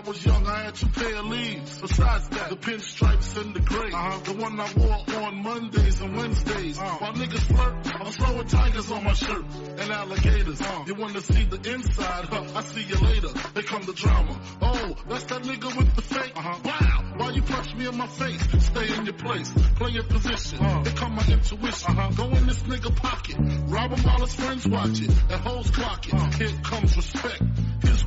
I was young, I had two pair of leaves. Besides that, the pinstripes and the gray. Uh-huh. The one I wore on Mondays and Wednesdays. Uh-huh. While niggas flirt, I'm throwing tigers on my shirt and alligators. Uh-huh. You wanna see the inside? Huh? I see you later. They come the drama. Oh, that's that nigga with the fake. Uh-huh. Wow, why you punch me in my face? Stay in your place, play your position. Uh-huh. Come my intuition. Uh-huh. Go in this nigga pocket, rob him while his friends watch it. That hoes clock it. Uh-huh. Here comes respect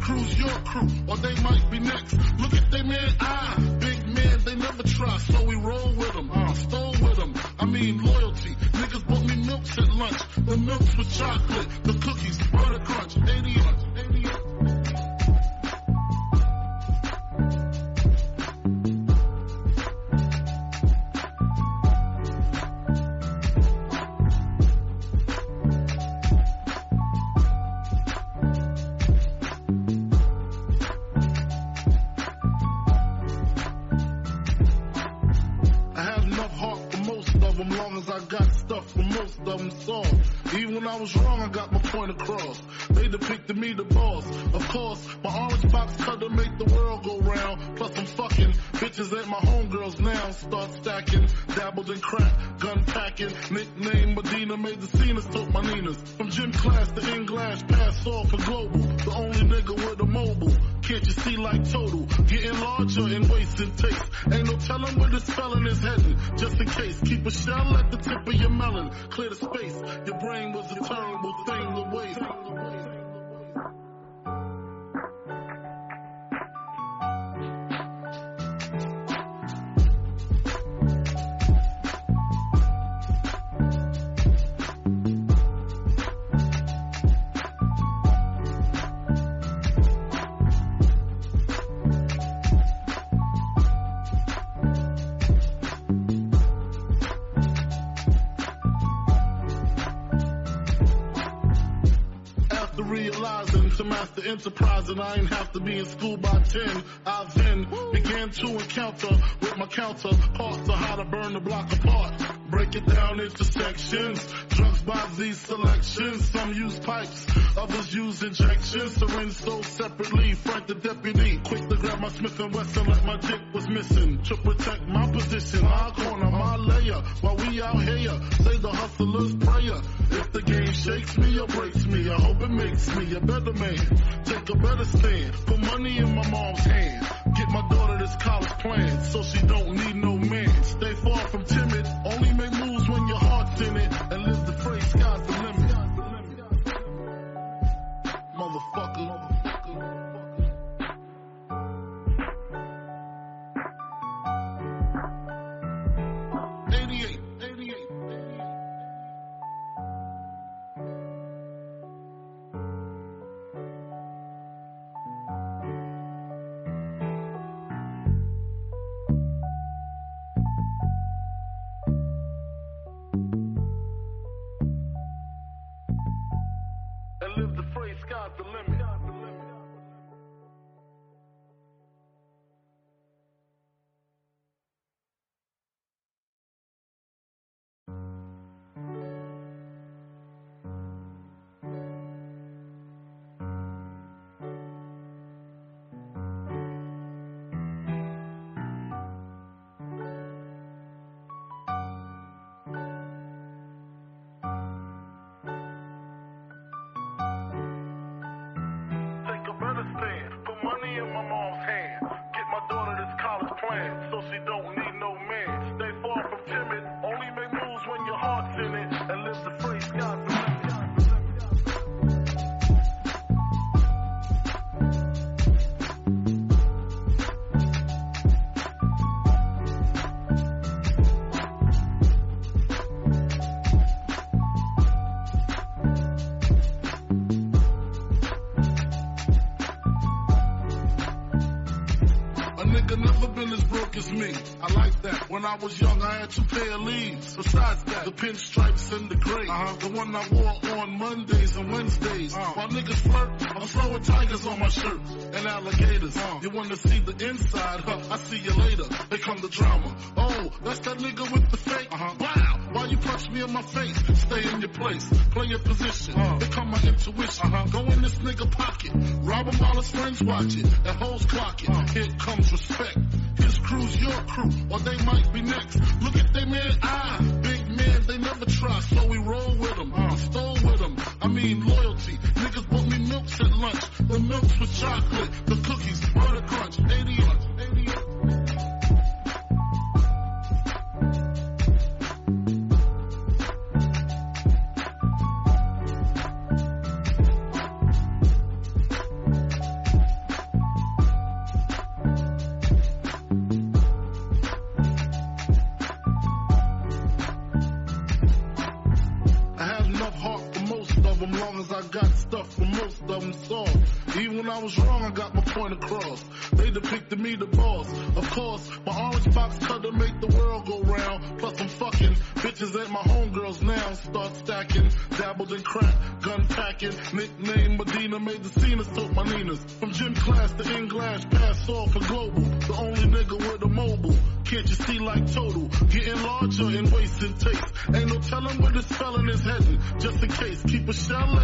crew's your crew, or they might be next. Look at they man eye. Big man, they never try, so we roll with them. I uh, stole with them. I mean loyalty. Niggas bought me milks at lunch. The milks with chocolate, the cookies, butter crunch, 80 yards. pipes. the limit. When I was young, I had two pair of leaves. Besides that, the pinstripes and the gray. Uh-huh. The one I wore on Mondays and Wednesdays. Uh-huh. While niggas flirt, I'm throwing tigers on my shirt and alligators. Uh-huh. You wanna see the inside? Huh? I see you later. They come the drama. Oh, that's that nigga with the fake. Uh-huh. Wow. Why you punch me in my face? Stay in your place. Play your position. Uh-huh. They come my intuition. Uh-huh. Go in this nigga pocket. Rob him while his friends watch it. That hoes clock it. Uh-huh. Here comes respect. His crew's your crew, or they might be next. Look at they man eye. Big man, they never try, so we roll with them. Uh, stole with them. I mean loyalty. Niggas bought me milks at lunch. The milks with chocolate. The cookies, butter crunch. 80 yards. Point across. They depicted me the boss. Of course, my orange box cutter make the world go round. Plus I'm fucking bitches at my homegirls now. Start stacking, dabbled in crack, gun packing. Nickname Medina made the scenes, took my Ninas. From gym class to English, pass off for global. The only nigga with a mobile. Can't you see like total? Getting larger and wasting taste. Ain't no telling where this felon is heading. Just in case, keep a shell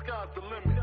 sky's the limit.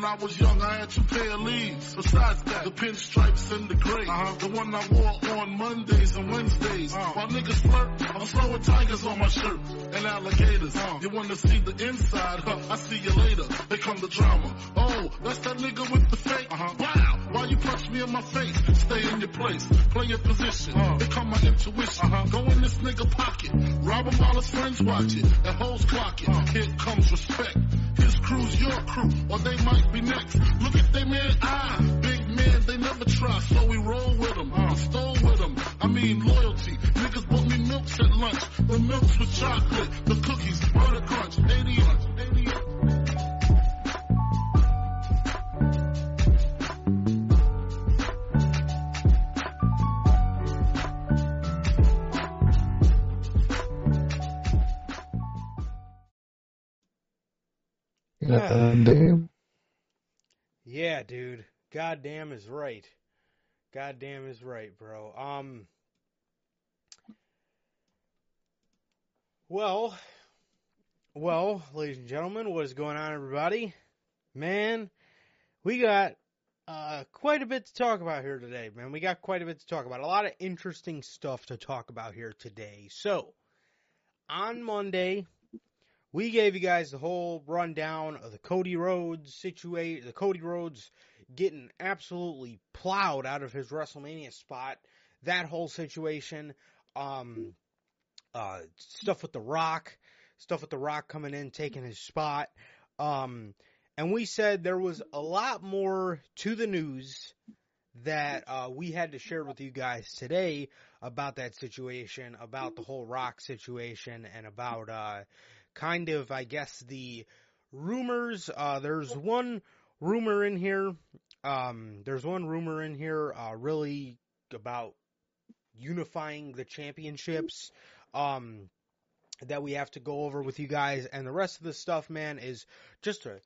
When I was young, I had two pair of leaves. Besides that, the pinstripes and the gray. Uh-huh. The one I wore on Mondays and Wednesdays. Uh-huh. While niggas flirt, I'm throwing tigers on my shirt and alligators. Uh-huh. You wanna see the inside? Huh? I see you later. They come the drama. Oh, that's that nigga with the fake. Uh-huh. Wow. Why you punch me in my face? Stay in your place. Play your position. Uh-huh. They come my intuition. Uh-huh. Go in this nigga pocket. Rob him while his friends watch it. And hoes clock it. Uh-huh. Here comes respect. His crew's your crew, or they might be next. Look at they man, ah, big man, they never try, so we roll with them, uh, stole with them. I mean loyalty. Niggas bought me milks at lunch, the milks with chocolate, the cookies, butter crunch, 80 ounce, Damn. Yeah, dude. Goddamn is right. Goddamn is right, bro. Um. Well, well, ladies and gentlemen, what is going on, everybody? Man, we got uh, quite a bit to talk about here today, man. We got quite a bit to talk about. A lot of interesting stuff to talk about here today. So, on Monday, we gave you guys the whole rundown of the Cody Rhodes situation, the Cody Rhodes getting absolutely plowed out of his WrestleMania spot, that whole situation, um, uh, stuff with The Rock, stuff with The Rock coming in, taking his spot, um, and we said there was a lot more to the news that uh, we had to share with you guys today about that situation, about the whole Rock situation, and about uh, kind of, I guess, the rumors. Uh, there's one rumor in here. Um, there's one rumor in here, uh, really about unifying the championships. Um, that we have to go over with you guys, and the rest of the stuff, man, is just a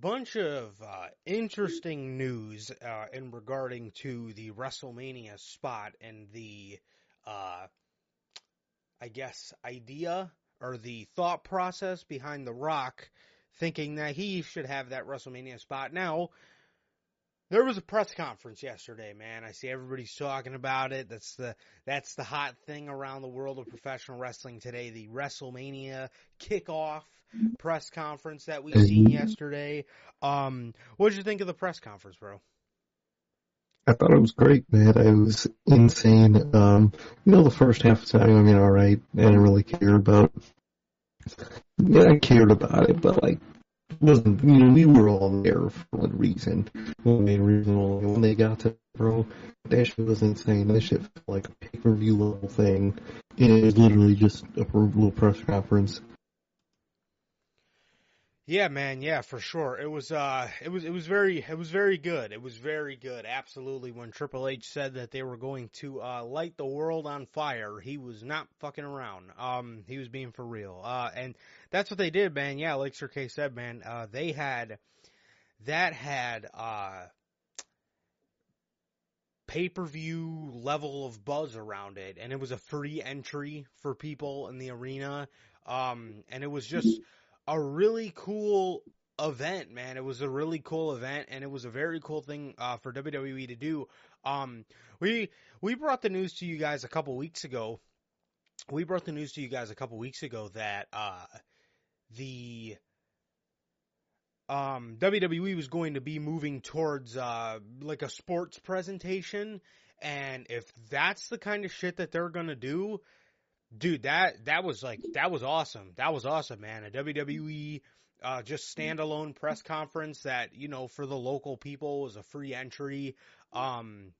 bunch of uh, interesting news uh, in regarding to the WrestleMania spot and the, uh, I guess, idea or the thought process behind The Rock thinking that he should have that WrestleMania spot. Now, there was a press conference yesterday, man. I see everybody's talking about it. That's the that's the hot thing around the world of professional wrestling today. The WrestleMania kickoff press conference that we seen yesterday. Um, what did you think of the press conference, bro? I thought it was great, man. It was insane. Um, you know, the first half of the time, I mean, alright, I didn't really care about, yeah, I cared about it, but like, wasn't, you know, we were all there for one reason. One main reason. When they got to, bro, that shit was insane. That shit felt like a pay-per-view level thing. And it was literally just a little press conference. Yeah, man. Yeah, for sure. It was, uh, it was, it was very, it was very good. It was very good. Absolutely. When Triple H said that they were going to, uh, light the world on fire, he was not fucking around. Um, he was being for real. Uh, and that's what they did, man. Yeah, like Sir K said, man, uh, they had, that had, uh, pay-per-view level of buzz around it. And it was a free entry for people in the arena. Um, and it was just, a really cool event, man. It was a really cool event, and it was a very cool thing uh, for WWE to do. Um, we we brought the news to you guys a couple weeks ago. We brought the news to you guys a couple weeks ago that uh, the um, WWE was going to be moving towards uh, like a sports presentation, and if that's the kind of shit that they're gonna do, dude, that that was like that was awesome. That was awesome, man. A WWE uh, just standalone press conference that you know for the local people was a free entry. Um,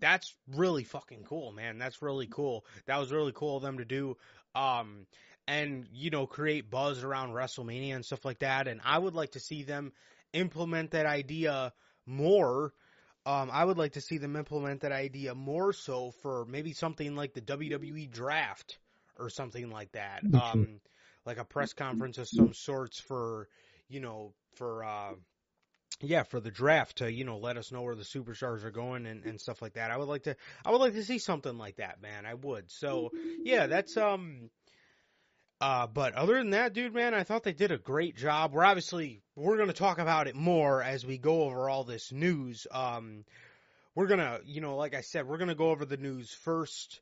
that's really fucking cool, man. That's really cool. That was really cool of them to do. Um, and you know create buzz around WrestleMania and stuff like that. And I would like to see them implement that idea more. Um, I would like to see them implement that idea more so for maybe something like the WWE draft or something like that. Um, like a press conference of some sorts for, you know, for, uh, yeah, for the draft to, you know, let us know where the superstars are going and, and stuff like that. I would like to, I would like to see something like that, man. I would. So, yeah, that's, um, Uh, but other than that, dude, man, I thought they did a great job. We're obviously we're gonna talk about it more as we go over all this news. Um, we're gonna, you know, like I said, we're gonna go over the news first,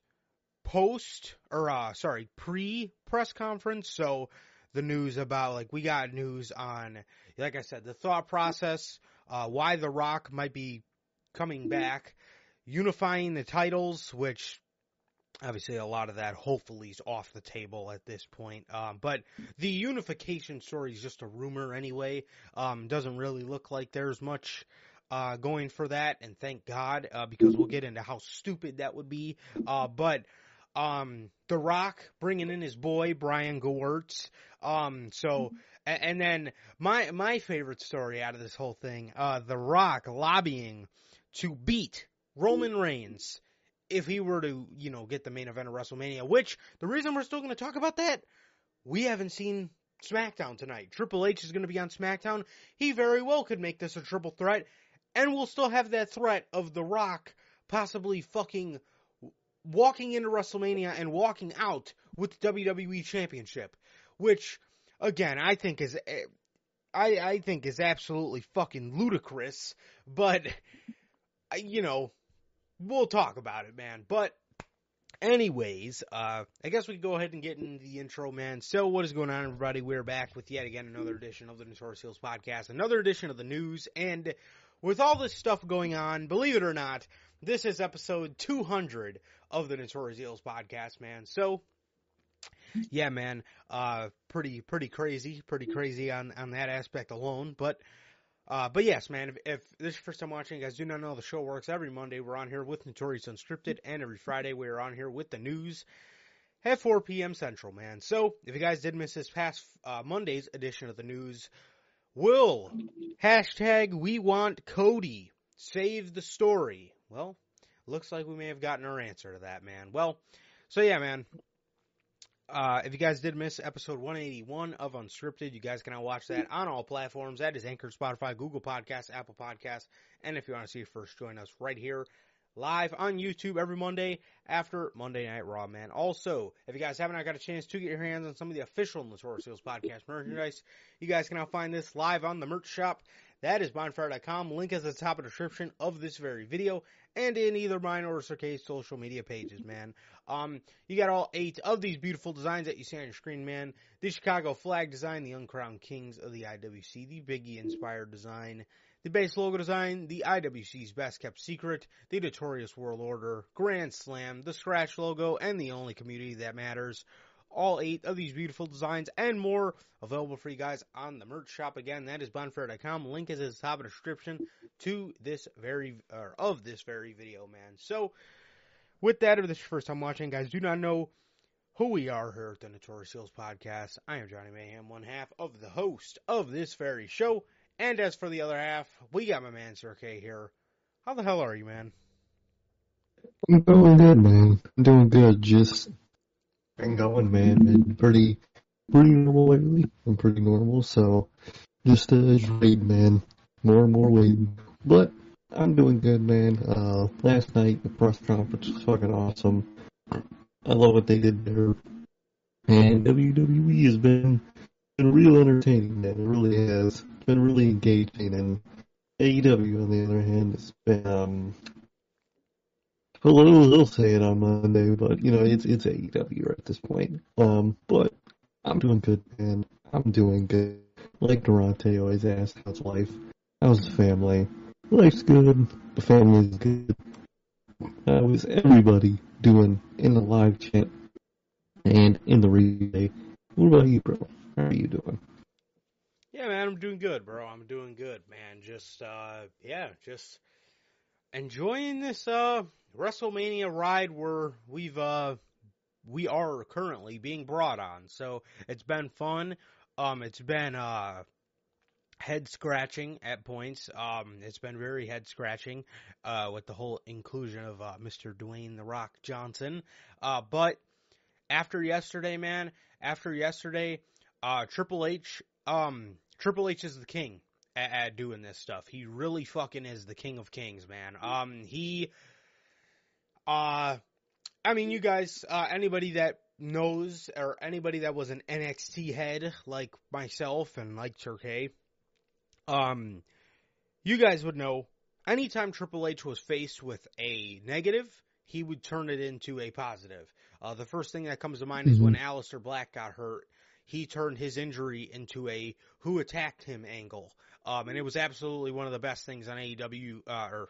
post or uh, sorry, pre press conference. So the news about like we got news on, like I said, the thought process, uh, why The Rock might be coming back, unifying the titles, which obviously a lot of that hopefully is off the table at this point. Um, but the unification story is just a rumor anyway. Um, doesn't really look like there's much. Uh, going for that, and thank God, uh, because we'll get into how stupid that would be. Uh, but um, The Rock bringing in his boy Brian Gewirtz. Um, so and, and then my my favorite story out of this whole thing, uh, The Rock lobbying to beat Roman Reigns if he were to, you know, get the main event of WrestleMania. Which the reason we're still going to talk about that, we haven't seen SmackDown tonight. Triple H is going to be on SmackDown. He very well could make this a triple threat, and we'll still have that threat of The Rock possibly fucking walking into WrestleMania and walking out with the WWE Championship, which again I think is I I think is absolutely fucking ludicrous, but you know we'll talk about it, man. But anyways, uh, I guess we can go ahead and get into the intro, man. So what is going on, everybody? We're back with yet again another edition of the Notorious Heels podcast, another edition of the news, and with all this stuff going on, believe it or not, this is episode 200 of the Notorious Heels podcast, man. So. Yeah, man. Uh, pretty, pretty crazy, pretty crazy on, on that aspect alone. But, uh, but yes, man, if, if this is your first time watching, you guys do not know the show works. Every Monday we're on here with Notorious Unscripted, and every Friday we're on here with the news at 4 p.m. Central, man. So if you guys did miss this past uh, Monday's edition of the news, will hashtag we want Cody save the story? Well, looks like we may have gotten our answer to that, man. Well, so yeah, man. Uh, if you guys did miss episode 181 of Unscripted, you guys can now watch that on all platforms. That is Anchor, Spotify, Google Podcasts, Apple Podcasts, and if you want to see it first, join us right here live on YouTube every Monday after Monday Night Raw, man. Also, if you guys haven't got a chance to get your hands on some of the official Notorious Heels podcast merchandise, you guys can now find this live on the merch shop. That is bonfire.com. Link is at the top of the description of this very video and in either mine or Sir K's social media pages, man. Um, you got all eight of these beautiful designs that you see on your screen, man. The Chicago flag design, the uncrowned kings of the IWC, the Biggie inspired design, the base logo design, the IWC's best kept secret, the Notorious World Order, Grand Slam, the Scratch logo, and the only community that matters. All eight of these beautiful designs and more available for you guys on the merch shop. Again, that is bonfire.com. Link is at the top of the description to this very, or of this very video, man. So, with that, if this is your first time watching, guys, do not know who we are here at the Notorious Heels podcast. I am Johnny Mayhem, one half of the host of this very show. And as for the other half, we got my man Sir K here. How the hell are you, man? I'm doing good, man. I'm doing good. Just been going, man. Been pretty, pretty normal lately. I'm pretty normal, so just uh, just man. More and more waiting, but I'm doing good, man. Uh, last night the press conference was fucking awesome. I love what they did there, and WWE has been been real entertaining, man. It really has. It's been really engaging, and AEW on the other hand has been um Hello, they'll say it on Monday, but you know it's it's AEW at this point. Um, but I'm doing good, man. I'm doing good. Like Durante always asks, how's life? How's the family? Life's good. The family's good. How is everybody doing in the live chat and in the relay? What about you, bro? How are you doing? Yeah, man, I'm doing good, bro. I'm doing good, man. Just, uh, yeah, just enjoying this, uh, WrestleMania ride where we've, uh, we are currently being brought on. So it's been fun. Um, it's been, uh, head scratching at points. Um, it's been very head scratching, uh, with the whole inclusion of, uh, Mr. Dwayne The Rock Johnson. Uh, but after yesterday, man, after yesterday, uh, Triple H, um, Triple H is the king at, at, doing this stuff. He really fucking is the king of kings, man. Um, he, uh, I mean, you guys, uh, anybody that knows or anybody that was an NXT head like myself and like Sir K, um, you guys would know anytime Triple H was faced with a negative, he would turn it into a positive. Uh, the first thing that comes to mind is when Aleister Black got hurt. He turned his injury into a who attacked him angle. Um, and it was absolutely one of the best things on AEW, uh, or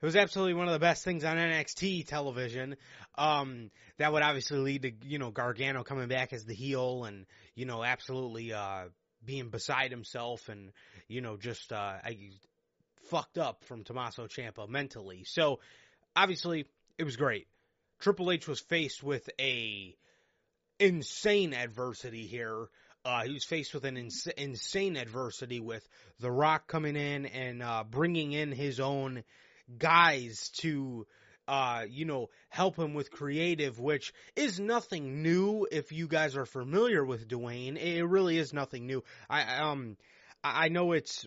it was absolutely one of the best things on NXT television. Um, that would obviously lead to, you know, Gargano coming back as the heel and, you know, absolutely, uh, being beside himself and, you know, just, uh, I, fucked up from Tommaso Ciampa mentally. So, obviously, it was great. Triple H was faced with a insane adversity here. Uh, he was faced with an ins- insane adversity with The Rock coming in and uh, bringing in his own guys to, uh, you know, help him with creative, which is nothing new if you guys are familiar with Dwayne. It really is nothing new. I um, I know it's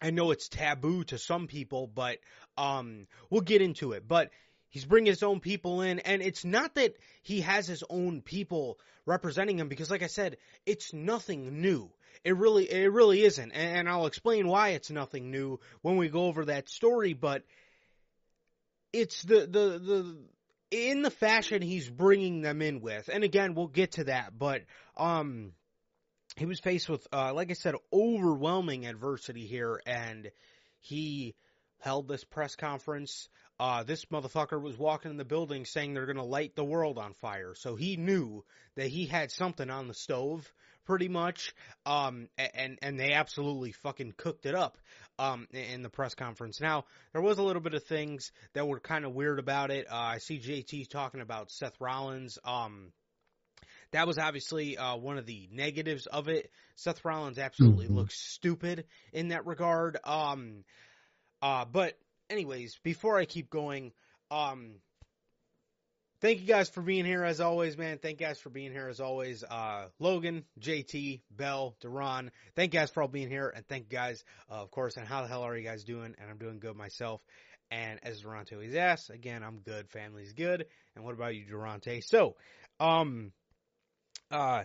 I know it's taboo to some people, but um, we'll get into it. But he's bringing his own people in, and it's not that he has his own people representing him, because like I said, it's nothing new. It really, it really isn't, and, I'll explain why it's nothing new when we go over that story. But it's the the the in the fashion he's bringing them in with, and again, we'll get to that. But um, he was faced with, uh, like I said, overwhelming adversity here, and he held this press conference. Uh, this motherfucker was walking in the building saying they're gonna light the world on fire. So he knew that he had something on the stove, pretty much. Um, and, and they absolutely fucking cooked it up, um, in the press conference. Now, there was a little bit of things that were kind of weird about it. Uh, I see JT talking about Seth Rollins. Um, that was obviously uh, one of the negatives of it. Seth Rollins absolutely Mhm. looks stupid in that regard. Um, uh, but anyways, before I keep going, um, thank you guys for being here as always, man. Thank you guys for being here as always. Uh, Logan, JT, Bell, Duran. Thank you guys for all being here, and thank you guys, uh, of course. And how the hell are you guys doing? And I'm doing good myself. And as Durante always asks, again, I'm good. Family's good. And what about you, Durante? So, um, uh,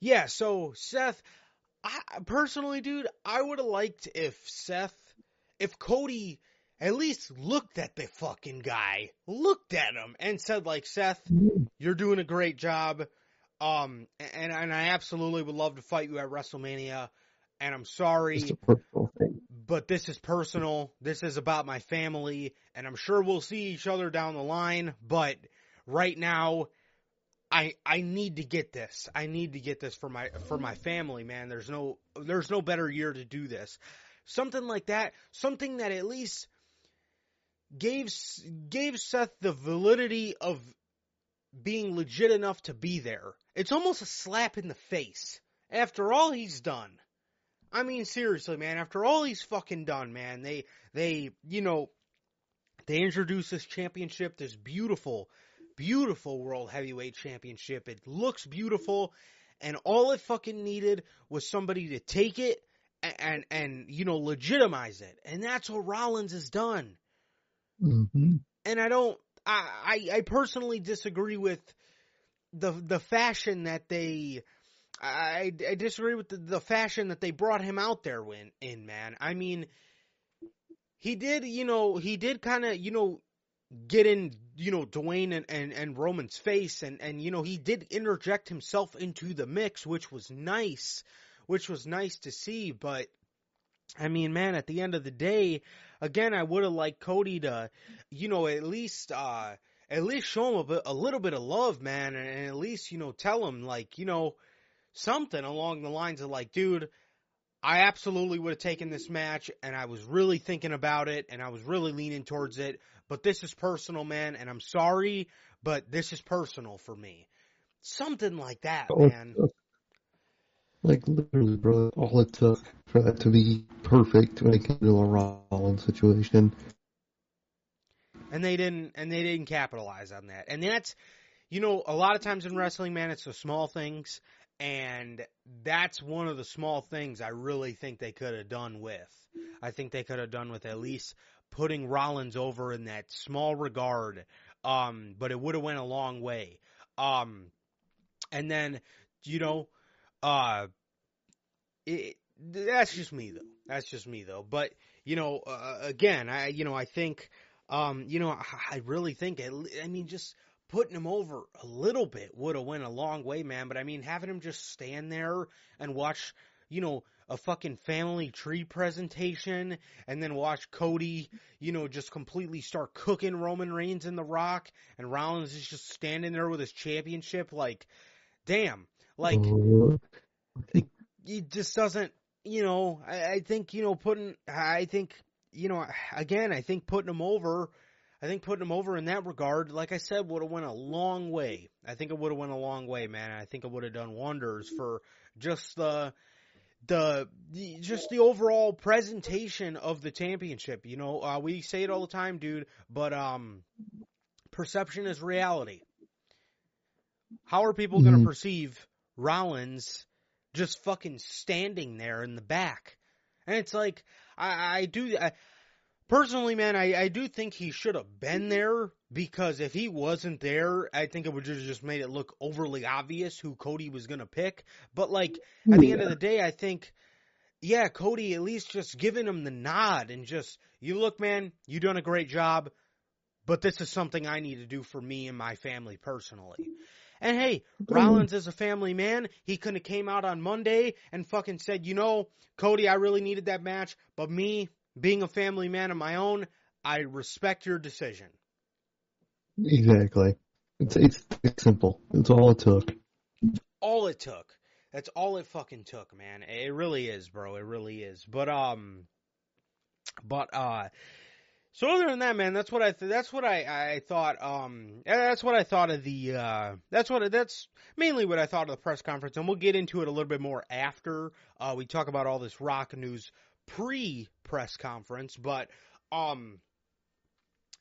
yeah. So Seth, I personally, dude, I would have liked if Seth, if Cody at least looked at the fucking guy, looked at him, and said like, Seth, you're doing a great job. Um, and and I absolutely would love to fight you at WrestleMania. And I'm sorry Just a personal thing. but this is personal. This is about my family, and I'm sure we'll see each other down the line. But right now, I I need to get this. I need to get this for my for my family, man. There's no there's no better year to do this. Something like that. Something that at least gave gave Seth the validity of being legit enough to be there. It's almost a slap in the face after all he's done. I mean, seriously, man. After all he's fucking done, man, they they you know they introduced this championship, this beautiful, beautiful world heavyweight championship. It looks beautiful, and all it fucking needed was somebody to take it and and, and you know legitimize it, and that's what Rollins has done hmm and I don't. I, I I personally disagree with the the fashion that they. I I disagree with the, the fashion that they brought him out there in, in man. I mean, he did, you know, he did kind of, you know, get in, you know, Dwayne and, and, and Roman's face, and and you know, he did interject himself into the mix, which was nice, which was nice to see. But I mean, man, at the end of the day, again, I would have liked Cody to, you know, at least, uh, at least show him a, bit, a little bit of love, man, and, at least, you know, tell him, like, you know, something along the lines of, like, dude, I absolutely would have taken this match, and I was really thinking about it, and I was really leaning towards it, but this is personal, man, and I'm sorry, but this is personal for me. Something like that, it man. Like literally, bro, all it took for that to be perfect when it came to a Rollins situation. and they didn't and they didn't capitalize on that. And that's you know a lot of times in wrestling man it's the small things. And that's one of the small things i really think they could have done with. I think they could have done with at least putting rollins over in that small regard. Um but it would have went a long way. Um, and then you know, uh, it, that's just me though. That's just me though. But you know, uh, again, I you know I think, um, you know, I, I really think it, I mean just putting him over a little bit would have went a long way, man. But I mean, having him just stand there and watch, you know, a fucking family tree presentation and then watch Cody, you know, just completely start cooking Roman Reigns in the rock and Rollins is just standing there with his championship like damn. Like it just doesn't you know, I, I think, you know, putting I think you know, again, I think putting him over I think putting him over in that regard, like I said, would have went a long way. I think it would have went a long way, man. I think it would have done wonders for just the the, the just the overall presentation of the championship. You know, uh, we say it all the time, dude, but um, perception is reality. How are people going to perceive Rollins just fucking standing there in the back? And it's like I, I do. I, Personally, man, I, I do think he should have been there because if he wasn't there, I think it would just just made it look overly obvious who Cody was gonna pick. But like at the end of the day, I think, yeah, Cody at least just giving him the nod and just you look, man, you done a great job, but this is something I need to do for me and my family personally. And hey, Rollins is a family man. He couldn't have came out on Monday and fucking said, you know, Cody, I really needed that match, but me, being a family man of my own, I respect your decision. exactly. It's it's it's simple. It's all it took. All it took. That's all it fucking took, man. It really is, bro. It really is. But um, but uh, so other than that, man, that's what I th- that's what I I thought. Um, that's what I thought of the uh, that's what that's mainly what I thought of the press conference, and we'll get into it a little bit more after uh we talk about all this rock news pre press conference. But um,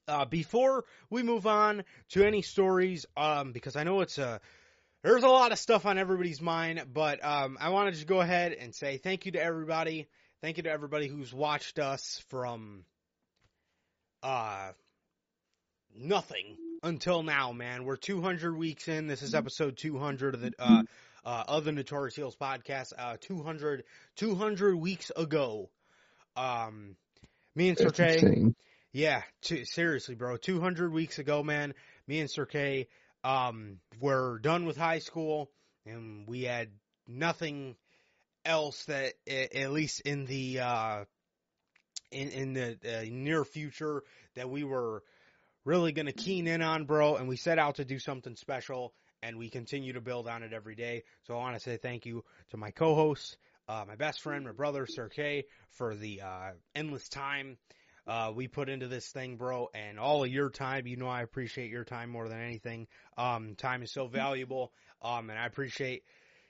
uh, before we move on to any stories, um, because I know it's a there's a lot of stuff on everybody's mind, but um, I want to just go ahead and say thank you to everybody. Thank you to everybody who's watched us from uh nothing until now, man. We're 200 weeks in. This is episode 200 of the uh, uh, of the Notorious Heels podcast. Uh, 200 200 weeks ago, um, me and Sir K. Yeah, t- seriously, bro. 200 weeks ago, man, me and Sir K, um, were done with high school and we had nothing else that, at least in the, uh, in, in the uh, near future that we were really going to keen in on, bro. And we set out to do something special and we continue to build on it every day. So I want to say thank you to my co-host, uh, my best friend, my brother, Sir K, for the, uh, endless time uh, we put into this thing, bro, and all of your time. You know, I appreciate your time more than anything. Um, time is so valuable. Um, and I appreciate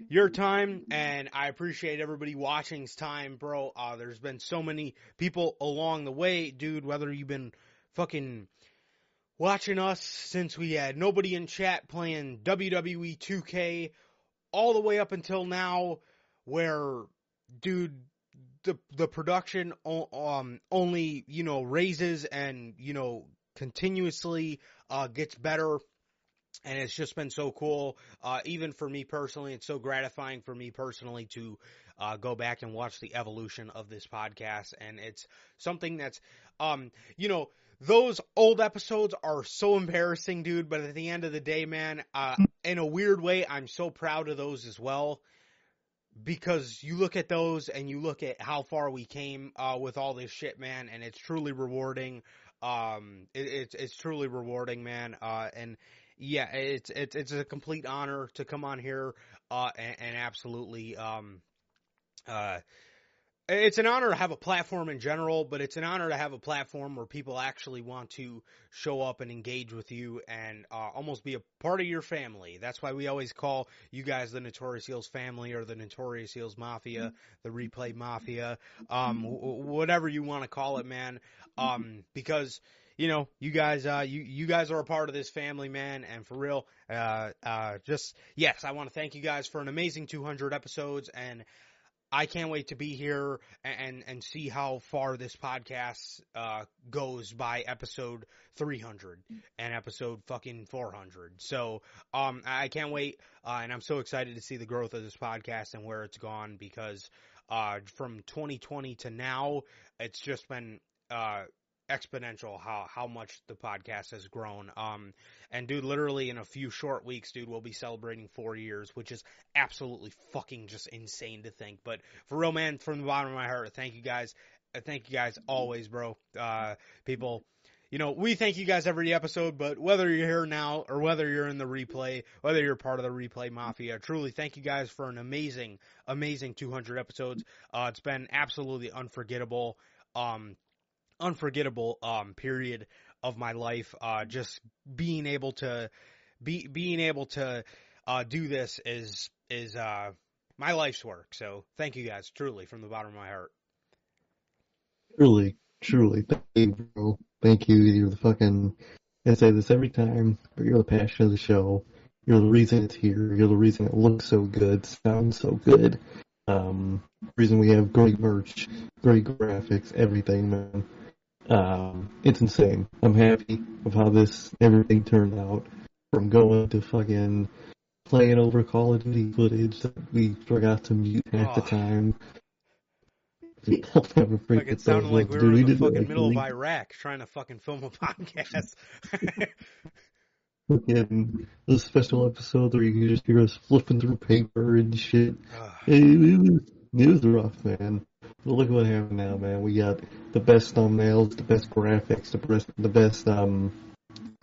your time and I appreciate everybody watching's time, bro. Uh, there's been so many people along the way, dude, whether you've been fucking watching us since we had nobody in chat playing WWE 2K all the way up until now where, dude, the the production um only you know raises and you know continuously uh gets better and it's just been so cool. Uh even for me personally it's so gratifying for me personally to uh go back and watch the evolution of this podcast. And it's something that's um you know those old episodes are so embarrassing dude. But at the end of the day man uh in a weird way I'm so proud of those as well. Because you look at those and you look at how far we came uh, with all this shit, man, and it's truly rewarding. Um, it, it's it's truly rewarding, man. Uh, and yeah, it's it's it's a complete honor to come on here, uh, and, and absolutely, um, uh, it's an honor to have a platform in general, but it's an honor to have a platform where people actually want to show up and engage with you and uh, almost be a part of your family. That's why we always call you guys the Notorious Heels family or the Notorious Heels Mafia, the Replay Mafia, um, w- whatever you want to call it, man. Um, because you know, you guys, uh, you, you guys are a part of this family, man. And for real, uh, uh, just, yes, I want to thank you guys for an amazing 200 episodes and I can't wait to be here and and, see how far this podcast uh, goes by episode 300 and episode fucking 400. So um, I can't wait, uh, and I'm so excited to see the growth of this podcast and where it's gone because uh, from 2020 to now, it's just been uh, exponential how how much the podcast has grown. Um, and dude, literally in a few short weeks, dude, we'll be celebrating four years, which is absolutely fucking just insane to think. But for real, man, from the bottom of my heart, thank you guys. Uh, Thank you guys always, bro. Uh, people, you know, we thank you guys every episode, but whether you're here now or whether you're in the replay, whether you're part of the replay mafia, truly thank you guys for an amazing, amazing 200 episodes. Uh, it's been absolutely unforgettable. Um, unforgettable um period of my life uh just being able to be being able to uh do this is is uh my life's work so thank you guys truly from the bottom of my heart Truly, truly, thank you, bro. Thank you. You're the fucking. I say this every time, but you're the passion of the show. You're the reason it's here. You're the reason it looks so good, sounds so good. Um, reason we have great merch, great graphics, everything, man. Um, it's insane. I'm happy of how this everything turned out. From going to fucking playing over Call of Duty footage that we forgot to mute half the Oh. time. I'll never like forget it sounded those like we were dude. in the fucking like middle of iraq trying to fucking film a podcast fucking those special episode where you can just hear us flipping through paper and shit. Ugh. It, it was, it was rough, man. Look what happened now, man. We got the best thumbnails, the best graphics, the best, the best um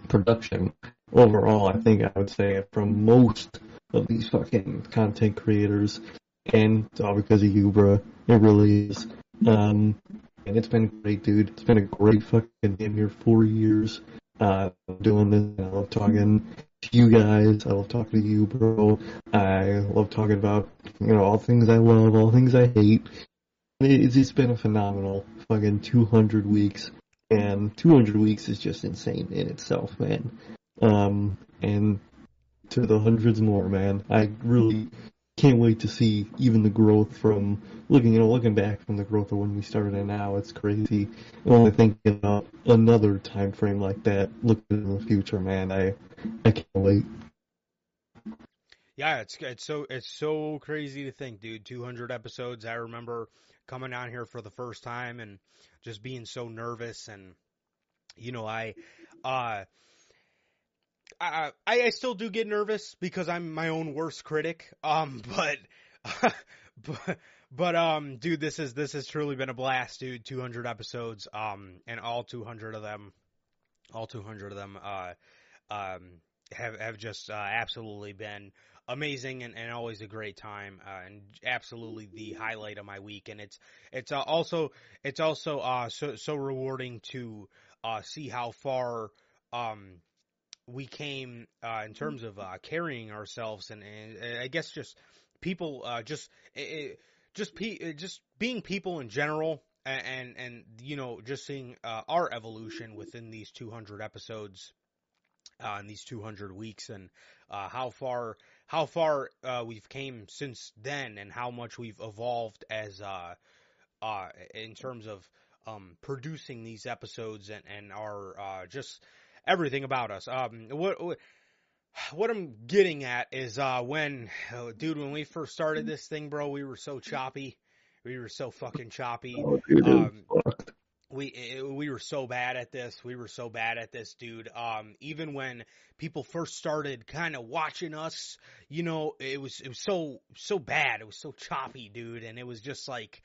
production overall. I think I would say from most of these fucking content creators, and it's all because of you, bro. It really is. Um, and it's been great, dude. It's been a great fucking damn near four years uh, doing this. I love talking to you guys. I love talking to you, bro. I love talking about, you know, all things I love, all things I hate. It's, been a phenomenal fucking 200 weeks. And 200 weeks is just insane in itself, man. Um, and to the hundreds more, man. I really can't wait to see even the growth from looking, you know, looking back from the growth of when we started and now. It's crazy. Only thinking about another time frame like that, looking in the future, man. I, I can't wait. Yeah, it's it's so it's so crazy to think, dude. 200 episodes. I remember coming down here for the first time and just being so nervous and you know, I uh I I, still do get nervous because I'm my own worst critic. Um but but but um dude, this is this has truly been a blast, dude. 200 episodes um and all 200 of them all 200 of them uh um have have just uh, absolutely been amazing and, and always a great time uh, and absolutely the highlight of my week. And it's it's uh, also it's also uh so so rewarding to uh see how far um we came uh in terms of uh carrying ourselves. And, and I guess just people uh just it, just pe- just being people in general and and, and you know just seeing uh, our evolution within these 200 episodes uh, in these 200 weeks and uh, how far how far uh, we've came since then and how much we've evolved as uh, uh, in terms of um, producing these episodes and and our uh, just everything about us. Um, what what- what I'm getting at is uh, when oh, dude when we first started this thing, bro, we were so choppy. We were so fucking choppy Oh, Um. We it- we were so bad at this. We were so bad at this, dude. Um, even when people first started kind of watching us, you know, it was it was so so bad. It was so choppy, dude, and it was just like,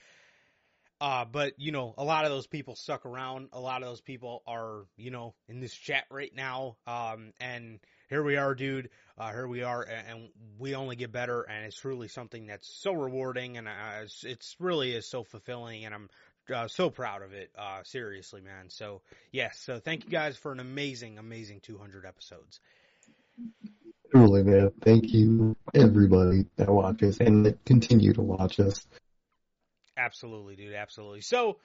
uh, but you know, a lot of those people stuck around. A lot of those people are, you know, in this chat right now. Um, and here we are, dude. Uh, here we are, and, and we only get better. And it's truly something that's so rewarding, and uh, it's, it's really is so fulfilling. And I'm uh, so proud of it. Uh, seriously, man. So yes, so thank you guys for an amazing, amazing 200 episodes. Truly, man. Thank you, everybody that watches and that continue to watch us. Absolutely, dude. Absolutely. So,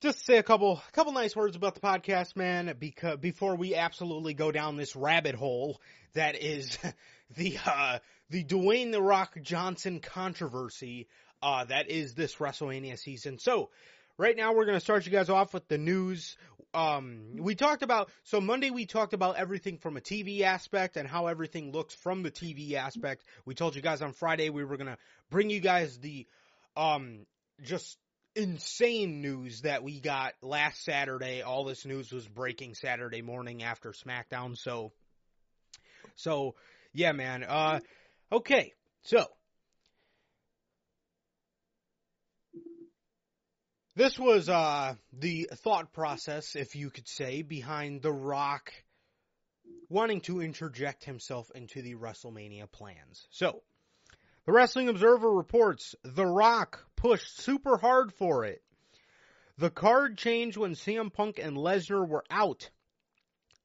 just to say a couple, a couple nice words about the podcast, man. Because before we absolutely go down this rabbit hole that is the uh, the Dwayne the Rock Johnson controversy. Uh, that is this WrestleMania season. So, right now we're going to start you guys off with the news. Um, we talked about, so Monday we talked about everything from a TV aspect and how everything looks from the TV aspect. We told you guys on Friday we were going to bring you guys the, um, just insane news that we got last Saturday. All this news was breaking Saturday morning after SmackDown. So, so yeah, man. Uh, okay. So, this was uh, the thought process, if you could say, behind The Rock wanting to interject himself into the WrestleMania plans. So, the Wrestling Observer reports The Rock pushed super hard for it. The card changed when CM Punk and Lesnar were out.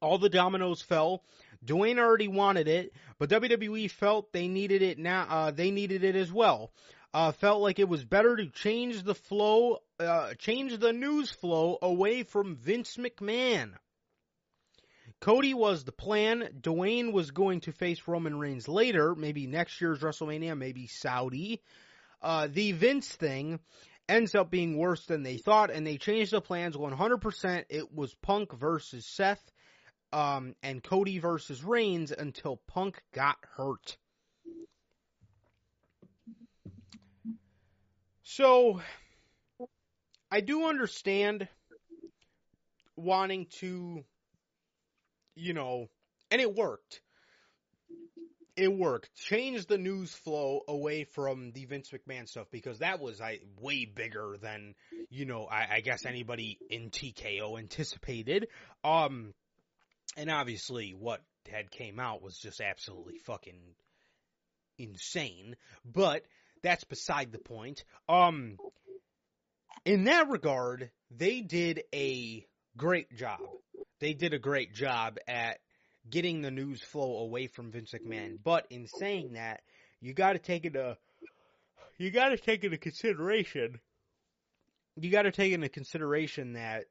All the dominoes fell. Dwayne already wanted it, but WWE felt they needed it now. Uh, they needed it as well. Uh, felt like it was better to change the flow, uh, change the news flow away from Vince McMahon. Cody was the plan. Dwayne was going to face Roman Reigns later, maybe next year's WrestleMania, maybe Saudi. Uh, the Vince thing ends up being worse than they thought, and they changed the plans 100%. It was Punk versus Seth, um, and Cody versus Reigns until Punk got hurt. So, I do understand wanting to, you know, and it worked. It worked. Change the news flow away from the Vince McMahon stuff because that was I way bigger than you know I, I guess anybody in TKO anticipated. Um, and obviously what had came out was just absolutely fucking insane. But that's beside the point. Um, in that regard, they did a great job. They did a great job at getting the news flow away from Vince McMahon. But in saying that, you got to take into you got to take into consideration. You got to take into consideration that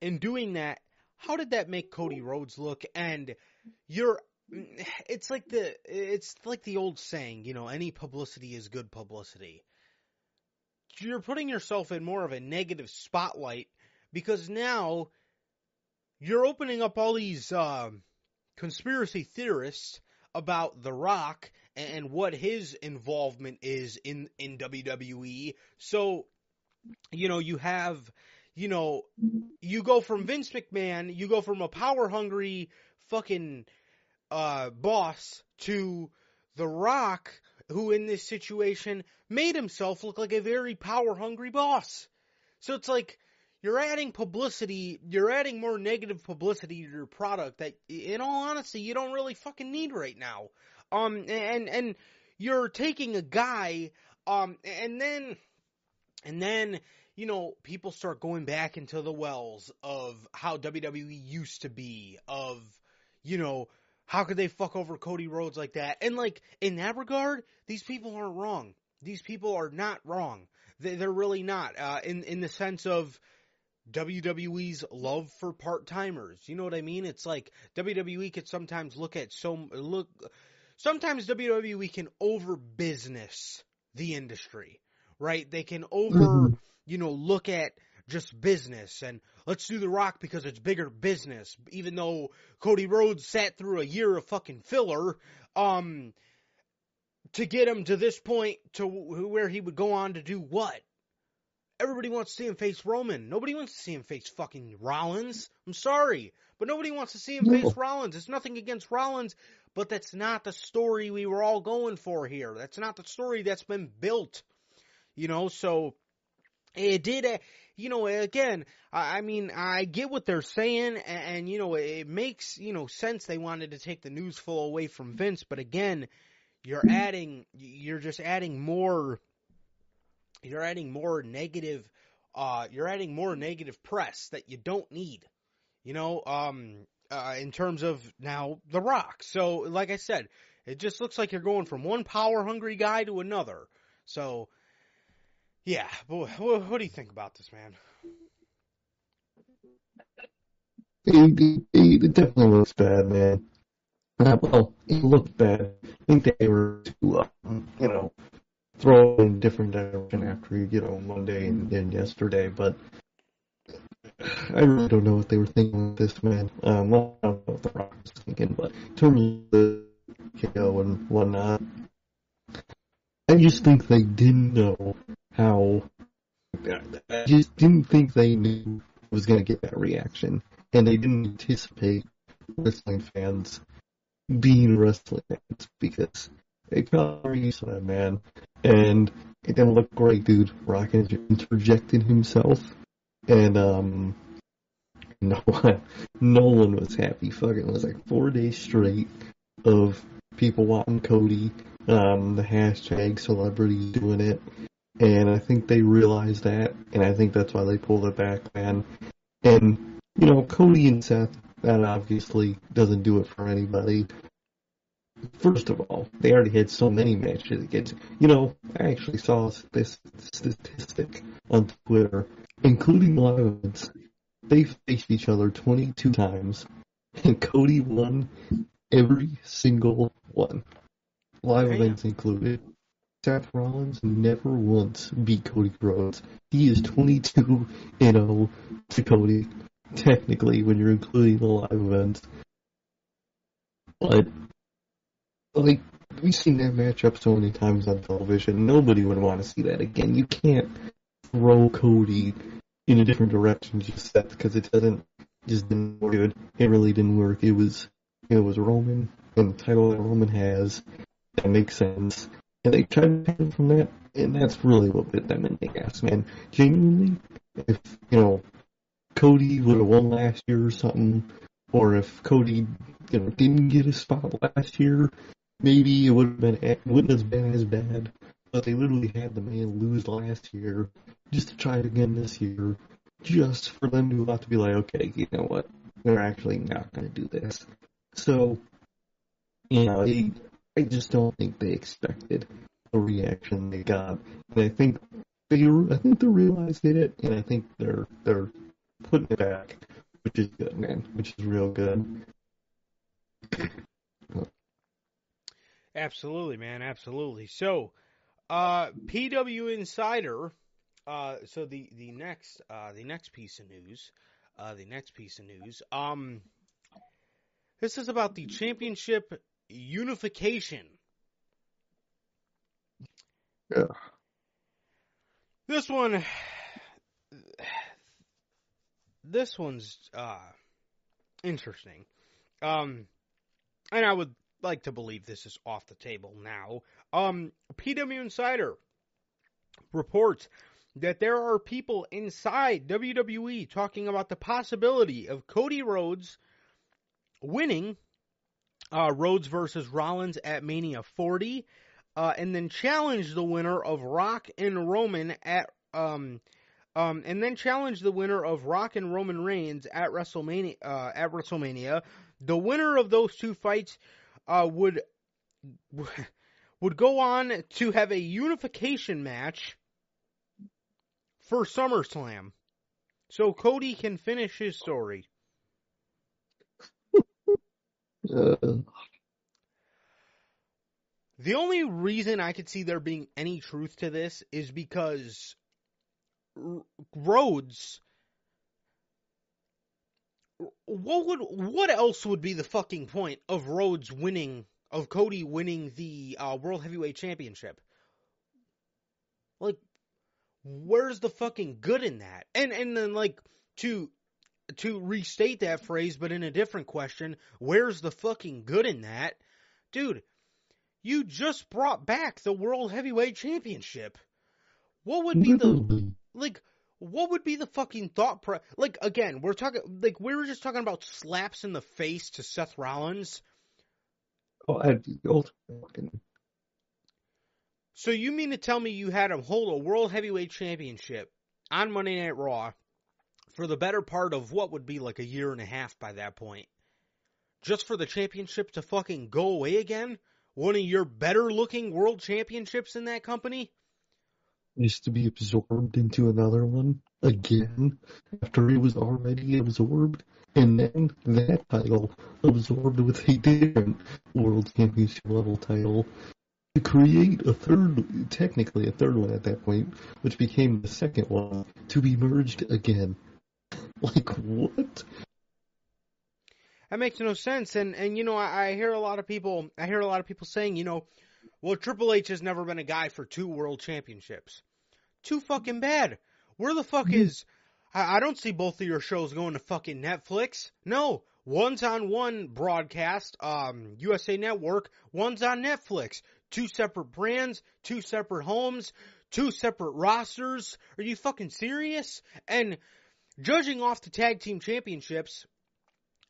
in doing that, how did that make Cody Rhodes look? And you're it's like the it's like the old saying, you know, any publicity is good publicity. You're putting yourself in more of a negative spotlight because now you're opening up all these uh, conspiracy theorists about The Rock and what his involvement is in in WWE. So, you know, you have, you know, you go from Vince McMahon, you go from a power hungry fucking uh, boss to The Rock, who in this situation made himself look like a very power hungry boss. So it's like you're adding publicity, you're adding more negative publicity to your product that, in all honesty, you don't really fucking need right now. Um, and and you're taking a guy, um, and then and then you know people start going back into the wells of how WWE used to be, of you know how could they fuck over Cody Rhodes like that? And like in that regard, these people aren't wrong. These people are not wrong. They, they're really not. Uh, in in the sense of WWE's love for part timers. You know what I mean? It's like WWE could sometimes look at so look. Sometimes WWE can over business the industry, right? They can over, mm-hmm. you know, look at just business and let's do The Rock because it's bigger business. Even though Cody Rhodes sat through a year of fucking filler, um, to get him to this point to where he would go on to do what? Everybody wants to see him face Roman. Nobody wants to see him face fucking Rollins. I'm sorry, but nobody wants to see him no. face Rollins. It's nothing against Rollins, but that's not the story we were all going for here. That's not the story that's been built. You know, so it did you know, again, I, I mean, I get what they're saying, and, and, you know, it makes you know sense. They wanted to take the news flow away from Vince, but again, you're adding, you're just adding more, you're adding more negative, uh, you're adding more negative press that you don't need. You know, um, uh, in terms of now The Rock. So, like I said, it just looks like you're going from one power hungry guy to another. So, yeah, but what, what do you think about this, man? It, it, it definitely looks bad, man. Uh, well, it looked bad. I think they were too, uh, you know, throw in a different direction after you know Monday and then yesterday, but I really don't know what they were thinking with this man. Um, I don't know what the Rock was thinking, but in terms of the KO and whatnot, I just think they didn't know how. I just didn't think they knew was going to get that reaction, and they didn't anticipate wrestling fans being wrestling fans because they probably used that man, and it didn't look great, dude. Rock interjected himself, and um, no one, no one was happy. Fucking, was like four days straight of people wanting Cody, um, the hashtag celebrities doing it, and I think they realized that, and I think that's why they pulled it back, man. And you know, Cody and Seth, that obviously doesn't do it for anybody. First of all, they already had so many matches against. You know, I actually saw this statistic on Twitter, including live events. They faced each other 22 times, and Cody won every single one. Live Damn. events included. Seth Rollins never once beat Cody Rhodes. He is 22 and 0 to Cody, technically, when you're including the live events. But, like, we've seen that matchup so many times on television. Nobody would want to see that again. You can't throw Cody in a different direction just that because it doesn't just didn't work. It, it really didn't work. It was it was Roman and the title that Roman has. That makes sense. And they tried to pick from that, and that's really what bit them in the ass, man. Genuinely, if you know Cody would have won last year or something, or if Cody you know didn't get a spot last year, maybe it would have been wouldn't have been as bad. But they literally had the man lose last year just to try it again this year, just for them to have to be like, okay, you know what, they're actually not going to do this. So, you know, I, I just don't think they expected the reaction they got, and I think they, I think they realized it, and I think they're they're putting it back, which is good, man, which is real good. Absolutely, man. Absolutely. So, uh, PW Insider. Uh, so the the next uh, the next piece of news, uh, the next piece of news. Um, this is about the championship unification. Yeah. This one, this one's uh, interesting. Um, and I would like to believe this is off the table now. Um, PW Insider reports that there are people inside WWE talking about the possibility of Cody Rhodes winning uh, Rhodes versus Rollins at Mania 40, uh, and then challenge the winner of Rock and Roman at um, um, and then challenge the winner of Rock and Roman Reigns at WrestleMania. Uh, at WrestleMania, the winner of those two fights uh, would would go on to have a unification match for SummerSlam, so Cody can finish his story. The only reason I could see there being any truth to this is because Rhodes. What would what else would be the fucking point of Rhodes winning of Cody winning the uh, World Heavyweight Championship? Like, where's the fucking good in that? And and then like to to restate that phrase, but in a different question, where's the fucking good in that, dude? You just brought back the World Heavyweight Championship. What would be the like? What would be the fucking thought? Pro- like again, we're talking like we were just talking about slaps in the face to Seth Rollins. Oh, I'd be the ultimate fucking So you mean to tell me you had him hold a World Heavyweight Championship on Monday Night Raw for the better part of what would be like a year and a half by that point, just for the championship to fucking go away again? One of your better looking world championships in that company? used to be absorbed into another one again after it was already absorbed, and then that title absorbed with a different world championship level title. to create a third, technically a third one at that point, which became the second one, to be merged again. Like, what? That makes no sense. And and you know, I, I hear a lot of people. I hear a lot of people saying, you know, well, Triple H has never been a guy for two world championships. Too fucking bad. Where the fuck is? I, I don't see both of your shows going to fucking Netflix. No, one's on one broadcast, um, USA Network. One's on Netflix. Two separate brands, two separate homes, two separate rosters. Are you fucking serious? And judging off the tag team championships,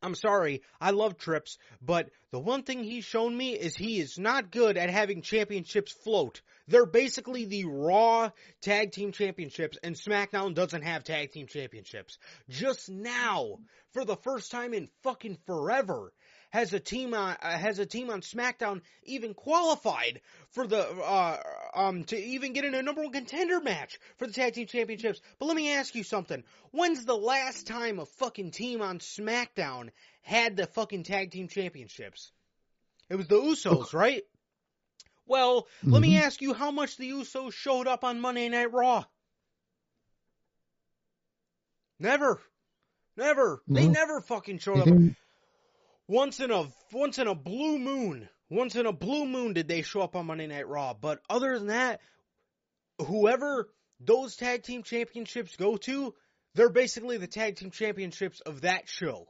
I'm sorry, I love Trips, but the one thing he's shown me is he is not good at having championships float. They're basically the Raw Tag Team Championships, and SmackDown doesn't have Tag Team Championships. Just now, for the first time in fucking forever, has a team on uh, has a team on SmackDown even qualified for the uh, um to even get in a number one contender match for the tag team championships. But let me ask you something: When's the last time a fucking team on SmackDown had the fucking tag team championships? It was the Usos, right? Well, let me Mhm. ask you how much the Usos showed up on Monday Night Raw. Never. Never. They never fucking showed up. Once in a once in a blue moon. Once in a blue moon did they show up on Monday Night Raw. But other than that, whoever those tag team championships go to, they're basically the tag team championships of that show.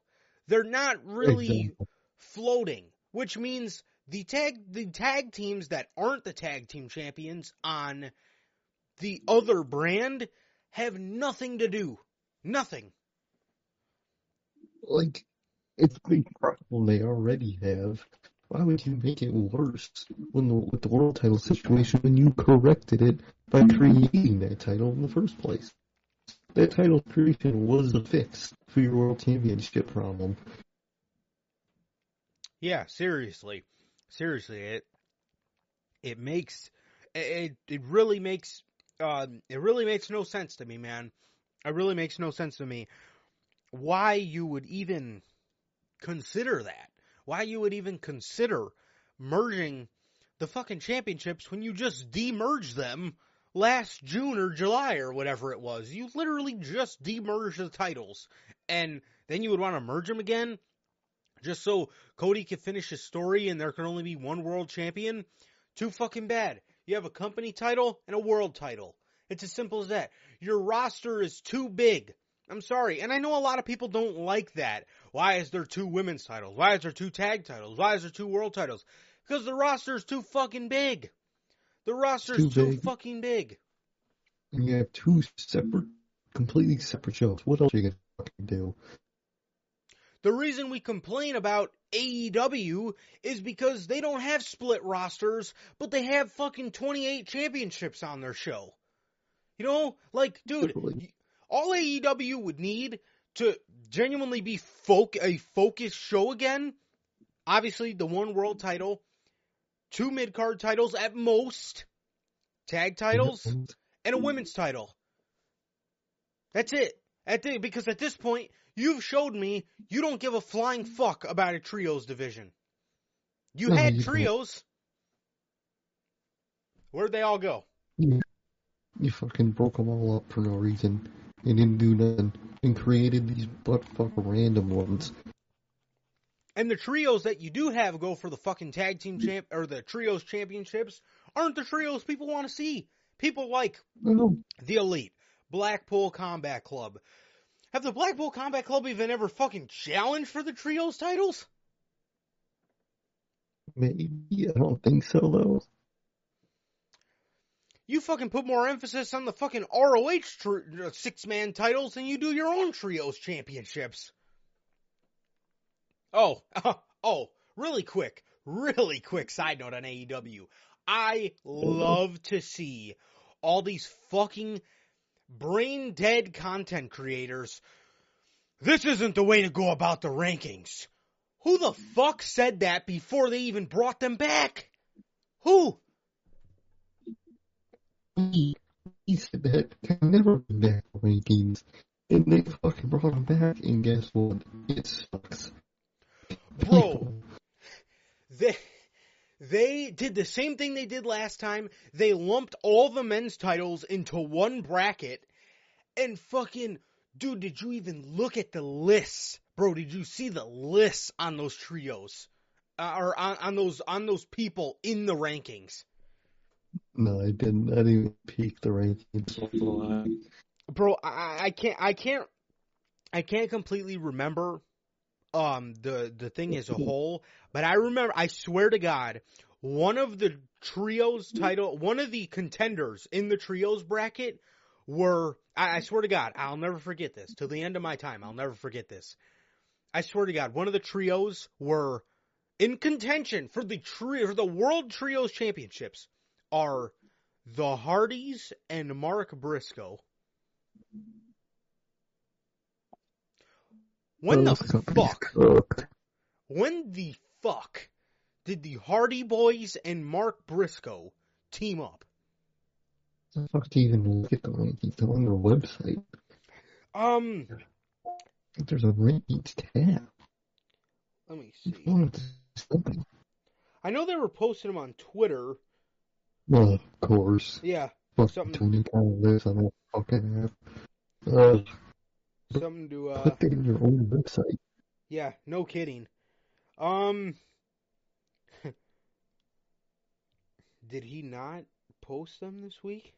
They're not really floating, which means the tag the tag teams that aren't the tag team champions on the other brand have nothing to do. Nothing. like it's a big problem they already have. Why would you make it worse when the, with the world title situation when you corrected it by creating that title in the first place? That title creation was the fix for your world championship problem. Yeah, seriously, seriously, it it makes it it really makes um it really makes no sense to me, man. It really makes no sense to me why you would even consider that. Why you would even consider merging the fucking championships when you just demerged them last June or July or whatever it was. You literally just demerged the titles and then you would want to merge them again just so Cody can finish his story and there can only be one world champion. Too fucking bad. You have a company title and a world title. It's as simple as that. Your roster is too big. I'm sorry. And I know a lot of people don't like that. Why is there two women's titles? Why is there two tag titles? Why is there two world titles? Because the roster is too fucking big. The roster is Too too fucking big. And you have two separate, completely separate shows. What else are you gonna fucking do? The reason we complain about AEW is because they don't have split rosters, but they have fucking 28 championships on their show. You know, like, dude, all AEW would need to genuinely be folk a focused show again. Obviously, the one world title, two mid card titles at most, tag titles, and a women's title. That's it. At the, because at this point, you've showed me you don't give a flying fuck about a trios division. You No, had you don't. trios. Where'd they all go? You fucking broke them all up for no reason. You didn't do nothing. And created these buttfuck random ones. And the trios that you do have go for the fucking tag team champ or the trios championships aren't the trios people want to see. People like No, the Elite, Blackpool Combat Club. Have the Blackpool Combat Club even ever fucking challenged for the trios titles? maybe. I don't think so, though. You fucking put more emphasis on the fucking ROH tr- uh, six man titles than you do your own trios championships. Oh, oh, really quick, really quick side note on AEW. I love to see all these fucking brain dead content creators. This isn't the way to go about the rankings. Who the fuck said that before they even brought them back? Who? He, he said that can never be back rankings. And they fucking brought him back, and guess what? It sucks. Bro, they They did the same thing they did last time. They lumped all the men's titles into one bracket and fucking dude, did you even look at the lists? Bro, did you see the lists on those trios? Uh, or on, on those on those people in the rankings? No, I didn't. I didn't even peek the rankings. Bro, I, I can't I can't I can't completely remember um the the thing as a whole, but I remember I swear to God, one of the trios title one of the contenders in the trios bracket were I, I swear to God, I'll never forget this. Till the end of my time, I'll never forget this. I swear to God, one of the trios were in contention for the trio for the World Trios Championships are the Hardys and Mark Briscoe. When the fuck? When the fuck did the Hardy Boys and Mark Briscoe team up? The fuck do you even look at the rankings? They're on their website. Um, There's a rankings tab. let me see. What's wrong with this company? I know they were posting them on Twitter. Well, of course. Yeah, Fucking Something- Tony Khan lives on that fucking app. Uh, something to uh put that in your own website. Yeah, no kidding. Um, did he not post them this week?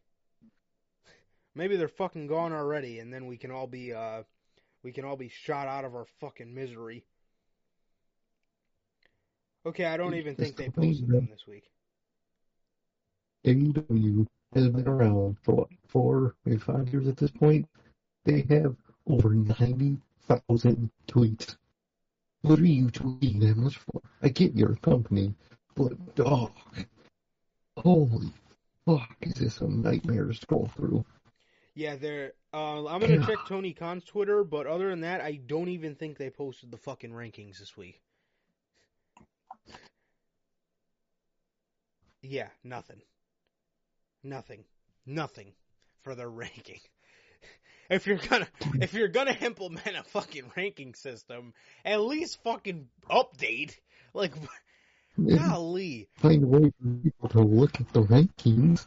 Maybe they're fucking gone already, and then we can all be uh, we can all be shot out of our fucking misery. Okay, I don't even think they posted them this week. AEW has been around for what, four, maybe five years at this point. They have over 90,000 tweets. What are you tweeting that much for? I get your company, but dog, holy fuck, is this a nightmare to scroll through? Yeah, they're. Uh, I'm gonna check Tony Khan's Twitter, but other than that, I don't even think they posted the fucking rankings this week. Yeah, nothing. Nothing. Nothing for their ranking. If you're gonna if you're gonna implement a fucking ranking system, at least fucking update. Like golly. Find a way for people to look at the rankings.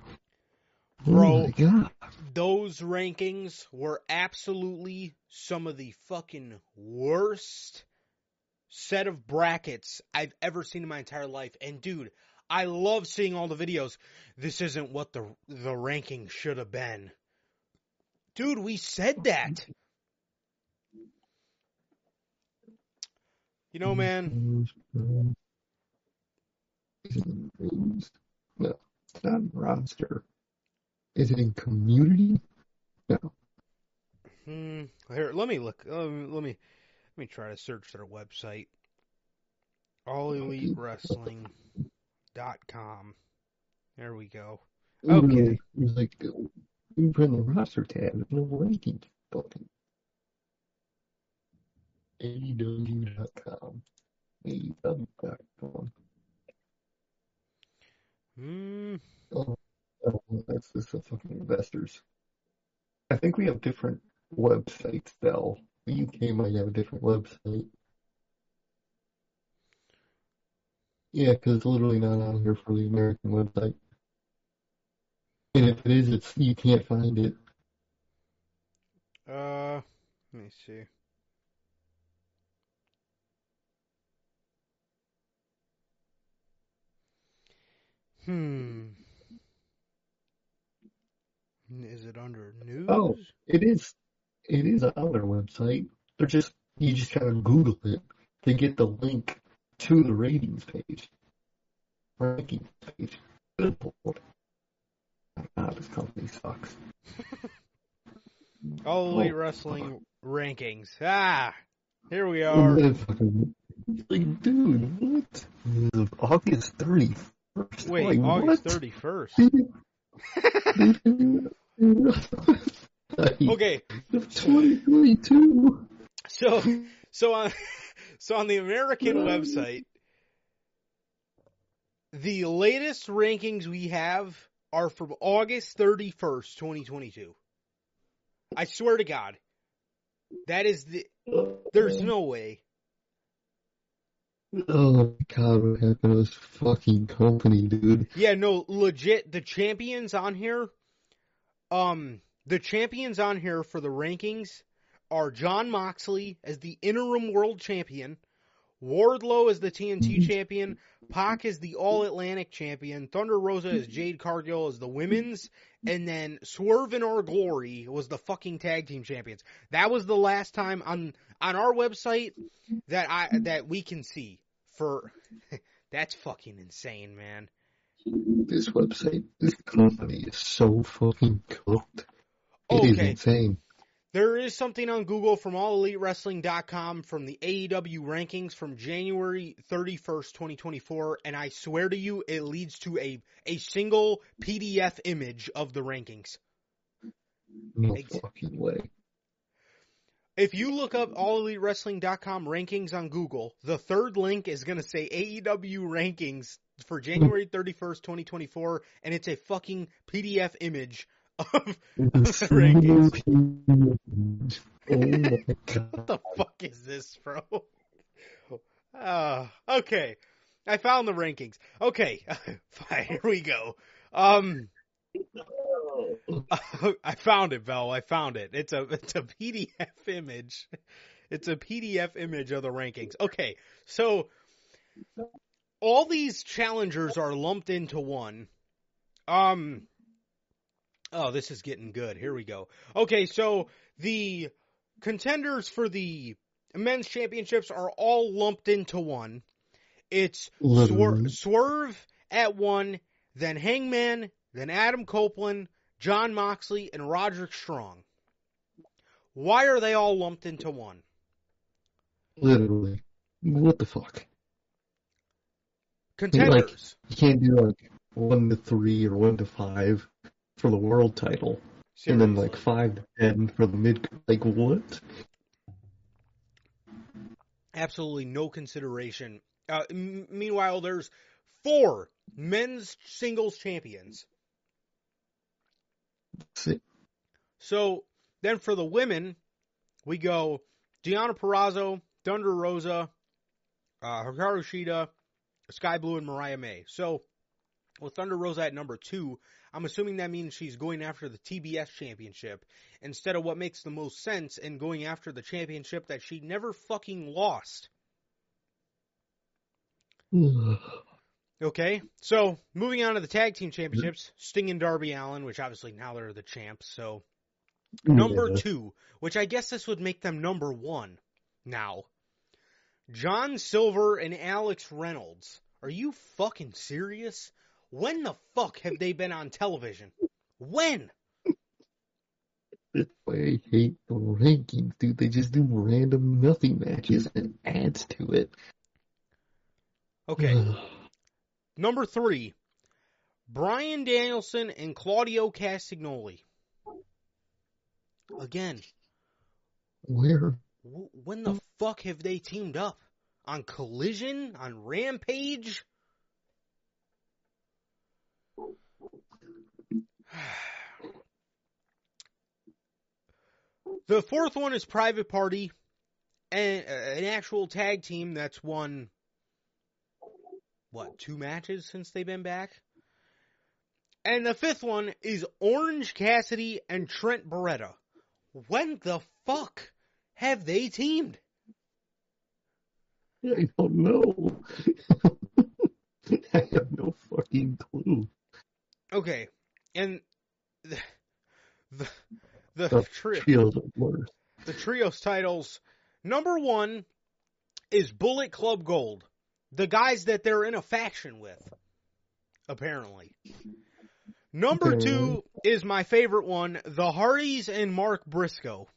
Oh Bro. Oh my god. those rankings were absolutely some of the fucking worst set of brackets I've ever seen in my entire life. And dude, I love seeing all the videos. This isn't what the the ranking should have been. Dude, we said that. You know, man, Is it in? No, it's not roster. Is it in community? No. hmm, here, let me look. Let me let me try to search their website. AllEliteWrestling.com. There we go. Okay. It was like, we put in the roster tab, no rankings button. AEW.com. AEW.com. Hmm. Oh, oh, that's just the fucking investors. I think we have different websites, though. The UK might have a different website. Yeah, because it's literally not on here for the American website. And if it is, it's you can't find it. Uh, let me see. Hmm. Is it under news? Oh. It is. It is on their website. They're just you just of Google it to get the link to the ratings page, rankings page. Lord. God, this company sucks. All Elite Oh. Wrestling rankings. Ah, here we are. Like, dude, what? August 31st. Wait, like, August 31st. Okay, 2022. so so on so on the American website, the latest rankings we have are from August 31st, 2022. I swear to God. That is the there's no way. Oh my god, what happened to this fucking company, dude? Yeah, no, legit. The champions on here, um, the champions on here for the rankings are Jon Moxley as the interim world champion, Wardlow as the TNT mm-hmm. champion, Pac is the All Atlantic champion, Thunder Rosa is mm-hmm. Jade Cargill as the women's, and then Swerve in Our Glory was the fucking tag team champions. That was the last time on on our website that I that we can see for. that's fucking insane, man. This website, this company is so fucking cooked. It is Okay. insane. There is something on Google from AllEliteWrestling.com from the AEW rankings from January 31st, 2024, and I swear to you, it leads to a, a single PDF image of the rankings. No fucking way. If you look up AllEliteWrestling.com rankings on Google, the third link is going to say AEW rankings for January 31st, 2024, and it's a fucking PDF image of The rankings. What the fuck is this, bro? Uh, okay. I found the rankings. Okay. Fine, here we go. Um, I found it, Val. I found it. It's a, it's a PDF image. It's a PDF image of the rankings. Okay. So, all these challengers are lumped into one. Um, oh, this is getting good. Here we go. Okay. So, the contenders for the men's championships are all lumped into one. It's Swer- Swerve at one, then Hangman, then Adam Copeland, Jon Moxley, and Roderick Strong. Why are they all lumped into one? Literally. What the fuck? Contenders. You can't do like one to three or one to five for the world title, and then like five to ten for the mid. Like what? absolutely no consideration. Uh, m- meanwhile, there's four men's singles champions. So then for the women, we go Deonna Purrazzo, Thunder Rosa, uh, Hikaru Shida, Skye Blue, and Mariah May. So with Thunder Rosa at number two, I'm assuming that means she's going after the TBS championship instead of what makes the most sense in going after the championship that she never fucking lost. Okay, so moving on to the tag team championships, mm-hmm. Sting and Darby Allin, which obviously now they're the champs. So number Yeah. two, which I guess this would make them number one now. John Silver and Alex Reynolds. Are you fucking serious? When the fuck have they been on television? When? That's why I hate the rankings, dude. They just do random nothing matches and adds to it. Okay, number three, Bryan Danielson and Claudio Castagnoli. Again, Where? when the fuck have they teamed up? On Collision? On Rampage? The fourth one is Private Party, and uh, an actual tag team that's won what two matches since they've been back. And the fifth one is Orange Cassidy and Trent Beretta. When the fuck have they teamed? I don't know. I have no fucking clue. Okay, and the the the, The tri- the trios titles. Number one is Bullet Club Gold, the guys that they're in a faction with, apparently. Number Okay. two is my favorite one, the Hardys and Mark Briscoe.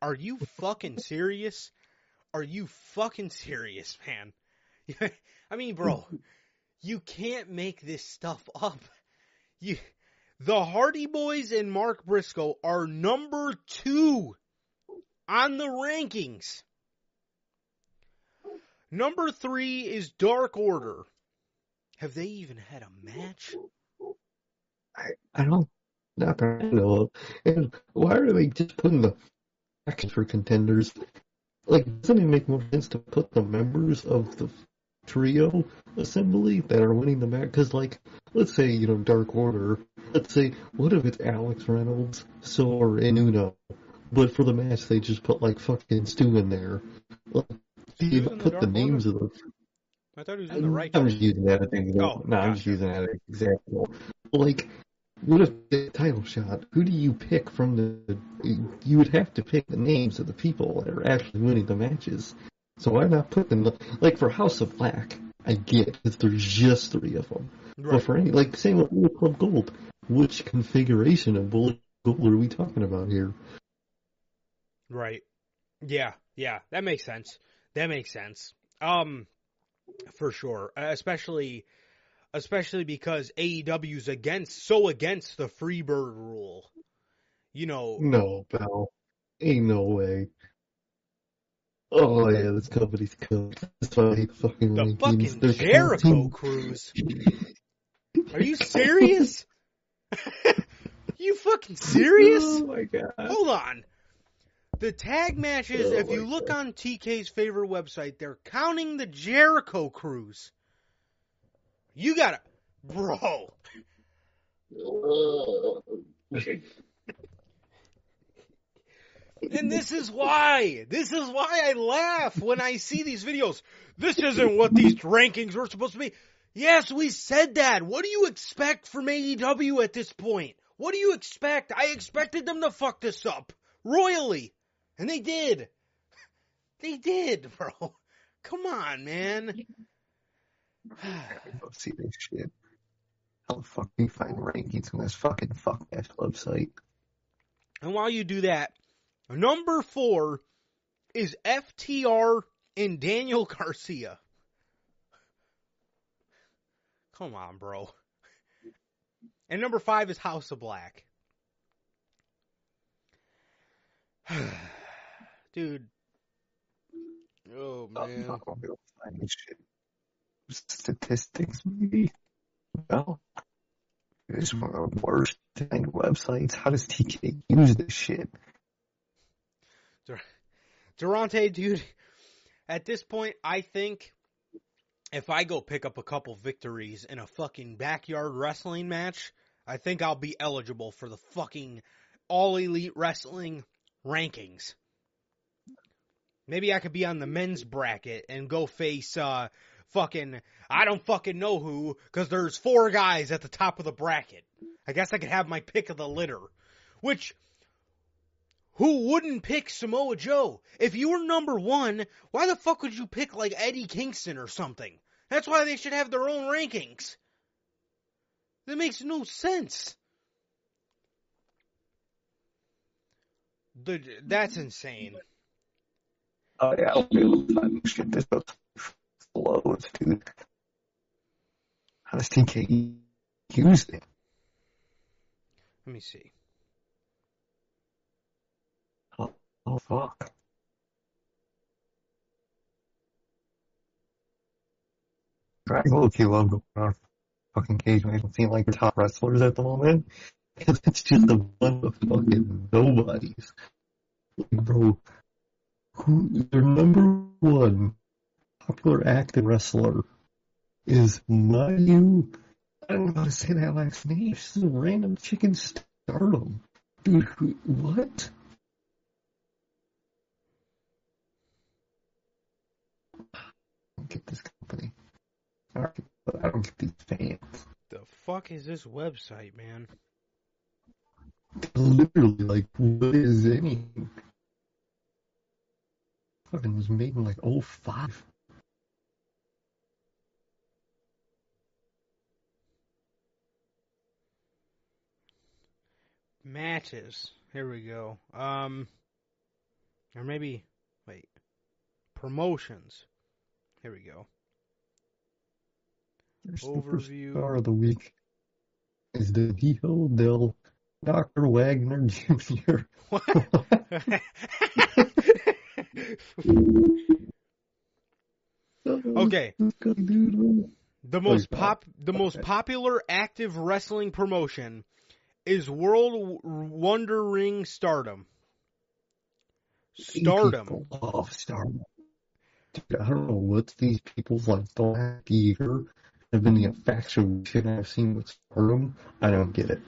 Are you fucking serious? Are you fucking serious, man? I mean, bro, you can't make this stuff up. You, the Hardy Boys and Mark Briscoe are number two on the rankings. Number three is Dark Order. Have they even had a match? I don't, not that I know of. And why are they just putting the factions for contenders? Like, doesn't it make more sense to put the members of the trio assembly that are winning the match. Because, like, let's say, you know, Dark Order, let's say, what if it's Alex Reynolds, Sor, and Uno? But for the match, they just put, like, fucking Stu in there. Like, He you was the put the Dark names of the. I thought he was in the right. I'm just using that as an example. Oh, no, I'm just using that as an example. Like, what if the title shot? Who do you pick from the? You would have to pick the names of the people that are actually winning the matches. So why not put them like for House of Black? I get because there's just three of them. But for any like same with Bullet Club Gold, which configuration of Bullet Gold are we talking about here? Right. Yeah, yeah, that makes sense. That makes sense. Um for sure. Especially especially because AEW's against so against the Freebird rule. You know, No, pal, ain't no way. Oh yeah, this company's cooked. That's why I fucking the fucking They're Jericho counting- cruise. Are you serious? you fucking serious? Oh my god. Hold on. The tag matches, Oh if you look God. on TK's favorite website, they're counting the Jericho cruise. You gotta, bro. Oh, And this is why. This is why I laugh when I see these videos. This isn't what these rankings were supposed to be. Yes, we said that. What do you expect from AEW at this point? What do you expect? I expected them to fuck this up royally. And they did. They did, bro. Come on, man. Go see this shit. How the fuck do you find rankings on this fucking fuck ass website? And while you do that, number four is FTR and Daniel Garcia. Come on, bro. And number five is House of Black. Dude. Oh, I'm man. not gonna be able to find this shit. Statistics, maybe? No. This is one of the worst designed websites. How does TK use this shit? Durante, dude, at this point, I think if I go pick up a couple victories in a fucking backyard wrestling match, I think I'll be eligible for the fucking all elite wrestling rankings. Maybe I could be on the men's bracket and go face, uh, fucking, I don't fucking know who, cause there's four guys at the top of the bracket. I guess I could have my pick of the litter. Which, who wouldn't pick Samoa Joe? If you were number one, why the fuck would you pick like Eddie Kingston or something? That's why they should have their own rankings. That makes no sense. The, that's insane. Oh yeah, I'll be able to find this shit. This blows, dude. How does TK use it? Let me see. Oh fuck. Dragon Ball Q going on fucking cage and seem like they're top wrestlers at the moment. Because it's just a bunch of fucking nobodies. Bro, who, their number one popular active wrestler is Mayu. I don't know how to say that last name. She's a random chicken stardom. Dude, what? Don't get this company. I don't get, I don't get these fans. The fuck is this website, man? Literally, like, what is any? Fucking was made in like 05. Matches. Here we go. Um, or maybe, wait, promotions. Here we go. Their Overview. Superstar of the week is the Hijo del Dr. Wagner Jr. What? okay, This guy, dude, the most oh, pop, the most popular active wrestling promotion is World Wonder Ring Stardom. Stardom. People love Stardom. Dude, I don't know what these people like the last year have been the effects of shit I've seen with Stardom. I don't get it.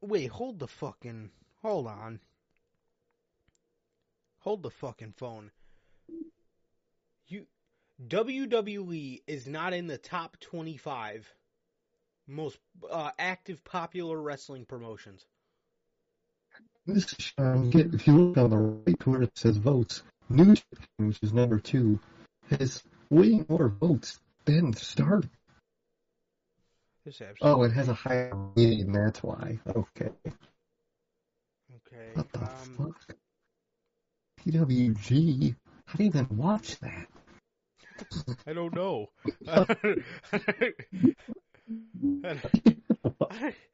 Wait, hold the fucking. Hold on. Hold the fucking phone. You. WWE is not in the top 25 most uh, active popular wrestling promotions. This is um, get, if you look on the right where it says votes, New Japan, which is number two, has way more votes than. This. Oh, it has a higher rating, that's why. Okay. Okay. What the Um, fuck? PWG? How do you even watch that? I don't know.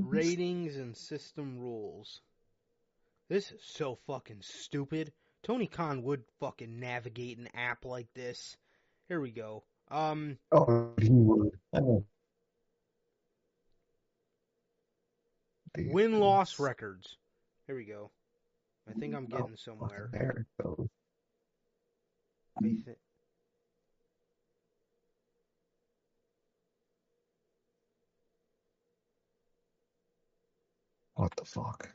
Ratings and system rules. This is so fucking stupid. Tony Khan would fucking navigate an app like this. Here we go. Um, Oh, he would. Win loss records. Here we go. I think I'm getting somewhere. There it goes. What the fuck?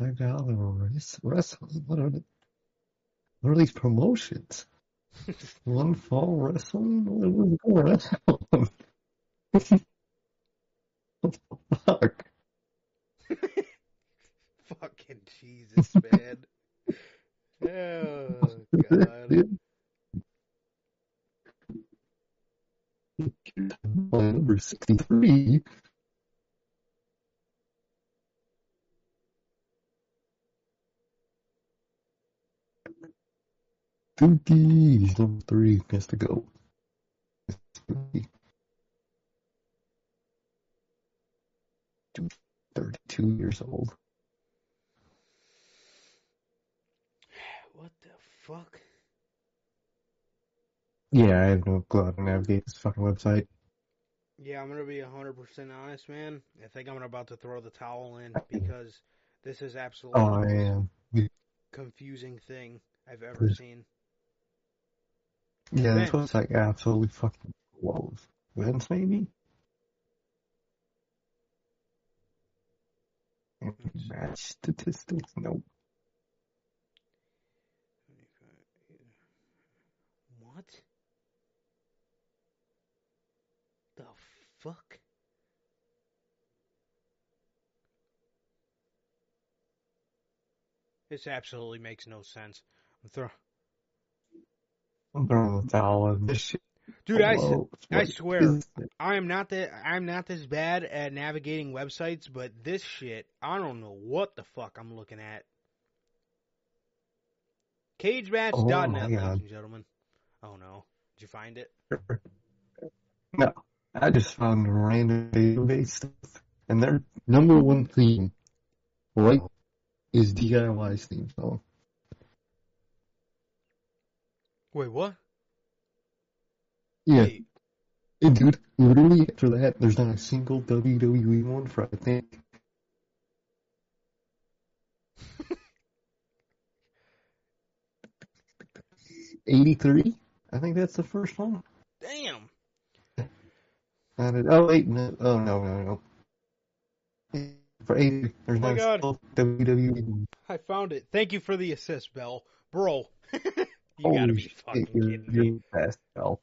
Yeah. dollars. What are the, what are these promotions? One fall wrestling? What is going on? fuck? Fucking Jesus, man. oh, God. Number 63. Dookie, number three has to go. 32 years old. What the fuck? Yeah, I have no clue how to navigate this fucking website. Yeah, I'm gonna be hundred percent honest, man. I think I'm about to throw the towel in because this is absolutely Oh, confusing thing I've ever seen. Yeah, this Vince. like absolutely fucking blows. Vince, maybe? Match statistics? Nope. What? The fuck? This absolutely makes no sense. I'm throwing the towel in this shit. Dude, I, s- Hello? I swear. I am not that I'm not this bad at navigating websites, but this shit, I don't know what the fuck I'm looking at. CageMatch.net, Oh ladies and gentlemen. Oh no. Did you find it? No, I just found random database stuff, and their number one theme, right, is DIY theme song. Wait, what? Yeah, Wait, and dude, literally after that, there's not a single WWE one for I think 83. I think that's the first one. damn. It, oh wait, no, oh no, no, no. For 80, there's Oh my not a God. single WWE one. I found it. Thank you for the assist, Bell. Bro. you Holy gotta be shit, fucking you're, kidding you're me. the best, Al.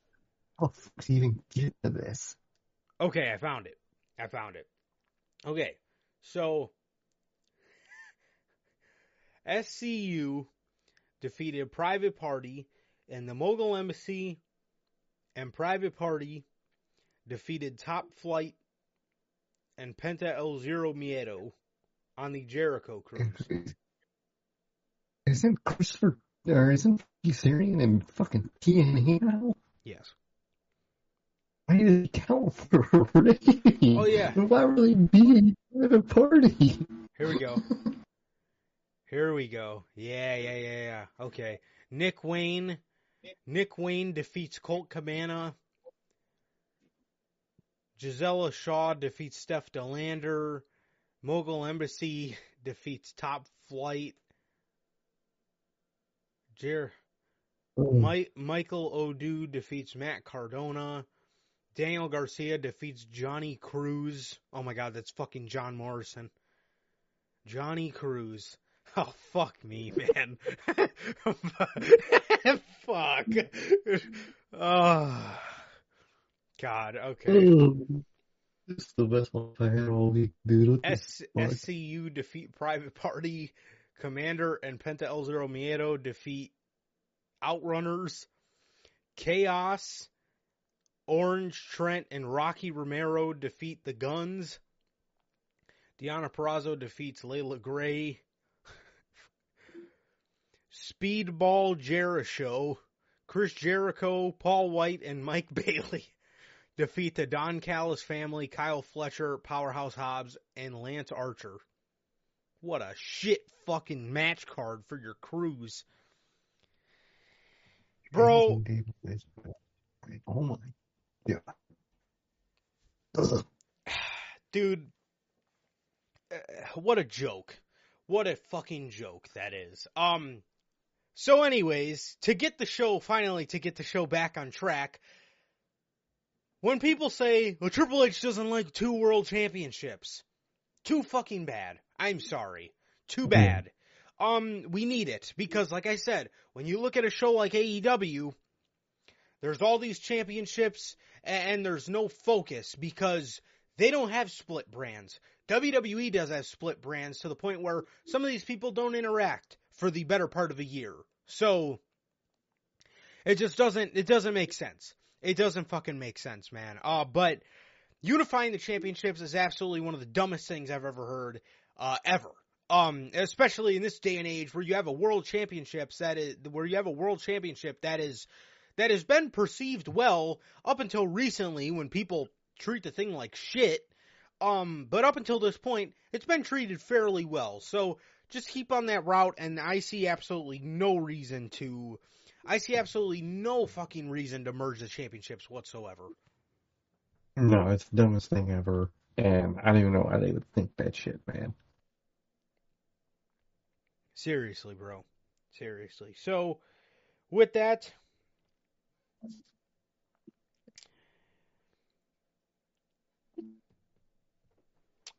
How the fuck do you even get to this? Okay, I found it. I found it. Okay, so SCU defeated Private Party, and the Mogul Embassy and Private Party defeated Top Flight and Penta El Zero Miedo on the Jericho Cruise. Isn't Christopher, or isn't Kazarian and fucking TNA now? Yes. Why did he count for a rating? Oh, yeah. Why were they beating the party? Here we go. Here we go. Yeah, yeah, yeah, yeah. Okay. Nick Wayne. Nick Wayne defeats Colt Cabana. Giselle Shaw defeats Steph Delander. Mogul Embassy defeats Top Flight. Jer- Mm. Mi- Michael Oku defeats Matt Cardona. Daniel Garcia defeats Johnny Cruz. Oh my god, that's fucking John Morrison. Johnny Cruz. Oh fuck me, man. fuck. Oh. God, okay. Mm. This is the best one I had all week, dude. S- SCU defeat Private Party. Komander and Penta El Zero Miedo defeat Outrunners. Chaos. Orange Trent and Rocky Romero defeat the Guns. Deonna Purrazzo defeats Leila Grey. Speedball Jericho. Chris Jericho, Paul White, and Mike Bailey defeat the Don Callis family, Kyle Fletcher, Powerhouse Hobbs, and Lance Archer. What a shit fucking match card for your cruise. Bro, Oh my. Yeah. Ugh. dude, what a joke. What a fucking joke that is. Um, so anyways, to get the show, finally, to get the show back on track, when people say, well, Triple H doesn't like two world championships, too fucking bad. I'm sorry. Too bad. Um, we need it because, like I said, when you look at a show like AEW, there's all these championships and there's no focus because they don't have split brands. WWE does have split brands to the point where some of these people don't interact for the better part of a year. So it just doesn't it doesn't make sense. It doesn't fucking make sense, man. Uh but unifying the championships is absolutely one of the dumbest things I've ever heard uh ever. Um especially in this day and age where you have a world championships that is where you have a world championship that is that has been perceived well up until recently when people treat the thing like shit. Um, but up until this point, it's been treated fairly well. So just keep on that route, and I see absolutely no reason to. I see absolutely no fucking reason to merge the championships whatsoever. No, it's the dumbest thing ever. And I don't even know why they would think that shit, man. Seriously, bro. Seriously. So, with that,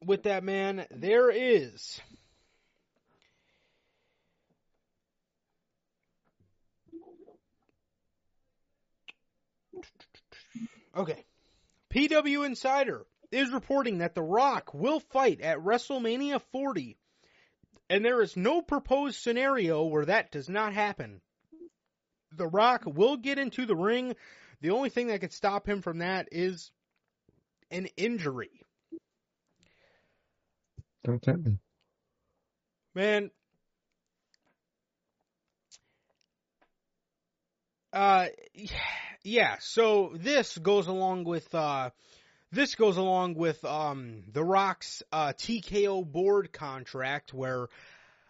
with that, man, there is. Okay. PW Insider is reporting that The Rock will fight at WrestleMania 40 and there is no proposed scenario where that does not happen. The Rock will get into the ring. The only thing that could stop him from that is an injury. Don't tempt me. Man. Uh yeah, so this goes along with uh this goes along with um The Rock's uh TKO board contract where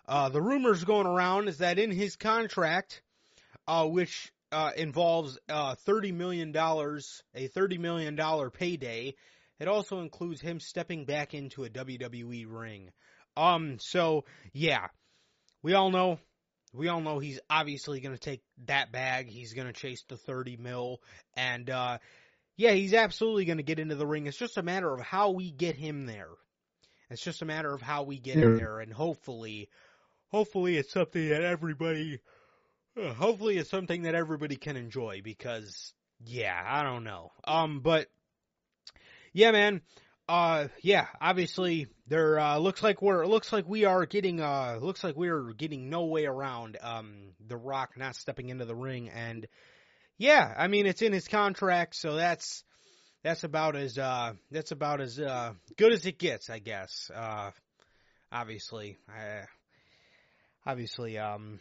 uh the rumors going around is that in his contract uh which uh involves uh 30 million dollars, a 30 million dollar payday, it also includes him stepping back into a WWE ring. Um so yeah, we all know we all know he's obviously going to take that bag. He's going to chase the 30 mil and uh yeah, he's absolutely going to get into the ring. It's just a matter of how we get him there. It's just a matter of how we get him there, and hopefully, hopefully it's something that everybody, uh, hopefully it's something that everybody can enjoy. Because yeah, I don't know. Um, but yeah, man. Uh, yeah, obviously there uh, looks like we're looks like we are getting uh looks like we're getting no way around um the Rock not stepping into the ring and yeah, I mean it's in his contract, so that's that's about as uh that's about as uh good as it gets, I guess. Uh obviously, I obviously um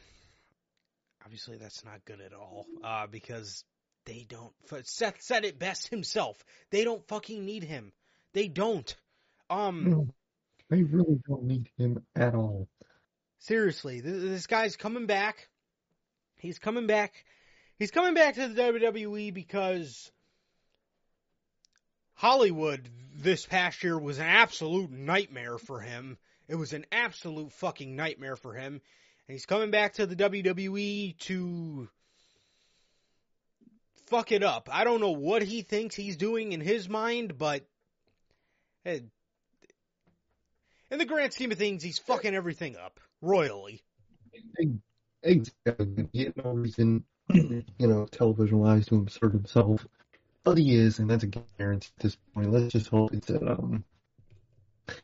obviously that's not good at all. Uh because they don't Seth said it best himself. They don't fucking need him. They don't. Um No, they really don't need him at all. Seriously, this guy's coming back. He's coming back. He's coming back to the WWE because Hollywood this past year was an absolute nightmare for him. It was an absolute fucking nightmare for him. And he's coming back to the WWE to fuck it up. I don't know what he thinks he's doing in his mind, but in the grand scheme of things, he's fucking everything up royally. Exactly. He had no reason, you know, television wise to insert himself. But he is, and that's a guarantee at this point. Let's just hope it's that, um,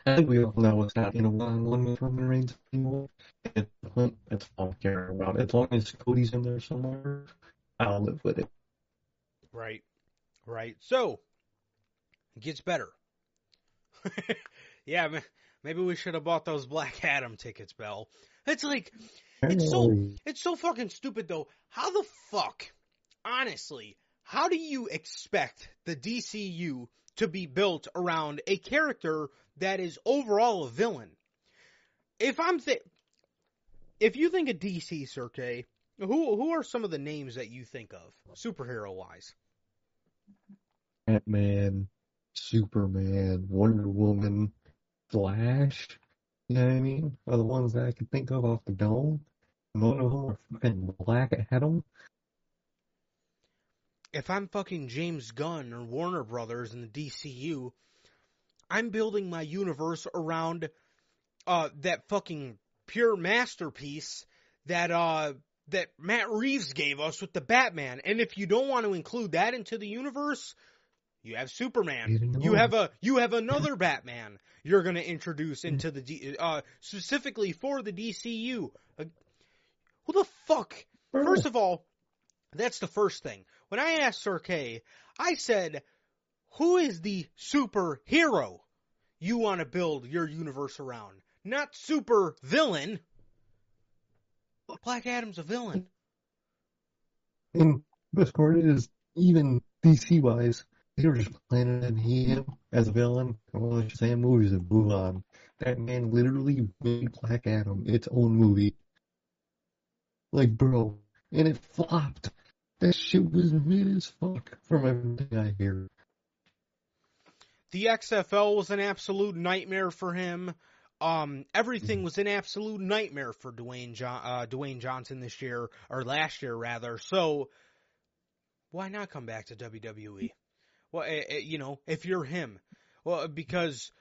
I think we all know it's not in a one on one with Roman Reigns anymore. And that's all I care about. As long as Cody's in there somewhere, I'll live with it. Right. Right. So, it gets better. yeah, maybe we should have bought those Black Adam tickets, Bell. It's like, It's so- it's so fucking stupid though. How the fuck, honestly, how do you expect the DCU to be built around a character that is overall a villain? If I'm th- if you think of DC, Sir K, who who are some of the names that you think of superhero wise? Batman, Superman, Wonder Woman, Flash, you know what I mean? Are the ones that I can think of off the dome. None of them are fucking Black Adam. if I'm fucking James Gunn or Warner Brothers in the DCU, I'm building my universe around uh that fucking pure masterpiece that uh that Matt Reeves gave us with the Batman. And if you don't want to include that into the universe, you have Superman. You have a you have another Batman you're going to introduce into the D, uh specifically for the DCU. Who the fuck First of all, that's the first thing. When I asked Sir K, I said, who is the superhero you want to build your universe around? Not super villain. Black Adam's a villain. And best part is, even DC wise, they were just planning on him as a villain. All the Shazam movies and move on. That man literally made Black Adam its own movie. Like, bro. And it flopped. That shit was mid as fuck from everything I hear. The XFL was an absolute nightmare for him. Um, everything was an absolute nightmare for Dwayne jo- uh, Dwayne Johnson this year or last year rather. So why not come back to WWE? Well, eh, eh, you know, if you're him, well, because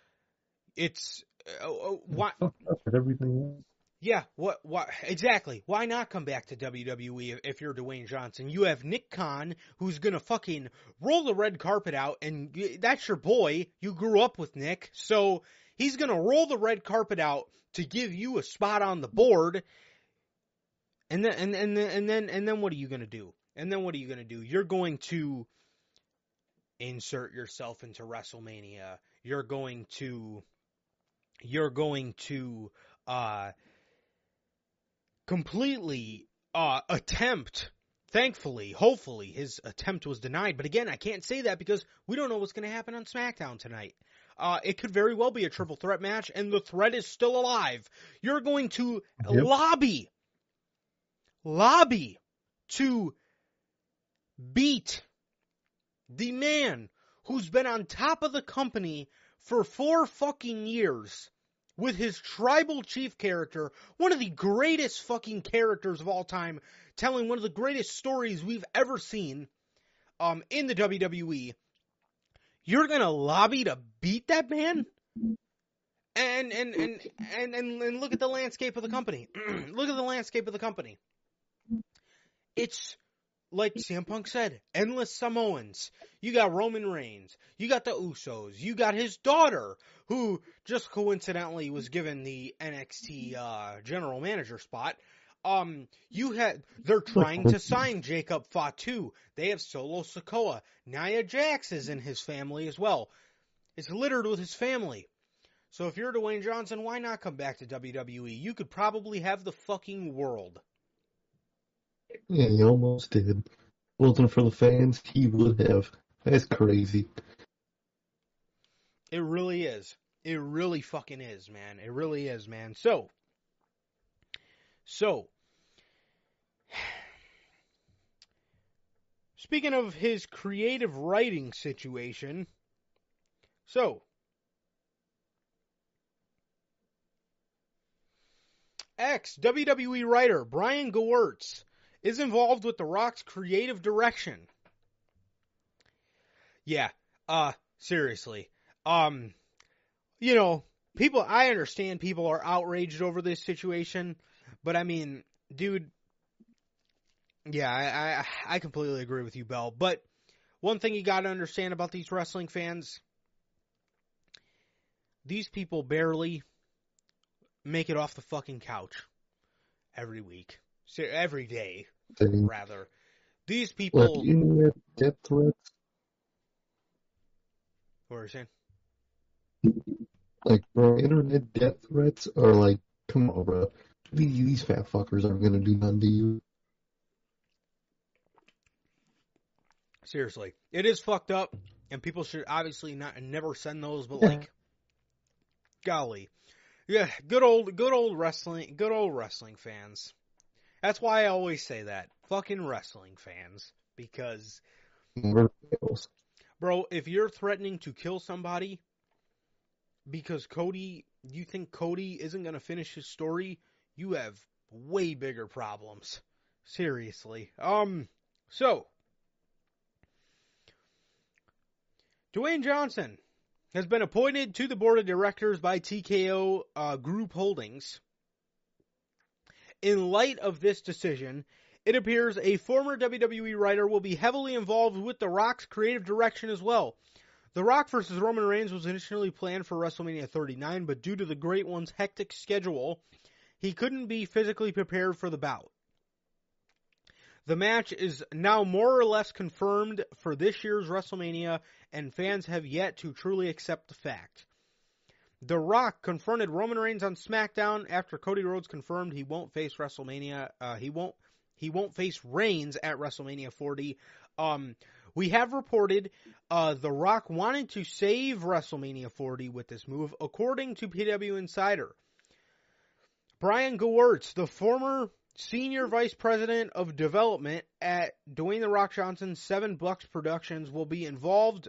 it's uh, uh, why Fucked up with everything. Yeah, what what exactly? Why not come back to WWE if, you're Dwayne Johnson? You have Nick Khan who's gonna fucking roll the red carpet out, and that's your boy. You grew up with Nick, so he's gonna roll the red carpet out to give you a spot on the board. And then and and then and then and then what are you gonna do? And then what are you gonna do? You're going to insert yourself into WrestleMania. You're going to you're going to uh completely uh, attempt. Thankfully, hopefully, his attempt was denied. But again, I can't say that because we don't know what's going to happen on SmackDown tonight. Uh, it could very well be a triple threat match, and the threat is still alive. You're going to Yep. lobby, lobby to beat the man who's been on top of the company for four fucking years with his tribal chief character, one of the greatest fucking characters of all time, telling one of the greatest stories we've ever seen um, in the WWE. You're gonna lobby to beat that man? And and and and and, look at the landscape of the company. look at the landscape of the company. It's like CM Punk said, endless Samoans. You got Roman Reigns. You got the Usos. You got his daughter, who just coincidentally was given the NXT uh, general manager spot. Um, you had they're trying to sign Jacob Fatu. They have Solo Sikoa. Nia Jax is in his family as well. It's littered with his family. So if you're Dwayne Johnson, why not come back to WWE? You could probably have the fucking world. Yeah, he almost did. Wasn't for the fans, he would have. That's crazy. It really is. It really fucking is, man. It really is, man. So, so, speaking of his creative writing situation, So, ex WWE writer Brian Gewirtz is involved with The Rock's creative direction. Yeah, uh, seriously. Um, you know, people, I understand people are outraged over this situation, but I mean, dude, yeah, I, I, I completely agree with you, Bell. But one thing you got to understand about these wrestling fans, these people barely make it off the fucking couch every week, so every day, Thing. rather. These Like people, internet death threats, what are you saying? like bro, internet death threats are like, come on, bro. These, these fat fuckers aren't gonna do nothing to you. Seriously, it is fucked up, and people should obviously not never send those. But Yeah. like, golly, yeah, good old, good old wrestling, good old wrestling fans. That's why I always say that, fucking wrestling fans, because bro, if you're threatening to kill somebody because Cody, you think Cody isn't gonna finish his story, you have way bigger problems. Seriously. Um, so Dwayne Johnson has been appointed to the board of directors by TKO uh, Group Holdings. In light of this decision, it appears a former WWE writer will be heavily involved with The Rock's creative direction as well. The Rock versus Roman Reigns was initially planned for WrestleMania 39, but due to the Great One's hectic schedule, he couldn't be physically prepared for the bout. The match is now more or less confirmed for this year's WrestleMania, and fans have yet to truly accept the fact. The Rock confronted Roman Reigns on SmackDown after Cody Rhodes confirmed he won't face WrestleMania. Uh, he won't. He won't face Reigns at WrestleMania 40. Um, we have reported uh, The Rock wanted to save WrestleMania 40 with this move, according to PW Insider. Brian Gewirtz, the former senior vice president of development at Dwayne the Rock Johnson's Seven Bucks Productions, will be involved.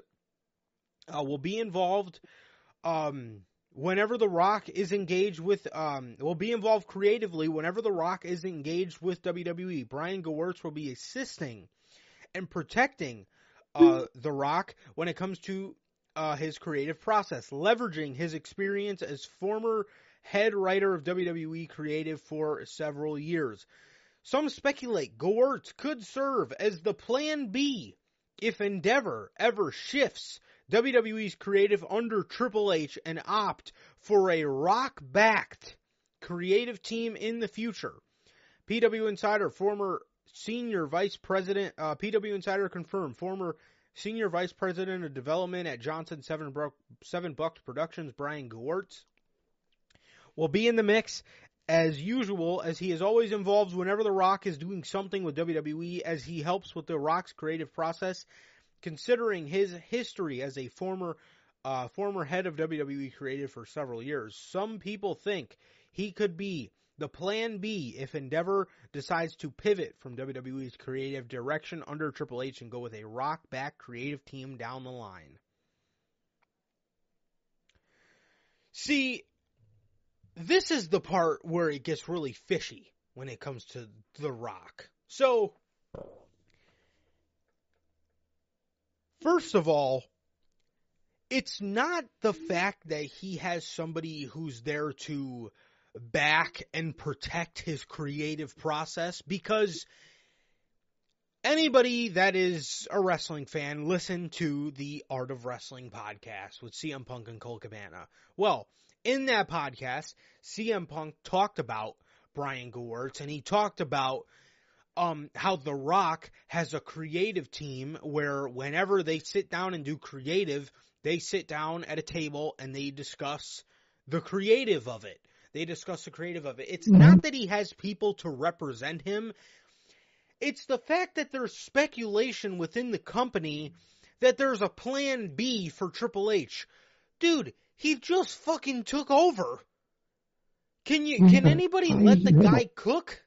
Uh, will be involved um, whenever The Rock is engaged with. Um, will be involved creatively whenever The Rock is engaged with WWE. Brian Gewirtz will be assisting and protecting uh, The Rock when it comes to uh, his creative process, leveraging his experience as former head writer of WWE creative for several years. Some speculate Gewirtz could serve as the plan B if Endeavor ever shifts WWE's creative under Triple H and opt for a rock backed creative team in the future. PW Insider, former senior vice president, uh, PW Insider confirmed, former senior vice president of development at Johnson Seven, Bro- Seven Bucks Productions, Brian Gewirtz, will be in the mix as usual, as he is always involved whenever The Rock is doing something with WWE, as he helps with The Rock's creative process. Considering his history as a former uh, former head of WWE creative for several years, some people think he could be the plan B if Endeavor decides to pivot from WWE's creative direction under Triple H and go with a rock back creative team down the line. See, this is the part where it gets really fishy when it comes to The Rock. So, first of all, it's not the fact that he has somebody who's there to back and protect his creative process because anybody that is a wrestling fan listen to the Art of Wrestling podcast with CM Punk and Colt Cabana. Well, in that podcast, CM Punk talked about Brian Gewirtz and he talked about um, how The Rock has a creative team where whenever they sit down and do creative, they sit down at a table and they discuss the creative of it. They discuss the creative of it. It's not that he has people to represent him. It's the fact that there's speculation within the company that there's a plan B for Triple H. Dude, he just fucking took over. Can you can anybody let the guy cook?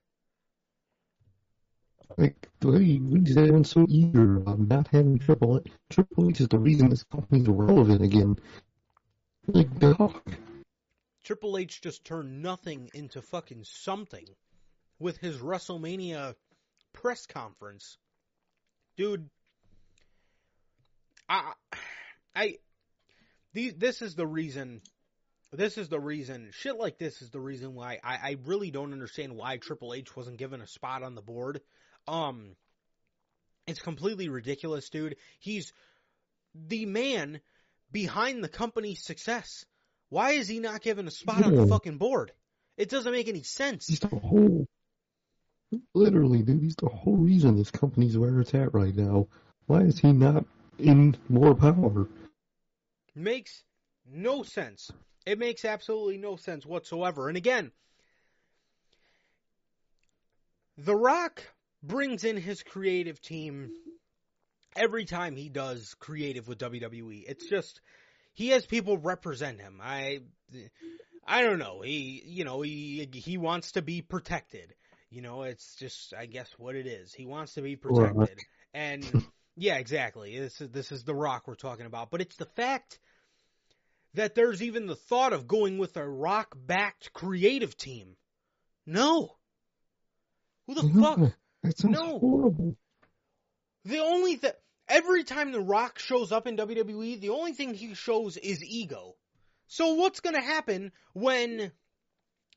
Like, Hey, what is everyone so eager about not having Triple H? Triple H is the reason this company's relevant again. Like, dog. Triple H just turned nothing into fucking something with his WrestleMania press conference. Dude, I, I, these, this is the reason, this is the reason, shit like this is the reason why I, I really don't understand why Triple H wasn't given a spot on the board. Um, it's completely ridiculous, dude. He's the man behind the company's success. Why is he not given a spot on the fucking board? It doesn't make any sense. He's the whole, literally, dude, he's the whole reason this company's where it's at right now. Why is he not in more power? Makes no sense. It makes absolutely no sense whatsoever. And again, The Rock brings in his creative team every time he does creative with WWE. It's just he has people represent him. I I don't know. He you know, he he wants to be protected. You know, it's just I guess what it is. He wants to be protected. And yeah, exactly. This is this is the Rock we're talking about. But it's the fact that there's even the thought of going with a rock backed creative team. No. Who the fuck? No, That sounds No. horrible. The only thing, every time The Rock shows up in WWE, the only thing he shows is ego. So what's gonna happen when,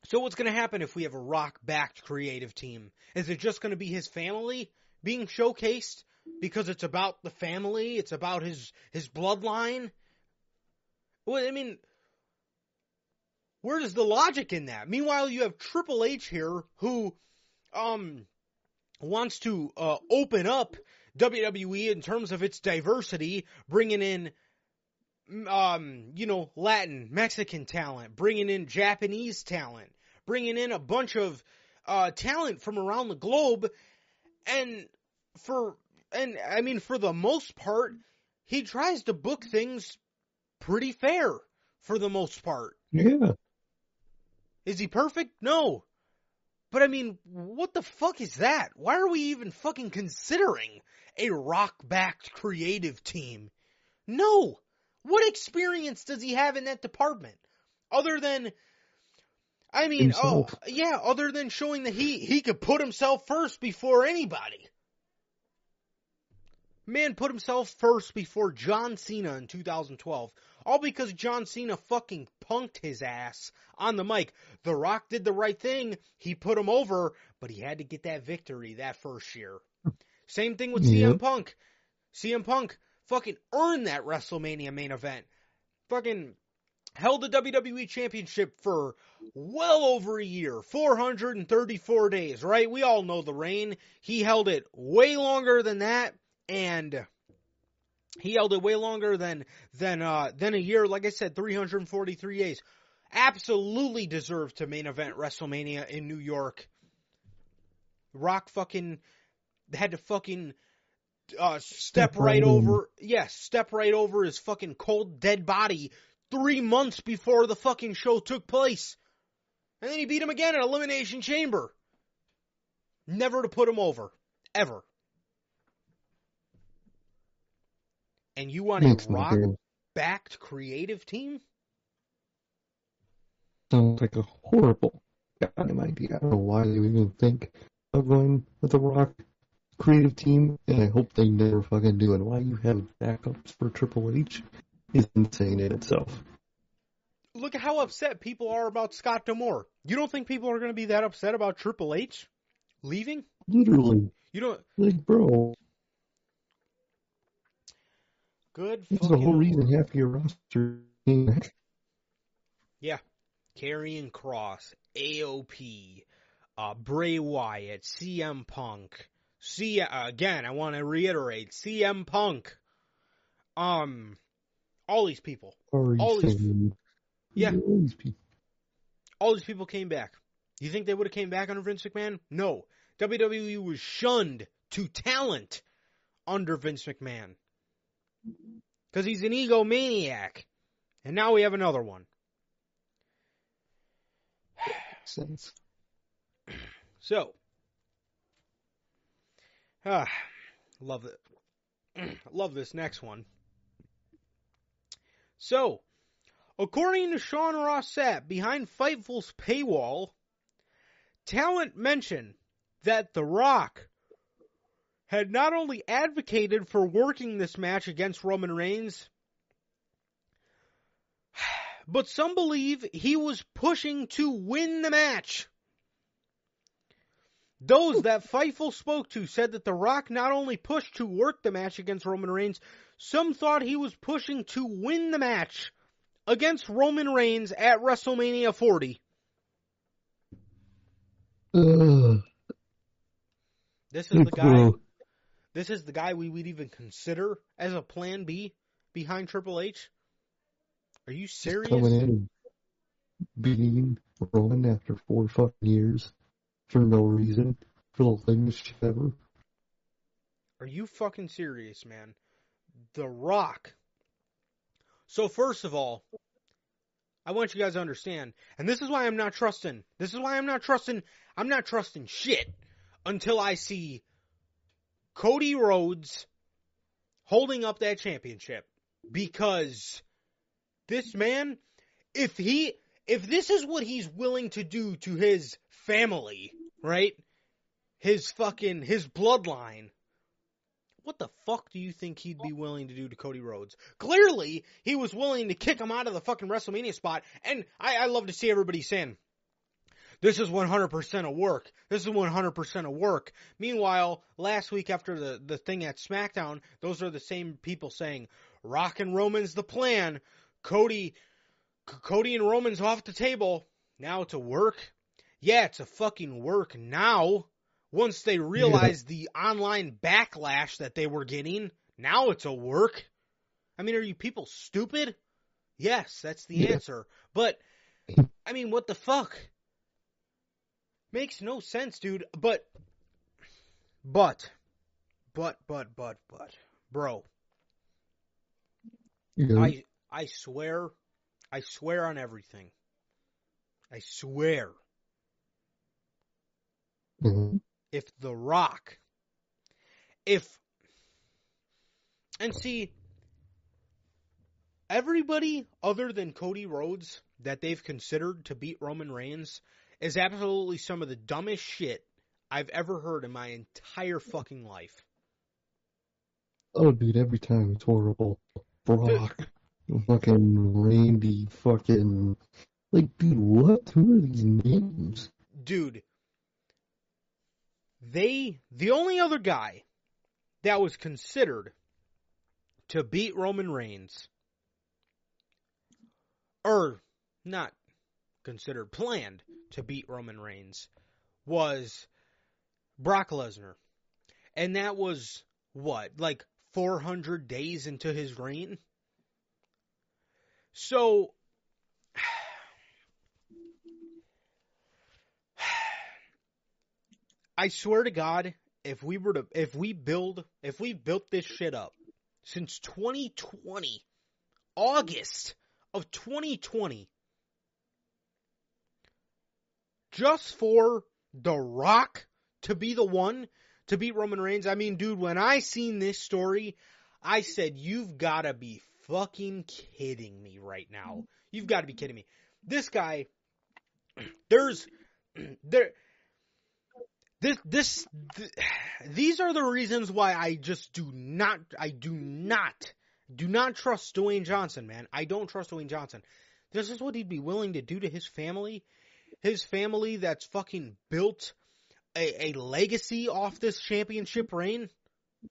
so what's gonna happen if we have a Rock backed creative team? Is it just gonna be his family being showcased? Because it's about the family, it's about his, his bloodline? Well, I mean, where's the logic in that? Meanwhile, you have Triple H here who, um, wants to uh, open up WWE in terms of its diversity, bringing in, mm, um, you know, Latin, Mexican talent, bringing in Japanese talent, bringing in a bunch of uh, talent from around the globe, and for and I mean for the most part, he tries to book things pretty fair for the most part. Yeah. Is he perfect? No. But I mean, what the fuck is that? Why are we even fucking considering a rock backed creative team? No. What experience does he have in that department? Other than I mean, Himself. oh yeah, other than showing that he he could put himself first before anybody. Man put himself first before John Cena in 2012. All because John Cena fucking punked his ass on the mic. The Rock did the right thing. He put him over, but he had to get that victory that first year. Same thing with CM Yep. Punk. CM Punk fucking earned that WrestleMania main event. Fucking held the WWE Championship for well over a year, 434 days, right? We all know the reign. He held it way longer than that, and he held it way longer than than uh than a year. Like I said, 343 days. Absolutely deserved to main event WrestleMania in New York. Rock fucking had to fucking uh, step, Step right right over, yes, step right over his fucking cold dead body three months before the fucking show took place. And then he beat him again in Elimination Chamber. Never to put him over. Ever. And you want Makes a rock backed creative team? Sounds like a horrible goddamn idea. I don't know why they would even think of going with a Rock creative team, and I hope they never fucking do. And why you have backups for Triple H is insane in itself. Look at how upset people are about Scott D'Amore. You don't think people are going to be that upset about Triple H leaving? Literally, You don't. like, bro, Good. this is the whole reason half your roster back. Karrion Kross, AOP, uh, Bray Wyatt, CM Punk. C uh, again, I want to reiterate, CM Punk. Um, all these people, Sorry, All these-. Yeah. All these people. all these people came back. You think they would have came back under Vince McMahon? No. WWE was shunned to talent under Vince McMahon because he's an egomaniac, and now we have another one. Sense. So, Ah, love it. love this next one. So, according to Sean Ross behind Fightful's paywall, talent mentioned that The Rock had not only advocated for working this match against Roman Reigns, but some believe he was pushing to win the match. Those that Fightful spoke to said that The Rock not only pushed to work the match against Roman Reigns, some thought he was pushing to win the match against Roman Reigns at WrestleMania 40. Ugh. This is the guy. This is the guy we would even consider as a plan B behind Triple H. Are you serious? coming in beating Roman after four fucking years for no reason, for the lamest shit ever. Are you fucking serious, man? The Rock. So first of all, I want you guys to understand, and this is why I'm not trusting. This is why I'm not trusting. I'm not trusting shit until I see Cody Rhodes holding up that championship because this man, if he, if this is what he's willing to do to his family, right? His fucking, his bloodline, what the fuck do you think he'd be willing to do to Cody Rhodes? Clearly, he was willing to kick him out of the fucking WrestleMania spot, and I, I love to see everybody saying, this is 100% of work. This is 100% of work. Meanwhile, last week after the, the thing at SmackDown, those are the same people saying, Rock and Roman's the plan. Cody, C- Cody and Roman's off the table. Now it's a work. Yeah, it's a fucking work now. Once they realized the online backlash that they were getting, now it's a work. I mean, are you people stupid? Yes, that's the Yeah. answer. But, I mean, what the fuck? Makes no sense, dude. But, but, but, but, but, but, bro, know, I, I swear, I swear on everything. I swear, Mhm. if The Rock, if, and see, everybody other than Cody Rhodes that they've considered to beat Roman Reigns is absolutely some of the dumbest shit I've ever heard in my entire fucking life. oh, dude, every time it's horrible. Brock, fucking Randy, fucking, like, dude, what? Who are these names? dude, they the only other guy that was considered to beat Roman Reigns, or not considered planned to beat Roman Reigns, was Brock Lesnar, and that was what like 400 days into his reign. So I swear to God, if we were to, if we build, if we built this shit up since 2020, August of 2020, just for The Rock to be the one to beat Roman Reigns. I mean, dude, when I seen this story, I said, you've gotta be fucking kidding me right now. You've gotta be kidding me. This guy, there's, there, this this th- these are the reasons why I just do not I do not do not trust Dwayne Johnson, man. I don't trust Dwayne Johnson. This is what he'd be willing to do to his family. His family that's fucking built a, a legacy off this championship reign.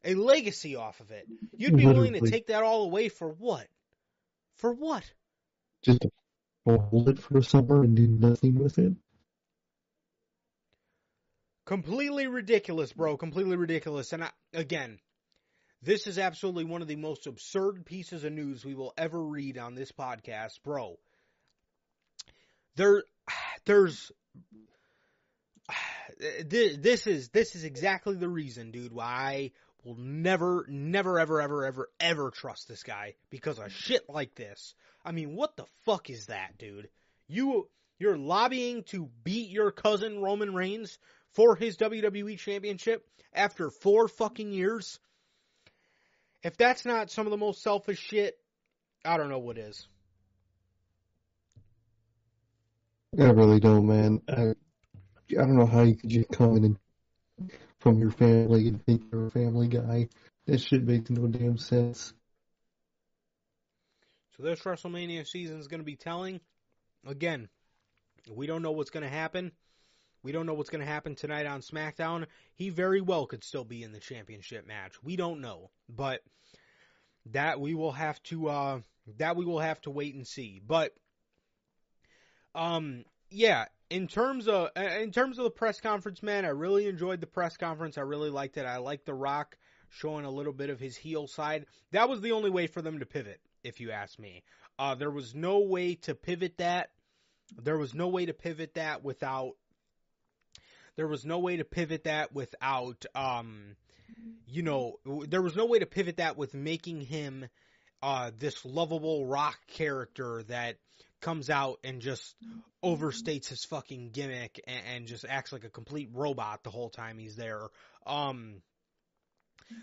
A legacy off of it. You'd be willing to take that all away for what? For what? Just to hold it for a summer and do nothing with it? Completely ridiculous, bro. Completely ridiculous. And I, again, this is absolutely one of the most absurd pieces of news we will ever read on this podcast, bro. There, there's, this, is this is exactly the reason, dude. Why I will never, never, ever, ever, ever, ever trust this guy because of shit like this. I mean, what the fuck is that, dude? You, you're lobbying to beat your cousin Roman Reigns for his WWE championship after four fucking years. If that's not some of the most selfish shit, I don't know what is. I really don't, man. I, I don't know how you could just come in and, from your family and think you're a family guy. That shit makes no damn sense. So this WrestleMania season is going to be telling. Again, we don't know what's going to happen. We don't know what's going to happen tonight on SmackDown. He very well could still be in the championship match. We don't know, but that we will have to uh, that we will have to wait and see. But um, yeah, in terms of in terms of the press conference, man, I really enjoyed the press conference. I really liked it. I liked The Rock showing a little bit of his heel side. That was the only way for them to pivot, if you ask me. Uh, there was no way to pivot that. There was no way to pivot that without. There was no way to pivot that without, um, you know, there was no way to pivot that with making him uh, this lovable rock character that comes out and just overstates his fucking gimmick and, and just acts like a complete robot the whole time he's there. Um,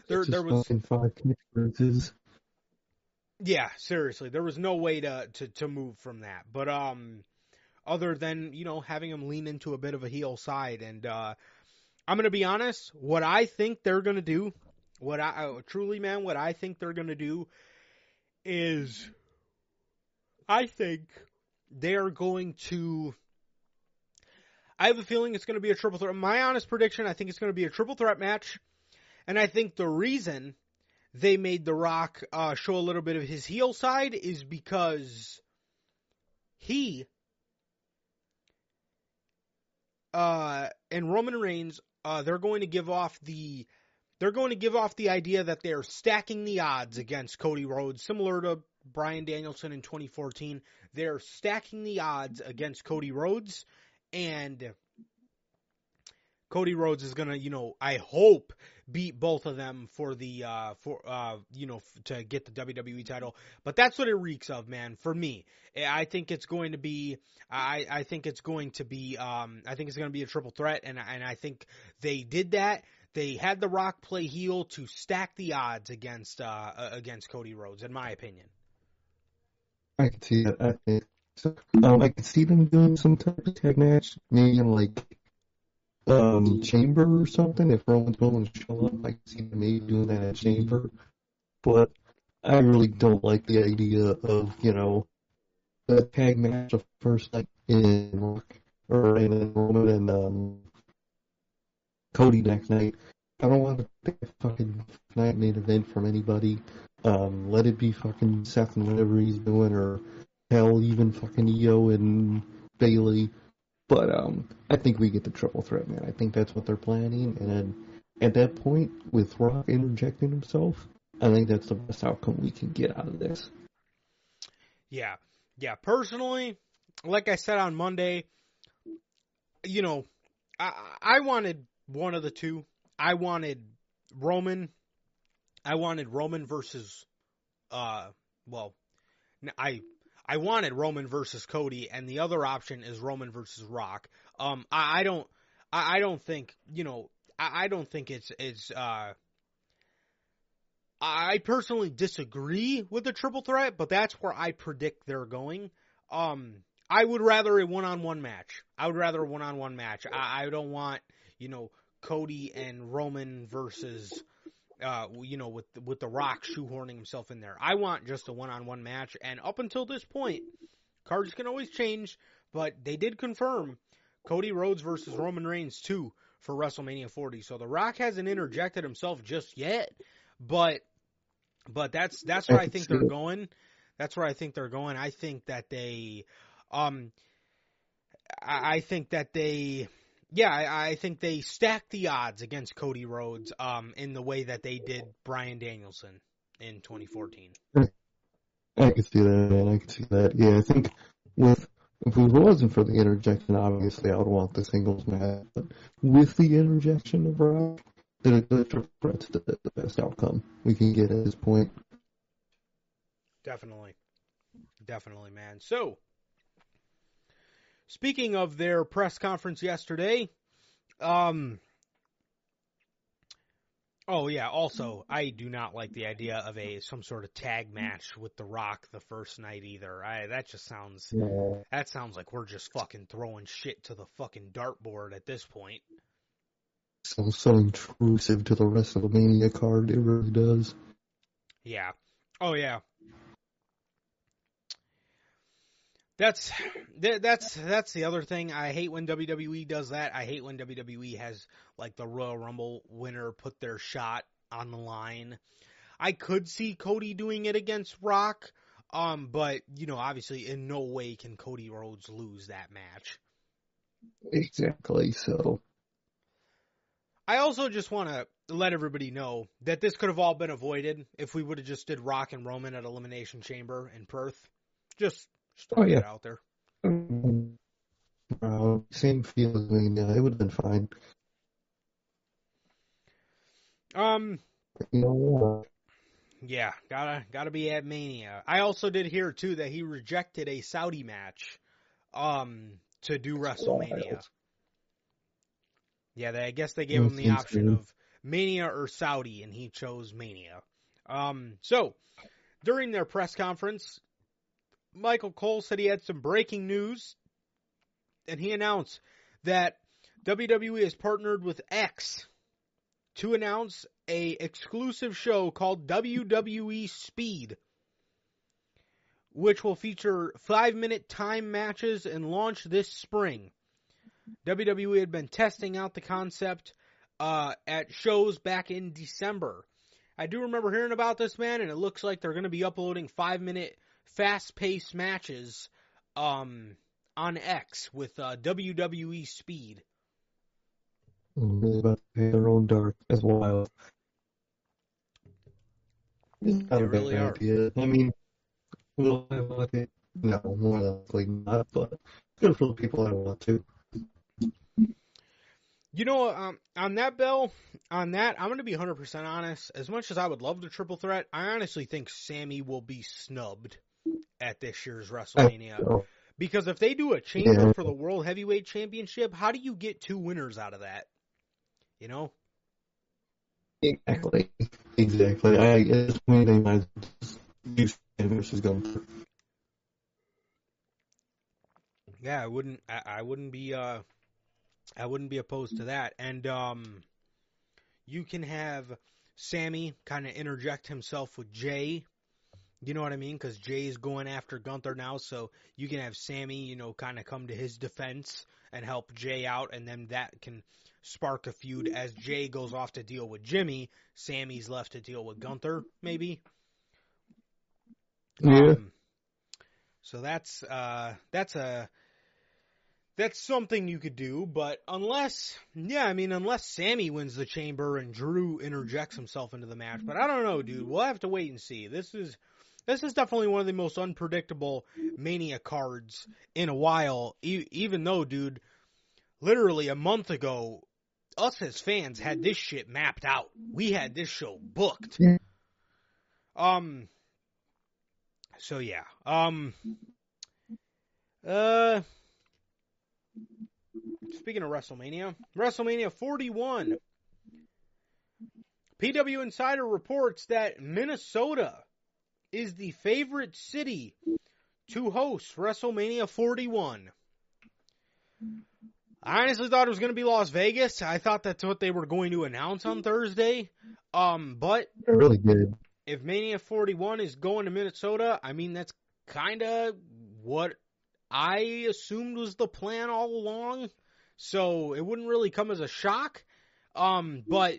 there, there was, five yeah, seriously, there was no way to, to, to move from that. But, um, other than, you know, having him lean into a bit of a heel side. And, uh, I'm going to be honest, what I think they're going to do, what I, uh, truly, man, what I think they're going to do is, I think they're going to, I have a feeling it's going to be a triple threat. My honest prediction, I think it's going to be a triple threat match. And I think the reason they made The Rock uh, show a little bit of his heel side is because he uh, and Roman Reigns uh, they're going to give off the they're going to give off the idea that they're stacking the odds against Cody Rhodes, similar to Bryan Danielson in 2014. They're stacking the odds against Cody Rhodes, and Cody Rhodes is gonna, you know, I hope beat both of them for the uh for uh you know to get the WWE title. But that's what it reeks of, man. For me, I think it's going to be I I think it's going to be um I think it's going to be a triple threat, and and I think they did that. They had The Rock play heel to stack the odds against uh against Cody Rhodes, in my opinion. I can see that. I so. Um, I can see them doing some type of tag match, maybe in like um Chamber or something. If Roman's willing to show up, I can see them maybe doing that at Chamber. But I really don't like the idea of you know the tag match the first night in or in Roman and um Cody next night. I don't want to pick a fucking night main event from anybody. Um, let it be fucking Seth and whatever he's doing, or hell, even fucking Iyo and Bayley. But um, I think we get the triple threat, man. I think that's what they're planning, and at that point, with Rock interjecting himself, I think that's the best outcome we can get out of this. Yeah. Yeah. Personally, like I said on Monday, you know, I, I wanted one of the two. I wanted Roman. I wanted Roman versus, uh, well, I I wanted Roman versus Cody, and the other option is Roman versus Rock. Um, I, I don't, I, don't think, you know, I, I don't think it's, it's, uh, I personally disagree with the triple threat, but that's where I predict they're going. Um, I would rather a one-on-one match. I would rather a one-on-one match. I, I don't want, you know, Cody and Roman versus, uh, you know, with with the Rock shoehorning himself in there. I want just a one-on-one match. And up until this point, cards can always change, but they did confirm Cody Rhodes versus Roman Reigns too for WrestleMania 40. So the Rock hasn't interjected himself just yet, but but that's that's where I think they're going. That's where I think they're going. I think that they, um, I, I think that they, yeah, I, I think they stacked the odds against Cody Rhodes, um, in the way that they did Bryan Danielson in 2014. I can see that, man. I can see that. Yeah, I think with if it wasn't for the interjection, obviously I would want the singles match. But with the interjection of Rock, the the triple threat's the, the best outcome we can get at this point. Definitely. Definitely, man. So, speaking of their press conference yesterday, Um. Oh yeah. Also, I do not like the idea of a some sort of tag match with The Rock the first night either. I that just sounds that sounds like we're just fucking throwing shit to the fucking dartboard at this point. So so intrusive to the WrestleMania card. It really does. Yeah. Oh yeah. That's that's that's the other thing. I hate when WWE does that. I hate when WWE has like the Royal Rumble winner put their shot on the line. I could see Cody doing it against Rock, um, but you know, obviously, in no way can Cody Rhodes lose that match. Exactly. So I also just want to let everybody know that this could have all been avoided if we would have just did Rock and Roman at Elimination Chamber in Perth. Just, just Oh, yeah. out there. uh, same feeling. Yeah, it would have been fine. Um, You know yeah, gotta gotta be at Mania. I also did hear too that he rejected a Saudi match, um, to do WrestleMania. Wild. Yeah, they, I guess they gave him the option of Mania or Saudi, and he chose Mania. Um, so during their press conference, Michael Cole said he had some breaking news, and he announced that WWE has partnered with X to announce a exclusive show called WWE Speed, which will feature five minute time matches and launch this spring. WWE had been testing out the concept uh, at shows back in December. I do remember hearing about this man, and it looks like they're going to be uploading five minute fast paced matches um, on X with uh, WWE Speed. Really about to pay their own dark as wild. It's not They a really bad are. idea. I mean, will I want it? No, more likely not, but good for the people that want to. You know, um, on that bell, on that, I'm going to be 100% honest. As much as I would love the triple threat, I honestly think Sami will be snubbed at this year's WrestleMania. Because if they do a chamber Yeah. for the World Heavyweight Championship, how do you get two winners out of that? You know? exactly. Exactly. I, this point, they might use versus Gunther. Yeah, I wouldn't. I, I wouldn't be. Uh, I wouldn't be opposed to that. And um, you can have Sami kind of interject himself with Jey. You know what I mean? Because Jey's going after Gunther now, so you can have Sami, you know, kind of come to his defense and help Jey out, and then that can spark a feud as Jey goes off to deal with Jimmy. Sami's left to deal with Gunther, maybe. Yeah. Um, so that's uh that's a that's something you could do, but unless yeah, I mean unless Sami wins the chamber and Drew interjects himself into the match, but I don't know, dude. We'll have to wait and see. This is this is definitely one of the most unpredictable Mania cards in a while. E- even though, dude, literally a month ago, us as fans had this shit mapped out. We had this show booked. Um. So yeah. Um. Uh. Speaking of WrestleMania, WrestleMania 41. PW Insider reports that Minnesota is the favorite city to host WrestleMania 41. I honestly thought it was going to be Las Vegas. I thought that's what they were going to announce on Thursday. Um, but I really did. if Mania 41 is going to Minnesota, I mean, that's kind of what I assumed was the plan all along. So it wouldn't really come as a shock. Um, but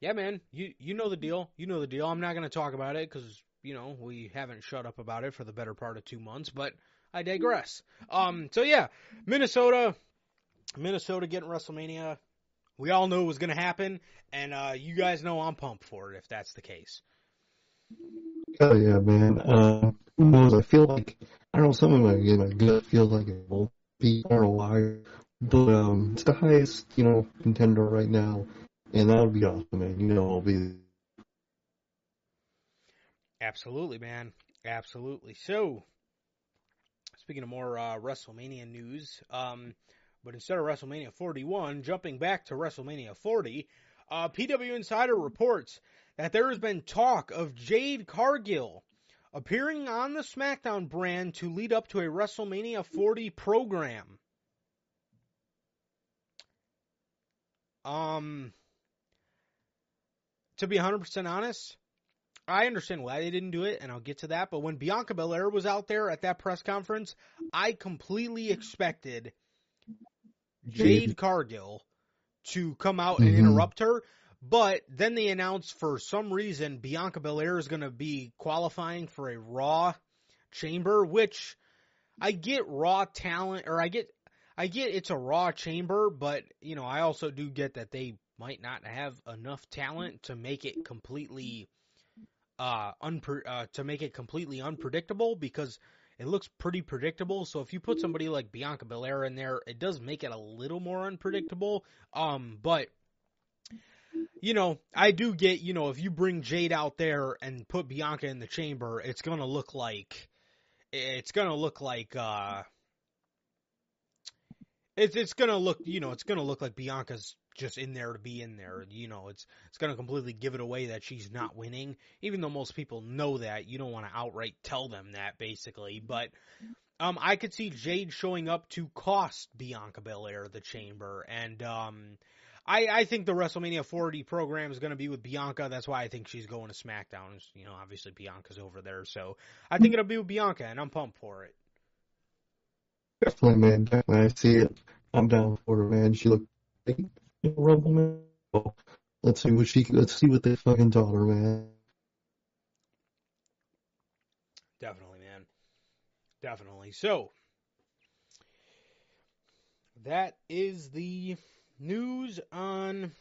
yeah, man, you you know the deal. You know the deal. I'm not going to talk about it because you know we haven't shut up about it for the better part of two months. But I digress. Um, so yeah, Minnesota, Minnesota getting WrestleMania. We all knew it was going to happen, and uh, you guys know I'm pumped for it if that's the case. Oh yeah, man. Um, who knows? I feel like I don't know. Something like in my gut feels like it will be. I don't know why, but um, it's the highest you know contender right now, and that would be awesome, man. You know, it'll be Absolutely, man. Absolutely. So, speaking of more uh, WrestleMania news, um, But instead of WrestleMania 41, jumping back to WrestleMania 40, uh, PW Insider reports that there has been talk of Jade Cargill appearing on the SmackDown brand to lead up to a WrestleMania 40 program. Um, to be 100% honest, I understand why they didn't do it, and I'll get to that. But when Bianca Belair was out there at that press conference, I completely expected Jade Cargill to come out and Mhm. interrupt her. But then they announced for some reason Bianca Belair is going to be qualifying for a Raw chamber, which I get Raw talent, or I get, I get it's a Raw chamber, but you know I also do get that they might not have enough talent to make it completely, uh, unpre- uh to make it completely unpredictable because it looks pretty predictable. So if you put somebody like Bianca Belair in there, it does make it a little more unpredictable. Um, but you know, I do get, you know, if you bring Jade out there and put Bianca in the chamber, it's gonna look like it's gonna look like uh it's it's gonna look you know, it's gonna look like Bianca's just in there to be in there. You know, it's it's gonna completely give it away that she's not winning. Even though most people know that, you don't want to outright tell them that basically. But um I could see Jade showing up to cost Bianca Belair the chamber and um I, I think the WrestleMania 40 program is going to be with Bianca. That's why I think she's going to SmackDown. You know, obviously Bianca's over there, so I think it'll be with Bianca, and I'm pumped for it. Definitely, man. Definitely, I see it. I'm down for her, man. She looked Rumble, man. Let's see what she. Let's see what they fucking taught her, man. Definitely, man. Definitely. So that is the news on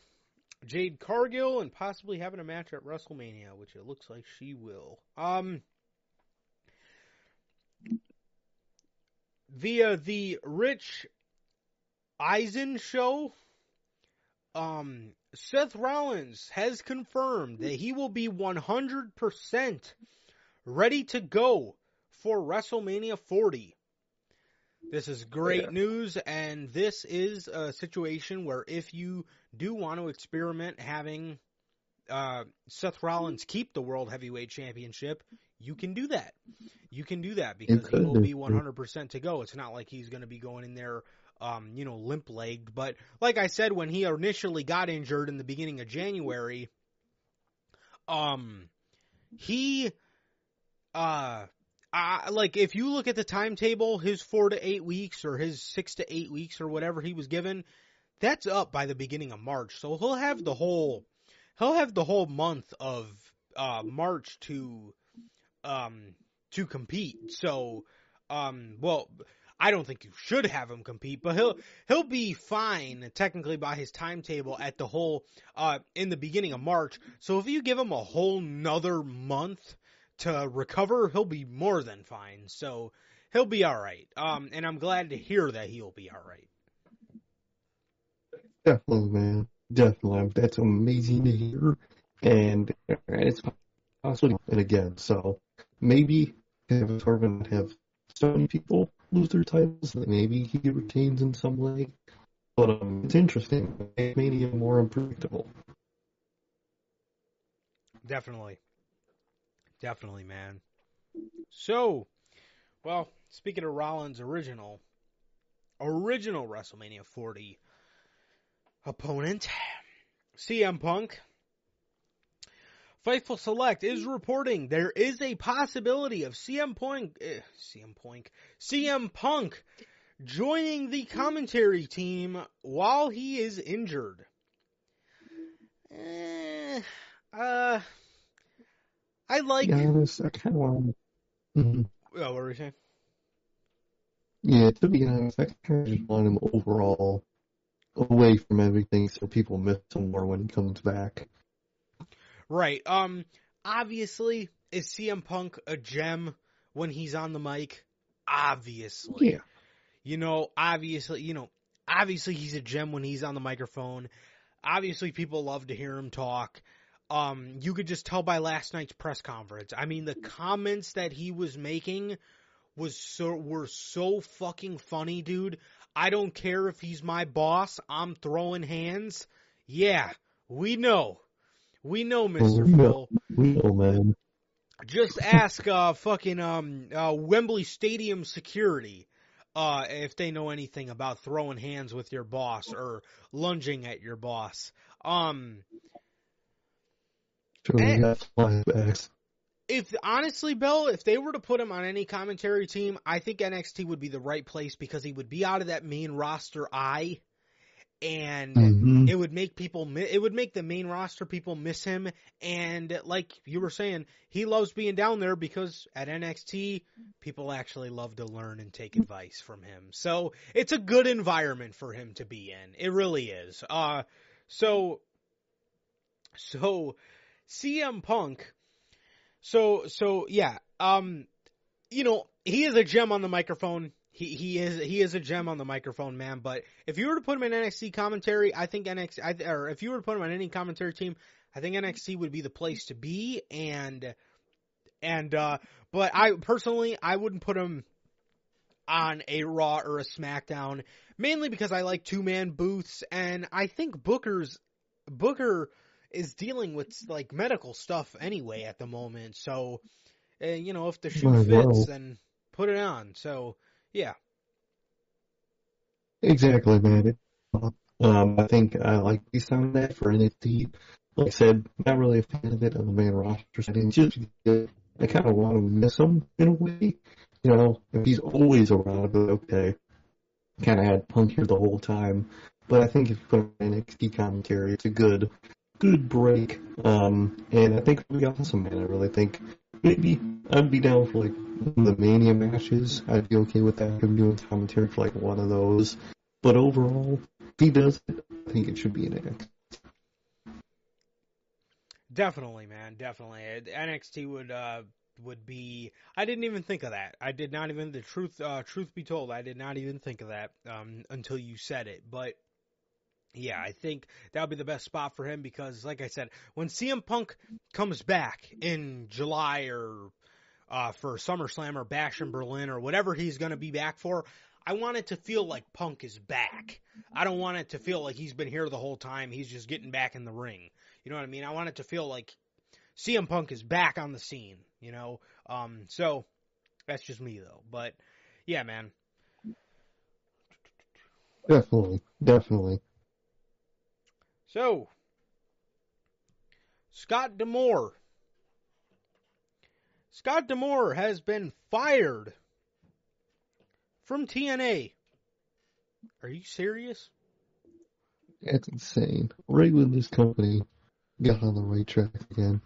Jade Cargill and possibly having a match at WrestleMania, which it looks like she will. Um via the Rich Eisen show, um Seth Rollins has confirmed that he will be 100% ready to go for WrestleMania 40. This is great Yeah. news, and this is a situation where if you do want to experiment having uh, Seth Rollins keep the World Heavyweight Championship, you can do that. You can do that because he will be 100% to go. It's not like he's going to be going in there, um, you know, limp legged. But like I said, when he initially got injured in the beginning of January, um, he, uh, uh, like if you look at the timetable, his four to eight weeks or his six to eight weeks or whatever he was given, that's up by the beginning of March. So he'll have the whole, he'll have the whole month of uh, March to, um, to compete. So, um, well, I don't think you should have him compete, but he'll he'll be fine technically by his timetable at the whole uh in the beginning of March. So if you give him a whole nother month to recover, he'll be more than fine. So he'll be all right. Um, and I'm glad to hear that he'll be all right. Definitely, man. Definitely. That's amazing to hear. And it's possible. And again, so maybe have a have some people lose their titles, that maybe he retains in some way. But um, it's interesting. It made more unpredictable. Definitely. Definitely, man. So, well, speaking of Rollins' original, original WrestleMania 40 opponent, CM Punk, Fightful Select is reporting there is a possibility of CM Punk, eh, CM Punk, CM Punk joining the commentary team while he is injured. Eh, uh, I like. Be honest, I kind of want. Mhm. Oh, what were you saying? Yeah, to be honest, I kind of just want him overall away from everything, so people miss him more when he comes back. Right. Um. Obviously, is CM Punk a gem when he's on the mic? Obviously. Yeah. You know, obviously, you know, obviously he's a gem when he's on the microphone. Obviously, people love to hear him talk. Um, you could just tell by last night's press conference. I mean, the comments that he was making was so were so fucking funny, dude. I don't care if he's my boss. I'm throwing hands. Yeah, we know. We know, Mr. We. Phil. We know, man. Just ask uh fucking um uh Wembley Stadium security uh if they know anything about throwing hands with your boss or lunging at your boss. Um Sure, Eh. we got flashbacks. if honestly, Bill, if they were to put him on any commentary team, I think NXT would be the right place because he would be out of that main roster eye, and hmm it would make people mi- it would make the main roster people miss him. And like you were saying, he loves being down there because at NXT, people actually love to learn and take advice from him. So it's a good environment for him to be in. It really is. Uh, so so CM Punk. So so yeah, um, you know he is a gem on the microphone. He he is he is a gem on the microphone, man. But if you were to put him in NXT commentary, I think NXT, I, or if you were to put him on any commentary team, I think NXT would be the place to be. And and uh, but I personally I wouldn't put him on a Raw or a SmackDown, mainly because I like two man booths, and I think Booker's Booker is dealing with like medical stuff anyway at the moment. So, uh, you know, if the shoe fits, then put it on. So, yeah, Exactly, man. Um, I think I like the sound of that for NXT. Like I said, not really a fan of it on the main roster setting. Just I kind of want to miss him in a way. You know, if he's always around, okay. Kind of had Punk here the whole time. But I think if you put NXT commentary, it's a good, good break. Um, and I think it'll be awesome, man. I really think maybe I'd be down for like the Mania matches. I'd be okay with that. Him doing commentary for like one of those. But overall, if he does it, I think it should be an NXT. definitely, man, definitely. NXT would uh would be. I didn't even think of that. I did not even. The truth, uh, truth be told, I did not even think of that um until you said it. But yeah, I think that would be the best spot for him because, like I said, when CM Punk comes back in July or uh, for SummerSlam or Bash in Berlin or whatever he's going to be back for, I want it to feel like Punk is back. I don't want it to feel like he's been here the whole time. He's just getting back in the ring. You know what I mean? I want it to feel like CM Punk is back on the scene. You know, um, so that's just me though. But yeah, man. Definitely, definitely. So, Scott D'Amore. Scott D'Amore has been fired from TNA. Are you serious? That's insane. When this company got on the right track again.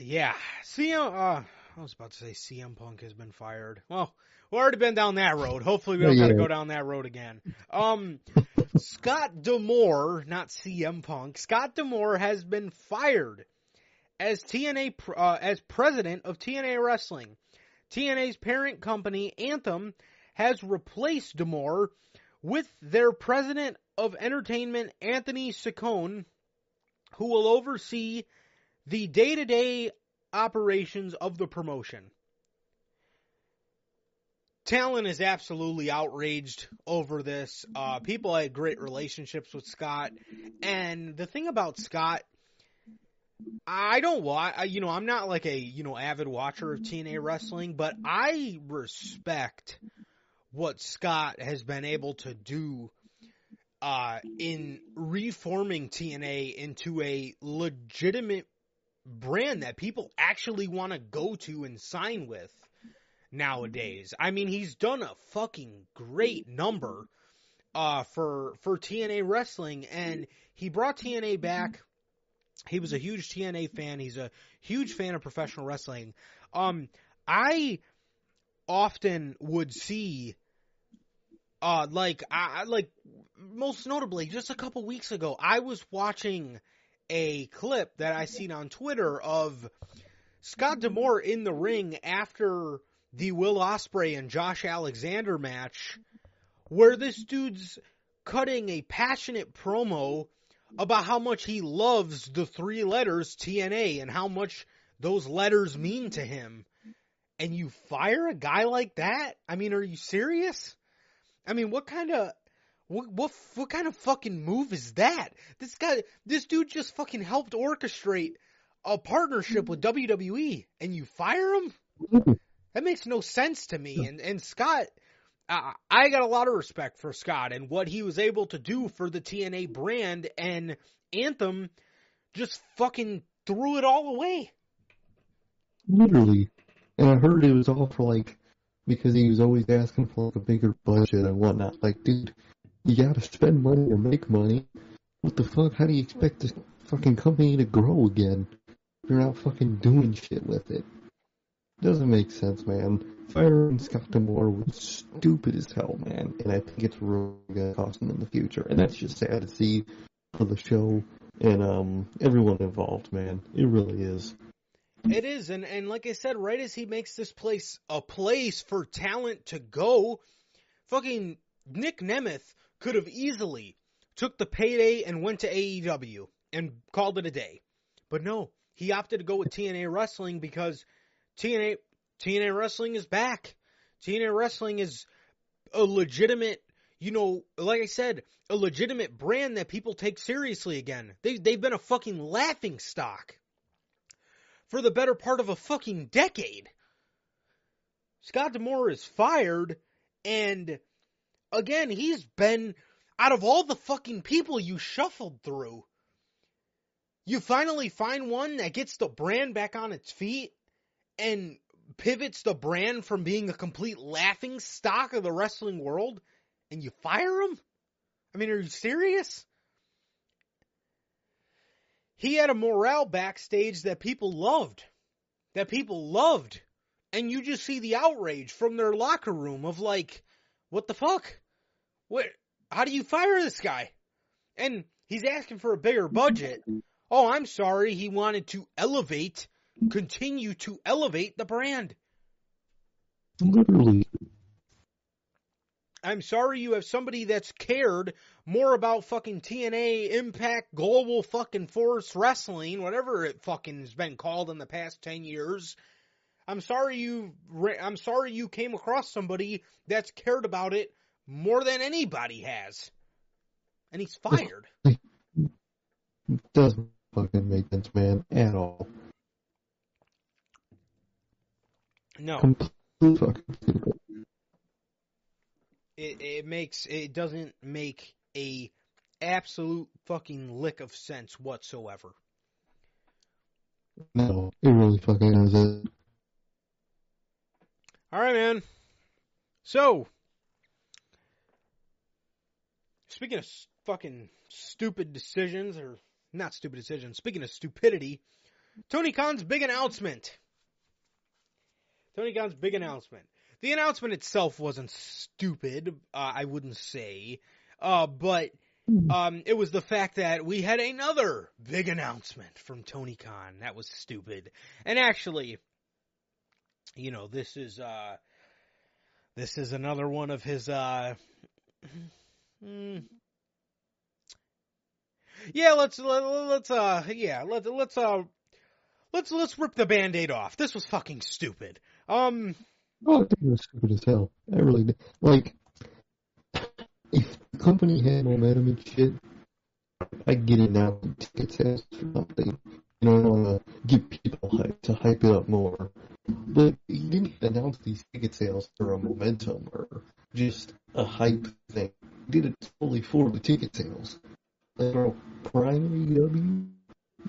Yeah, CM. Uh, I was about to say CM Punk has been fired. Well, we've already been down that road. Hopefully, we don't got to Yeah. go down that road again. Um, Scott D'Amore, not CM Punk. Scott D'Amore has been fired as TNA uh, as president of TNA Wrestling. TNA's parent company Anthem has replaced D'Amore with their president of entertainment Anthony Cicione, who will oversee the day-to-day operations of the promotion. Talon is absolutely outraged over this. Uh, people had great relationships with Scott, and the thing about Scott, I don't watch. You know, I'm not like a you know avid watcher of TNA wrestling, but I respect what Scott has been able to do uh, in reforming TNA into a legitimate brand that people actually want to go to and sign with nowadays. I mean, he's done a fucking great number uh, for for TNA wrestling, and he brought TNA back. He was a huge TNA fan. He's a huge fan of professional wrestling. Um, I often would see, uh, like I like most notably, just a couple weeks ago, I was watching a clip that I seen on Twitter of Scott D'Amore in the ring after the Will Ospreay and Josh Alexander match, where this dude's cutting a passionate promo about how much he loves the three letters TNA and how much those letters mean to him. and you fire a guy like that? I mean, are you serious? I mean, what kind of what what what kind of fucking move is that? This guy, this dude just fucking helped orchestrate a partnership with WWE, and you fire him? That makes no sense to me. And and Scott, uh, I got a lot of respect for Scott and what he was able to do for the TNA brand, and Anthem just fucking threw it all away. Literally. And I heard it was all for like because he was always asking for like a bigger budget and whatnot. Like, dude, you gotta spend money to make money. What the fuck? How do you expect this fucking company to grow again? If you're not fucking doing shit with it. Doesn't make sense, man. Firing Scott D'Amore was stupid as hell, man. And I think it's really gonna cost him in the future. And that's just sad to see for the show and um everyone involved, man. It really is. It is, and and like I said, right as he makes this place a place for talent to go, fucking Nick Nemeth could have easily took the payday and went to AEW and called it a day. But no, he opted to go with TNA Wrestling because TNA TNA Wrestling is back. TNA Wrestling is a legitimate, you know, like I said, a legitimate brand that people take seriously again. They they've been a fucking laughing stock for the better part of a fucking decade. Scott D'Amore is fired, and again, he's been out of all the fucking people you shuffled through. You finally find one that gets the brand back on its feet and pivots the brand from being a complete laughing stock of the wrestling world, and you fire him? I mean, are you serious? he had a morale backstage that people loved. That people loved. And you just see the outrage from their locker room of like, what the fuck? What how do you fire this guy? And he's asking for a bigger budget. Oh, I'm sorry, he wanted to elevate, continue to elevate the brand. Literally. I'm sorry you have somebody that's cared more about fucking TNA, Impact, Global fucking Force Wrestling, whatever it fucking has been called in the past 10 years. I'm sorry you, I'm sorry you came across somebody that's cared about it more than anybody has. And he's fired. It doesn't fucking make sense, man, at all. No. Complete fucking it, it makes it doesn't make a absolute fucking lick of sense whatsoever. No, it really fucking doesn't. All right, man. So, speaking of fucking stupid decisions, or not stupid decisions, speaking of stupidity, Tony Khan's big announcement. Tony Khan's big announcement. The announcement itself wasn't stupid, uh, I wouldn't say, uh, but um, it was the fact that we had another big announcement from Tony Khan. That was stupid. And actually, you know, this is uh, this is another one of his. Uh, hmm. yeah, let's let, let's uh yeah let let's uh let's let's rip the band-aid off. This was fucking stupid. Um, Oh, it was stupid as hell. I really did. Like, if the company had momentum and shit, I get it now. Ticket sales or something. You know, I want to give people hype to hype it up more. But you didn't announce these ticket sales for a momentum or just a hype thing. You did it solely for the ticket sales. Like, Prime AEW,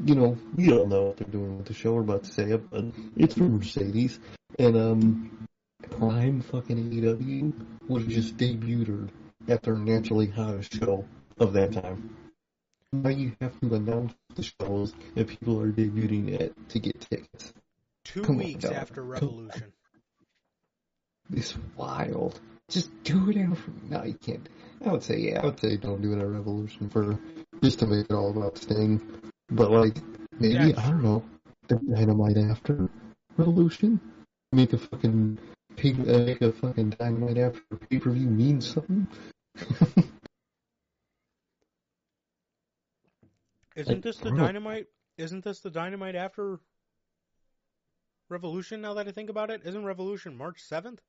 you know, we all know what they're doing with the show. We're about to say it, but it's from Mercedes. And, um, Prime fucking AEW was just debuted at their naturally hottest show of that time. Now you have to announce the shows that people are debuting at to get tickets. two Come weeks dog. after Revolution. It's wild. Just do it out. No, you can't. I would say, yeah, I would say don't do it at Revolution for just to make it all about Sting. But like, maybe Yeah, I don't know. The Dynamite after Revolution, make a fucking uh, make a fucking Dynamite after pay per view mean something. Isn't this the I don't know. dynamite? Isn't this the dynamite after Revolution? Now that I think about it, isn't Revolution March seventh?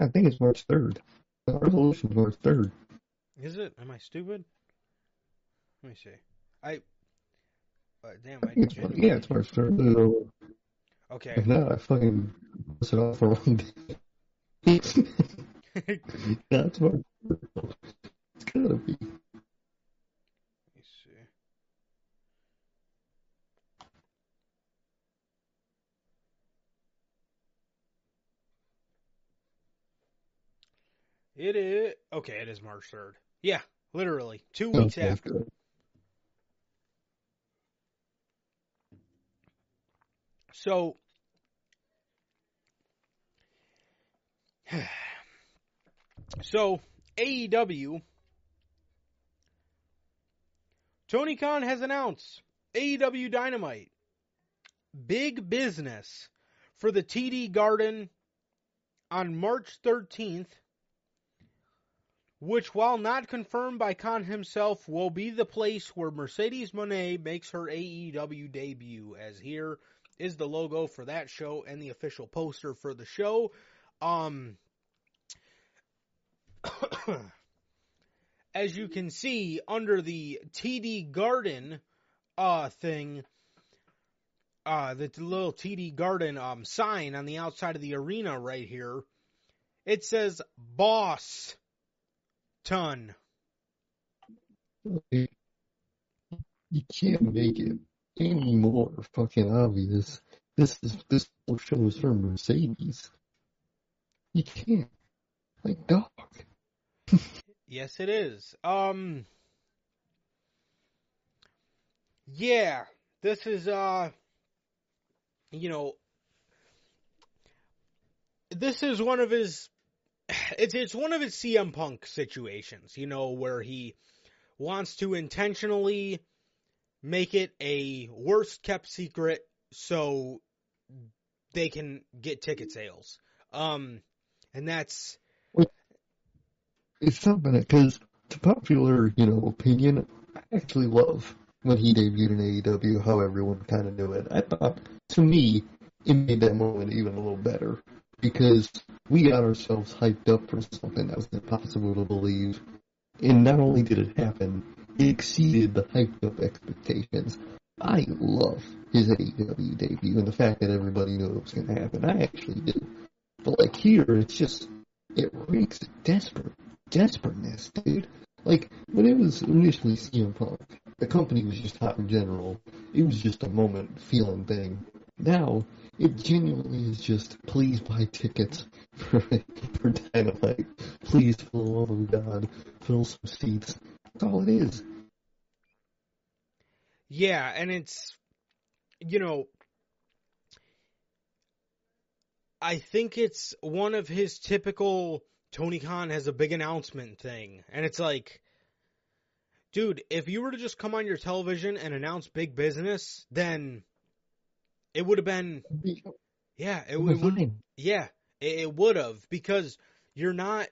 I think it's March 3rd. The Revolution's March 3rd. Is it? Am I stupid? Let me see. I. Uh, damn, I I it's March, genuinely. yeah, it's March 3rd. So, Okay. if not, I fucking bust it off the wrong day. it's March It's gotta be. Let me see. It is okay. It is March third. Yeah, literally two weeks Okay, after. So, so AEW, Tony Khan has announced AEW Dynamite, big business for the TD Garden on March 13th, which, while not confirmed by Khan himself, will be the place where Mercedes Moné makes her AEW debut. As here is the logo for that show and the official poster for the show. Um, as you can see under the TD Garden uh thing, uh the little TD Garden um sign on the outside of the arena right here, it says Boss Ton. You can't make it any more fucking obvious. This is this whole show is for Mercedes. You can't. Like dog. Yes, it is. Um, yeah, this is uh, you know, this is one of his. It's it's one of his CM Punk situations, you know, where he wants to intentionally make it a worst kept secret so they can get ticket sales. Um, and that's It's something because to popular, you know, opinion, I actually love when he debuted in AEW, how everyone kind of knew it. I thought, to me, it made that moment even a little better because we got ourselves hyped up for something that was impossible to believe. And not only did it happen, exceeded the hype of expectations. I love his AEW debut and the fact that everybody knew it was going to happen. I actually do. But like here, it's just, it reeks desperate desperateness, dude. Like, when it was initially CM Punk, the company was just hot in general. It was just a moment feeling thing. Now, it genuinely is just, please buy tickets for, for Dynamite. Please, for the love of God, fill some seats. That's all it is. Yeah, and it's you know I think it's one of his typical Tony Khan has a big announcement thing. And it's like dude, if you were to just come on your television and announce big business, then it would have been yeah, it, it would yeah, it, it would have because you're not,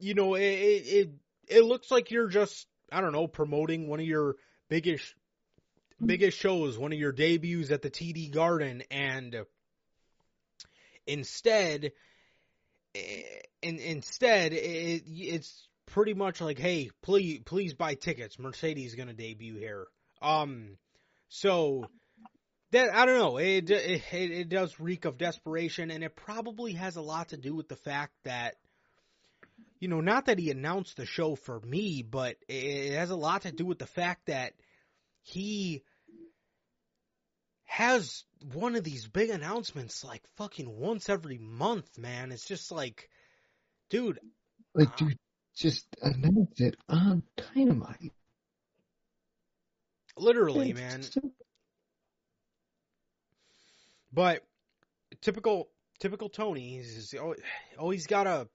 you know, it, it it looks like you're just I don't know promoting one of your biggest biggest shows, one of your debuts at the TD Garden, and instead, eh, in, instead it, it's pretty much like, hey, please please buy tickets. Mercedes is gonna debut here. Um, so that I don't know. It it it does reek of desperation, and it probably has a lot to do with the fact that you know, not that he announced the show for me, but it has a lot to do with the fact that he has one of these big announcements like fucking once every month, man. It's just like, dude, Like, uh, dude, just announce it on Dynamite. literally, It's man. simple. But typical, typical Tony. He's he's al- always gotta,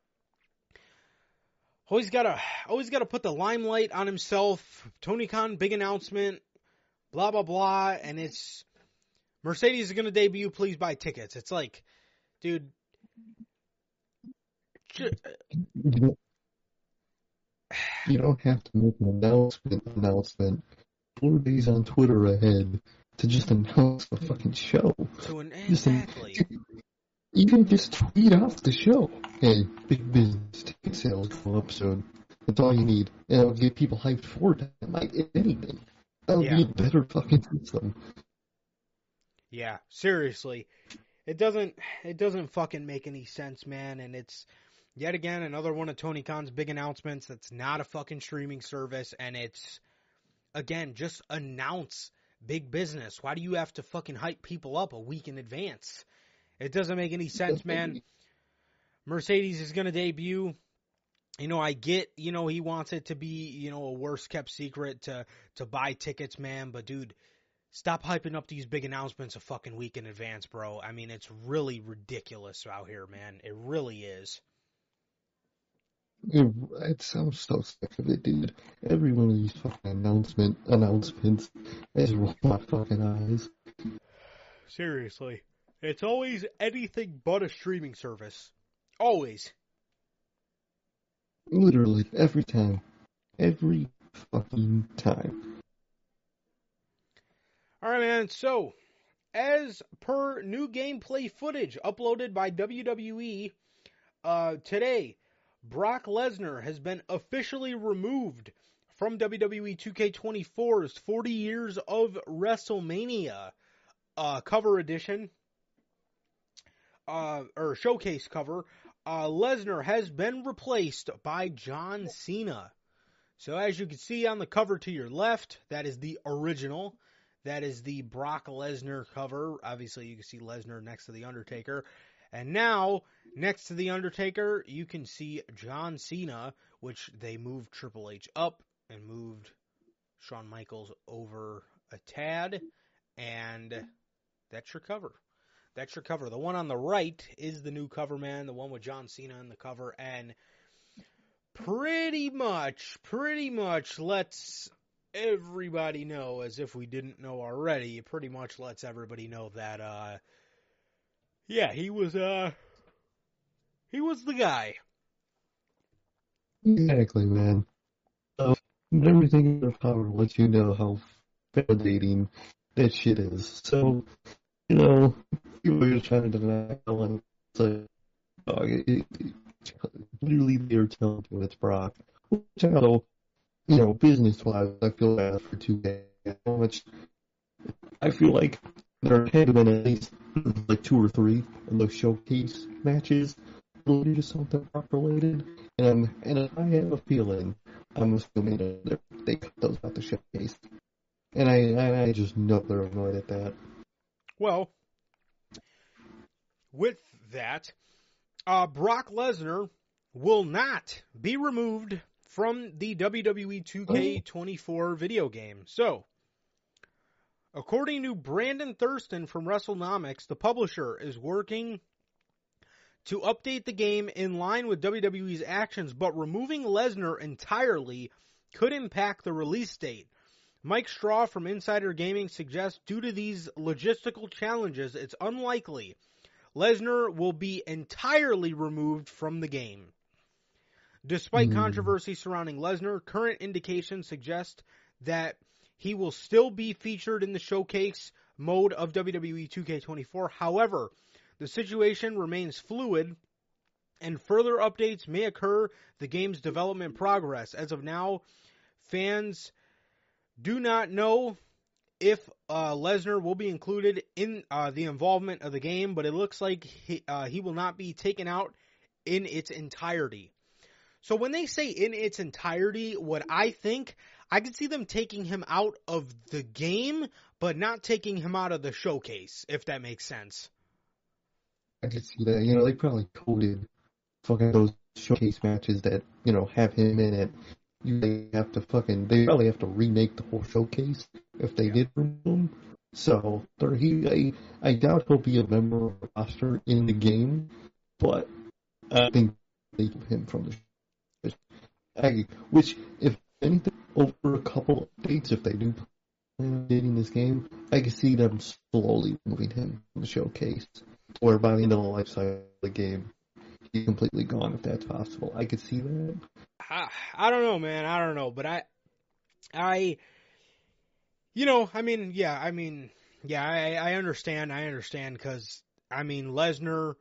always gotta, always gotta put the limelight on himself. Tony Khan, big announcement, blah blah blah, and it's Mercedes is gonna debut. Please buy tickets. It's like, dude. You don't, have to make an announcement announcement four days on Twitter ahead to just announce the fucking show. To an Just an- exactly. Even just tweet off the show. Hey, big business ticket sales go up soon. That's all you need. And it'll get people hyped for that. Like anything. That would be a better fucking system. Yeah, seriously. It doesn't it doesn't fucking make any sense, man, and it's yet again another one of Tony Khan's big announcements that's not a fucking streaming service and it's again just announce big business. Why do you have to fucking hype people up a week in advance? It doesn't make any sense, man. Mercedes is going to debut. You know, I get, you know, he wants it to be, you know, a worst kept secret to to buy tickets, man, but dude, Stop hyping up these big announcements a fucking week in advance, bro. I mean, it's really ridiculous out here, man. It really is. It, it sounds so sick of it, dude. Every one of these fucking announcement announcements is roll my fucking eyes. Seriously. It's always anything but a streaming service. Always. Literally every time. Every fucking time. All right, man. So, as per new gameplay footage uploaded by WWE uh, today, Brock Lesnar has been officially removed from WWE 2K24's 40 Years of WrestleMania uh, cover edition uh, or showcase cover. Uh, Lesnar has been replaced by John Cena. So, as you can see on the cover to your left, that is the original. That is the Brock Lesnar cover. Obviously, you can see Lesnar next to The Undertaker. And now, next to The Undertaker, you can see John Cena, which they moved Triple H up and moved Shawn Michaels over a tad. And that's your cover. That's your cover. The one on the right is the new cover, man. The one with John Cena in the cover. And pretty much, pretty much lets everybody know, as if we didn't know already, it pretty much lets everybody know that, uh, yeah, he was, uh, he was the guy. Exactly, man. So, everything in their power lets you know how validating that shit is. So, you know, people are trying to deny it, like, oh, it, it, they're telling you it's Brock. Which I know, you know, business-wise, I feel bad for 2K. How much, I feel like there had been at least like two or three of those showcase matches related to something Brock related. And and I have a feeling, I'm assuming that they cut those out the showcase. And I I just know they're annoyed at that. Well, with that, uh, Brock Lesnar will not be removed from the WWE 2K24 video game. So, according to Brandon Thurston from Wrestlenomics, the publisher is working to update the game in line with WWE's actions, but removing Lesnar entirely could impact the release date. Mike Straw from Insider Gaming suggests due to these logistical challenges, it's unlikely Lesnar will be entirely removed from the game. Despite Hmm. controversy surrounding Lesnar, current indications suggest that he will still be featured in the showcase mode of WWE 2K24. However, the situation remains fluid and further updates may occur the game's development progress. As of now, fans do not know if uh, Lesnar will be included in uh, the involvement of the game, but it looks like he, uh, he will not be taken out in its entirety. So when they say in its entirety, what I think, I could see them taking him out of the game, but not taking him out of the showcase, if that makes sense. I could see that. You know, they probably coded fucking those showcase matches that you know have him in it. You they have to fucking they probably have to remake the whole showcase if they did remove him. So there he I, I doubt he'll be a member of the roster in the game, but I think they keep him from the show. I, which if anything over a couple updates if they do plan on dating this game, I can see them slowly moving him from the showcase. Or by the end of the life cycle of the game, he's completely gone if that's possible. I could see that. I, I don't know, man. I don't know, but I, I, you know, I mean, yeah, I mean, yeah, I, I understand. I understand because I mean Lesnar,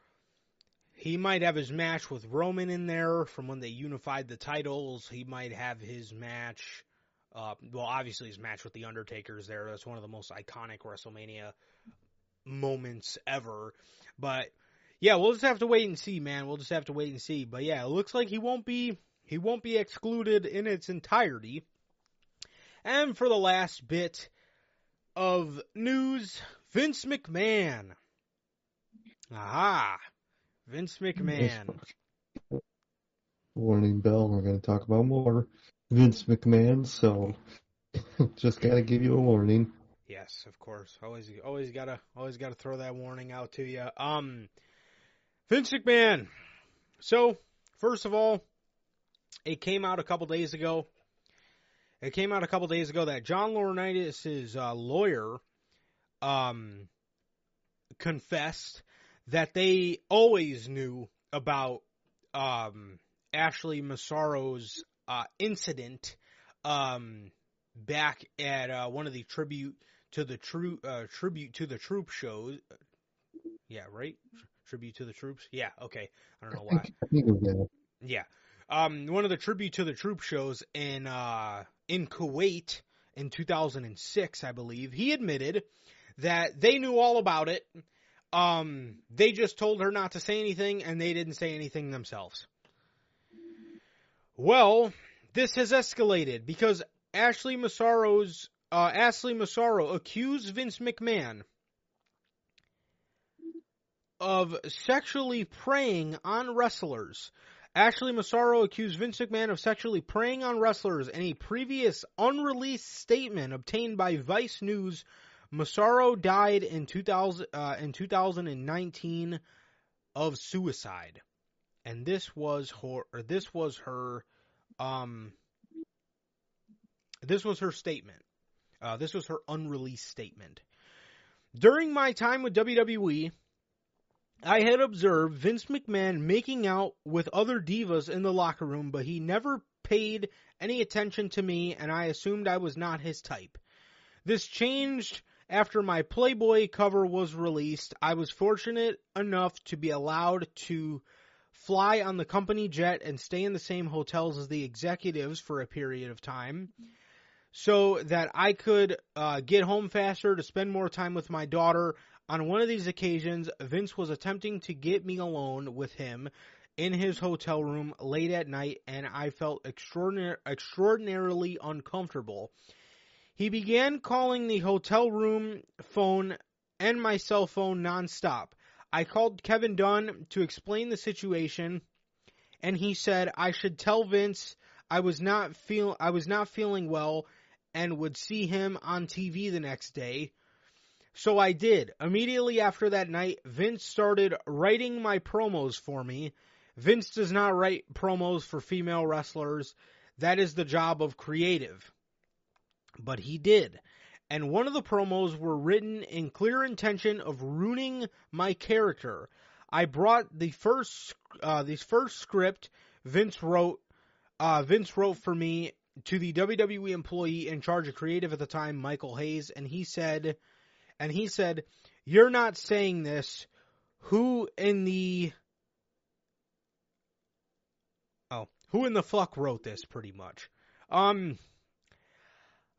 he might have his match with Roman in there from when they unified the titles. He might have his match. Uh, well, obviously his match with the Undertaker is there. That's one of the most iconic WrestleMania moments ever. But yeah, we'll just have to wait and see, man. We'll just have to wait and see. But yeah, it looks like he won't be he won't be excluded in its entirety. And for the last bit of news, Vince McMahon. Aha. Vince McMahon. Warning bell. We're going to talk about more Vince McMahon, so just got to give you a warning. Yes, of course. Always, always gotta, always gotta throw that warning out to you. Um, Vince McMahon. So, first of all, it came out a couple days ago. It came out a couple days ago that John Laurinaitis' uh, lawyer, um, confessed that they always knew about um, Ashley Massaro's uh, incident um, back at uh, one of the tribute to the true uh, tribute to the troop shows. Yeah, right. Tribute to the troops. Yeah, okay. I don't know why. I think it was that. Yeah. Um, one of the tribute to the troop shows in uh, in Kuwait in 2006, I believe. He admitted that they knew all about it. Um, they just told her not to say anything, and they didn't say anything themselves. Well, this has escalated because Ashley Massaro's uh, Ashley Massaro accused Vince McMahon of sexually preying on wrestlers. Ashley Massaro accused Vince McMahon of sexually preying on wrestlers in a previous unreleased statement obtained by Vice News. Massaro died in 2000 uh, in 2019 of suicide, and this was her. This was her. Um, this was her statement. Uh, this was her unreleased statement. During my time with WWE, I had observed Vince McMahon making out with other divas in the locker room, but he never paid any attention to me, and I assumed I was not his type. This changed after my Playboy cover was released. I was fortunate enough to be allowed to fly on the company jet and stay in the same hotels as the executives for a period of time so that I could uh, get home faster to spend more time with my daughter. On one of these occasions, Vince was attempting to get me alone with him in his hotel room late at night, and I felt extraordinar- extraordinarily uncomfortable. He began calling the hotel room phone and my cell phone nonstop. I called Kevin Dunn to explain the situation, and he said I should tell Vince I was not feel I was not feeling well and would see him on TV the next day. So I did. Immediately after that night, Vince started writing my promos for me. Vince does not write promos for female wrestlers. That is the job of creative. But he did. And one of the promos were written in clear intention of ruining my character. I brought the first uh, first script Vince wrote uh, Vince wrote for me to the WWE employee in charge of creative at the time, Michael Hayes, and he said, and he said, "You're not saying this. Who in the oh, who in the fuck wrote this? Pretty much. Um,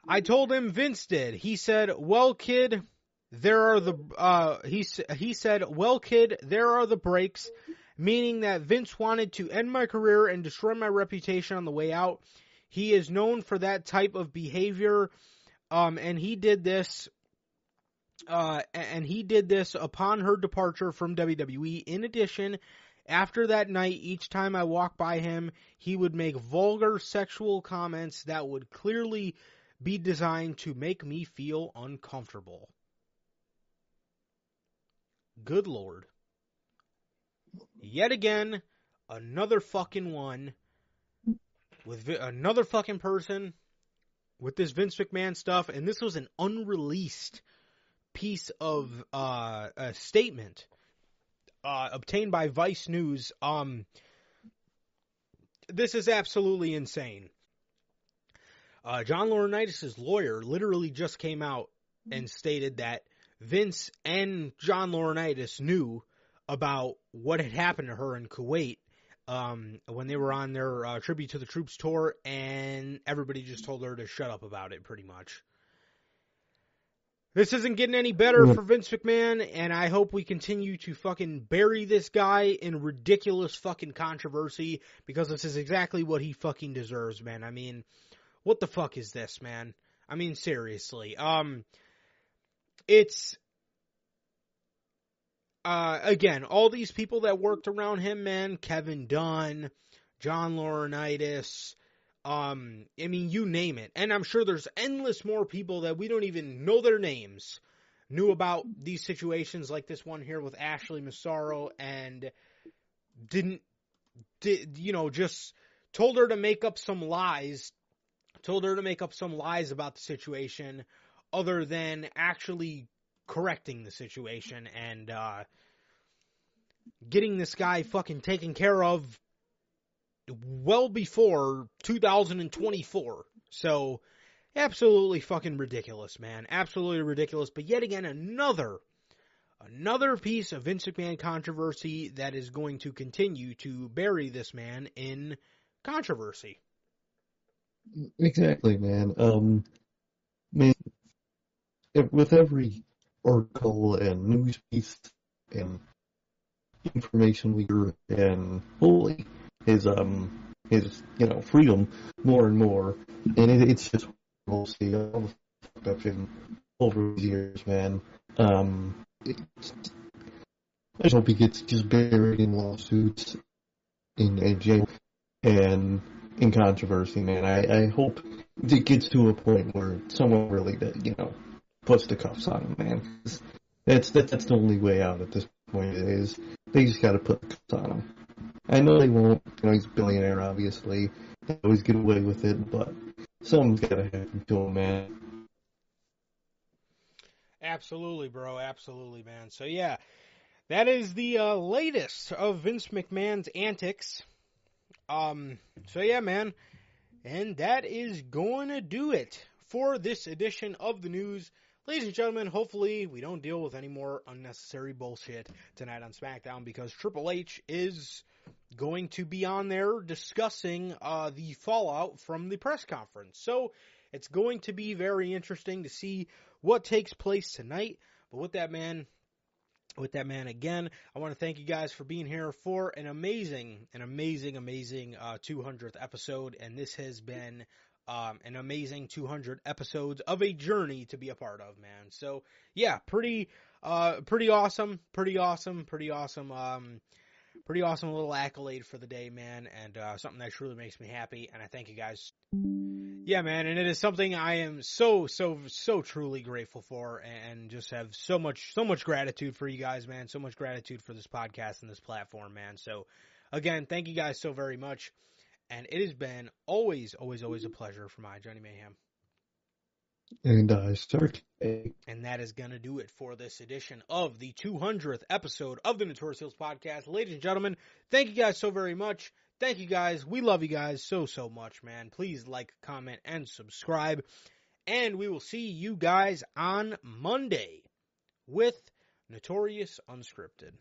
I told him Vince did. He said, "Well, kid." There are the uh he he said, "Well, kid, there are the breaks," meaning that Vince wanted to end my career and destroy my reputation on the way out. He is known for that type of behavior, um, and he did this. Uh, and he did this upon her departure from WWE. In addition, after that night, each time I walked by him, he would make vulgar sexual comments that would clearly be designed to make me feel uncomfortable. Good lord. Yet again, another fucking one with Vi- another fucking person with this Vince McMahon stuff, and this was an unreleased piece of uh, a statement uh, obtained by Vice News. Um, this is absolutely insane. Uh, John Laurinaitis' lawyer literally just came out and stated that Vince and John Laurinaitis knew about what had happened to her in Kuwait um, when they were on their uh, tribute to the troops tour, and everybody just told her to shut up about it, pretty much. This isn't getting any better Yeah. for Vince McMahon, and I hope we continue to fucking bury this guy in ridiculous fucking controversy because this is exactly what he fucking deserves, man. I mean, what the fuck is this, man? I mean, seriously. Um, it's uh, again, all these people that worked around him, man, Kevin Dunn, John Laurinaitis, um, I mean, you name it. And I'm sure there's endless more people that we don't even know their names knew about these situations like this one here with Ashley Massaro and didn't, did, you know, just told her to make up some lies, told her to make up some lies about the situation other than actually correcting the situation and uh, getting this guy fucking taken care of well before 2024. So, absolutely fucking ridiculous, man. Absolutely ridiculous. But yet again, another another piece of Vince McMahon controversy that is going to continue to bury this man in controversy. Exactly, man. Um, man, with every article and news piece and information we leader and holy his um his you know freedom more and more, and it, it's just we'll see all the fucked up shit over these years, man. Um, I just hope he gets just buried in lawsuits in, jail and in controversy, man. I, I hope it gets to a point where someone really, you know, puts the cuffs on him, man. That's that, that's the only way out at this point. Is they just got to put the cuffs on him. I know they won't. You know, he's a billionaire, obviously. They always get away with it, but something's got to happen to him, man. Absolutely, bro. Absolutely, man. So yeah, that is the uh, latest of Vince McMahon's antics. Um. So yeah, man, and that is going to do it for this edition of the news. Ladies and gentlemen, hopefully we don't deal with any more unnecessary bullshit tonight on SmackDown because Triple H is going to be on there discussing uh, the fallout from the press conference. So it's going to be very interesting to see what takes place tonight. But with that, man, with that, man, again, I want to thank you guys for being here for an amazing, an amazing, amazing uh, 200th episode. And this has been um, an amazing 200 episodes of a journey to be a part of, man. So yeah, pretty, uh, pretty awesome, pretty awesome, pretty awesome. Um, pretty awesome little accolade for the day, man, and uh, something that truly makes me happy. And I thank you guys. Yeah, man, and it is something I am so, so, so truly grateful for, and just have so much, so much gratitude for you guys, man. So much gratitude for this podcast and this platform, man. So, again, thank you guys so very much. And it has been always, always, always a pleasure for my Johnny Mayhem. And I start. And that is going to do it for this edition of the 200th episode of the Notorious Heels Podcast. Ladies and gentlemen, thank you guys so very much. Thank you guys. We love you guys so, so much, man. Please like, comment, and subscribe. And we will see you guys on Monday with Notorious Unscripted.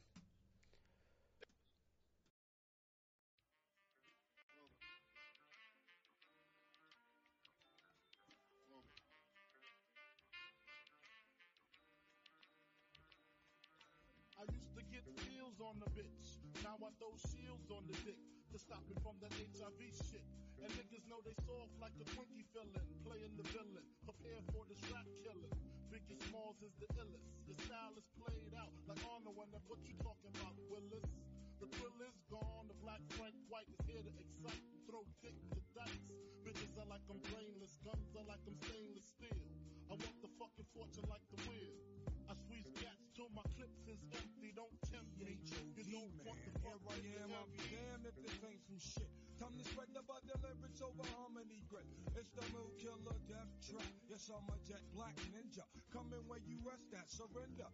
Stop me from that HIV shit. And niggas know they soft like a Twinkie fillin', playing the villain, prepare for the rap killing. Biggie Smalls is the illest. Your style is played out like Arnold when that what you talking about, Willis. The thrill is gone, the black Frank White is here to excite, throw to dice. Bitches are like I'm brainless, guns are like I'm stainless steel. I want the fucking fortune like the wheel. I squeeze gats till my clips is empty. Don't tempt me. You don't want the fuck Here I am, I'll be damned if this ain't some shit. Time to spread the butt lyrics over harmony grit. It's the mood killer death trap. Yes, I'm a jet black ninja. Coming where you rest at, surrender.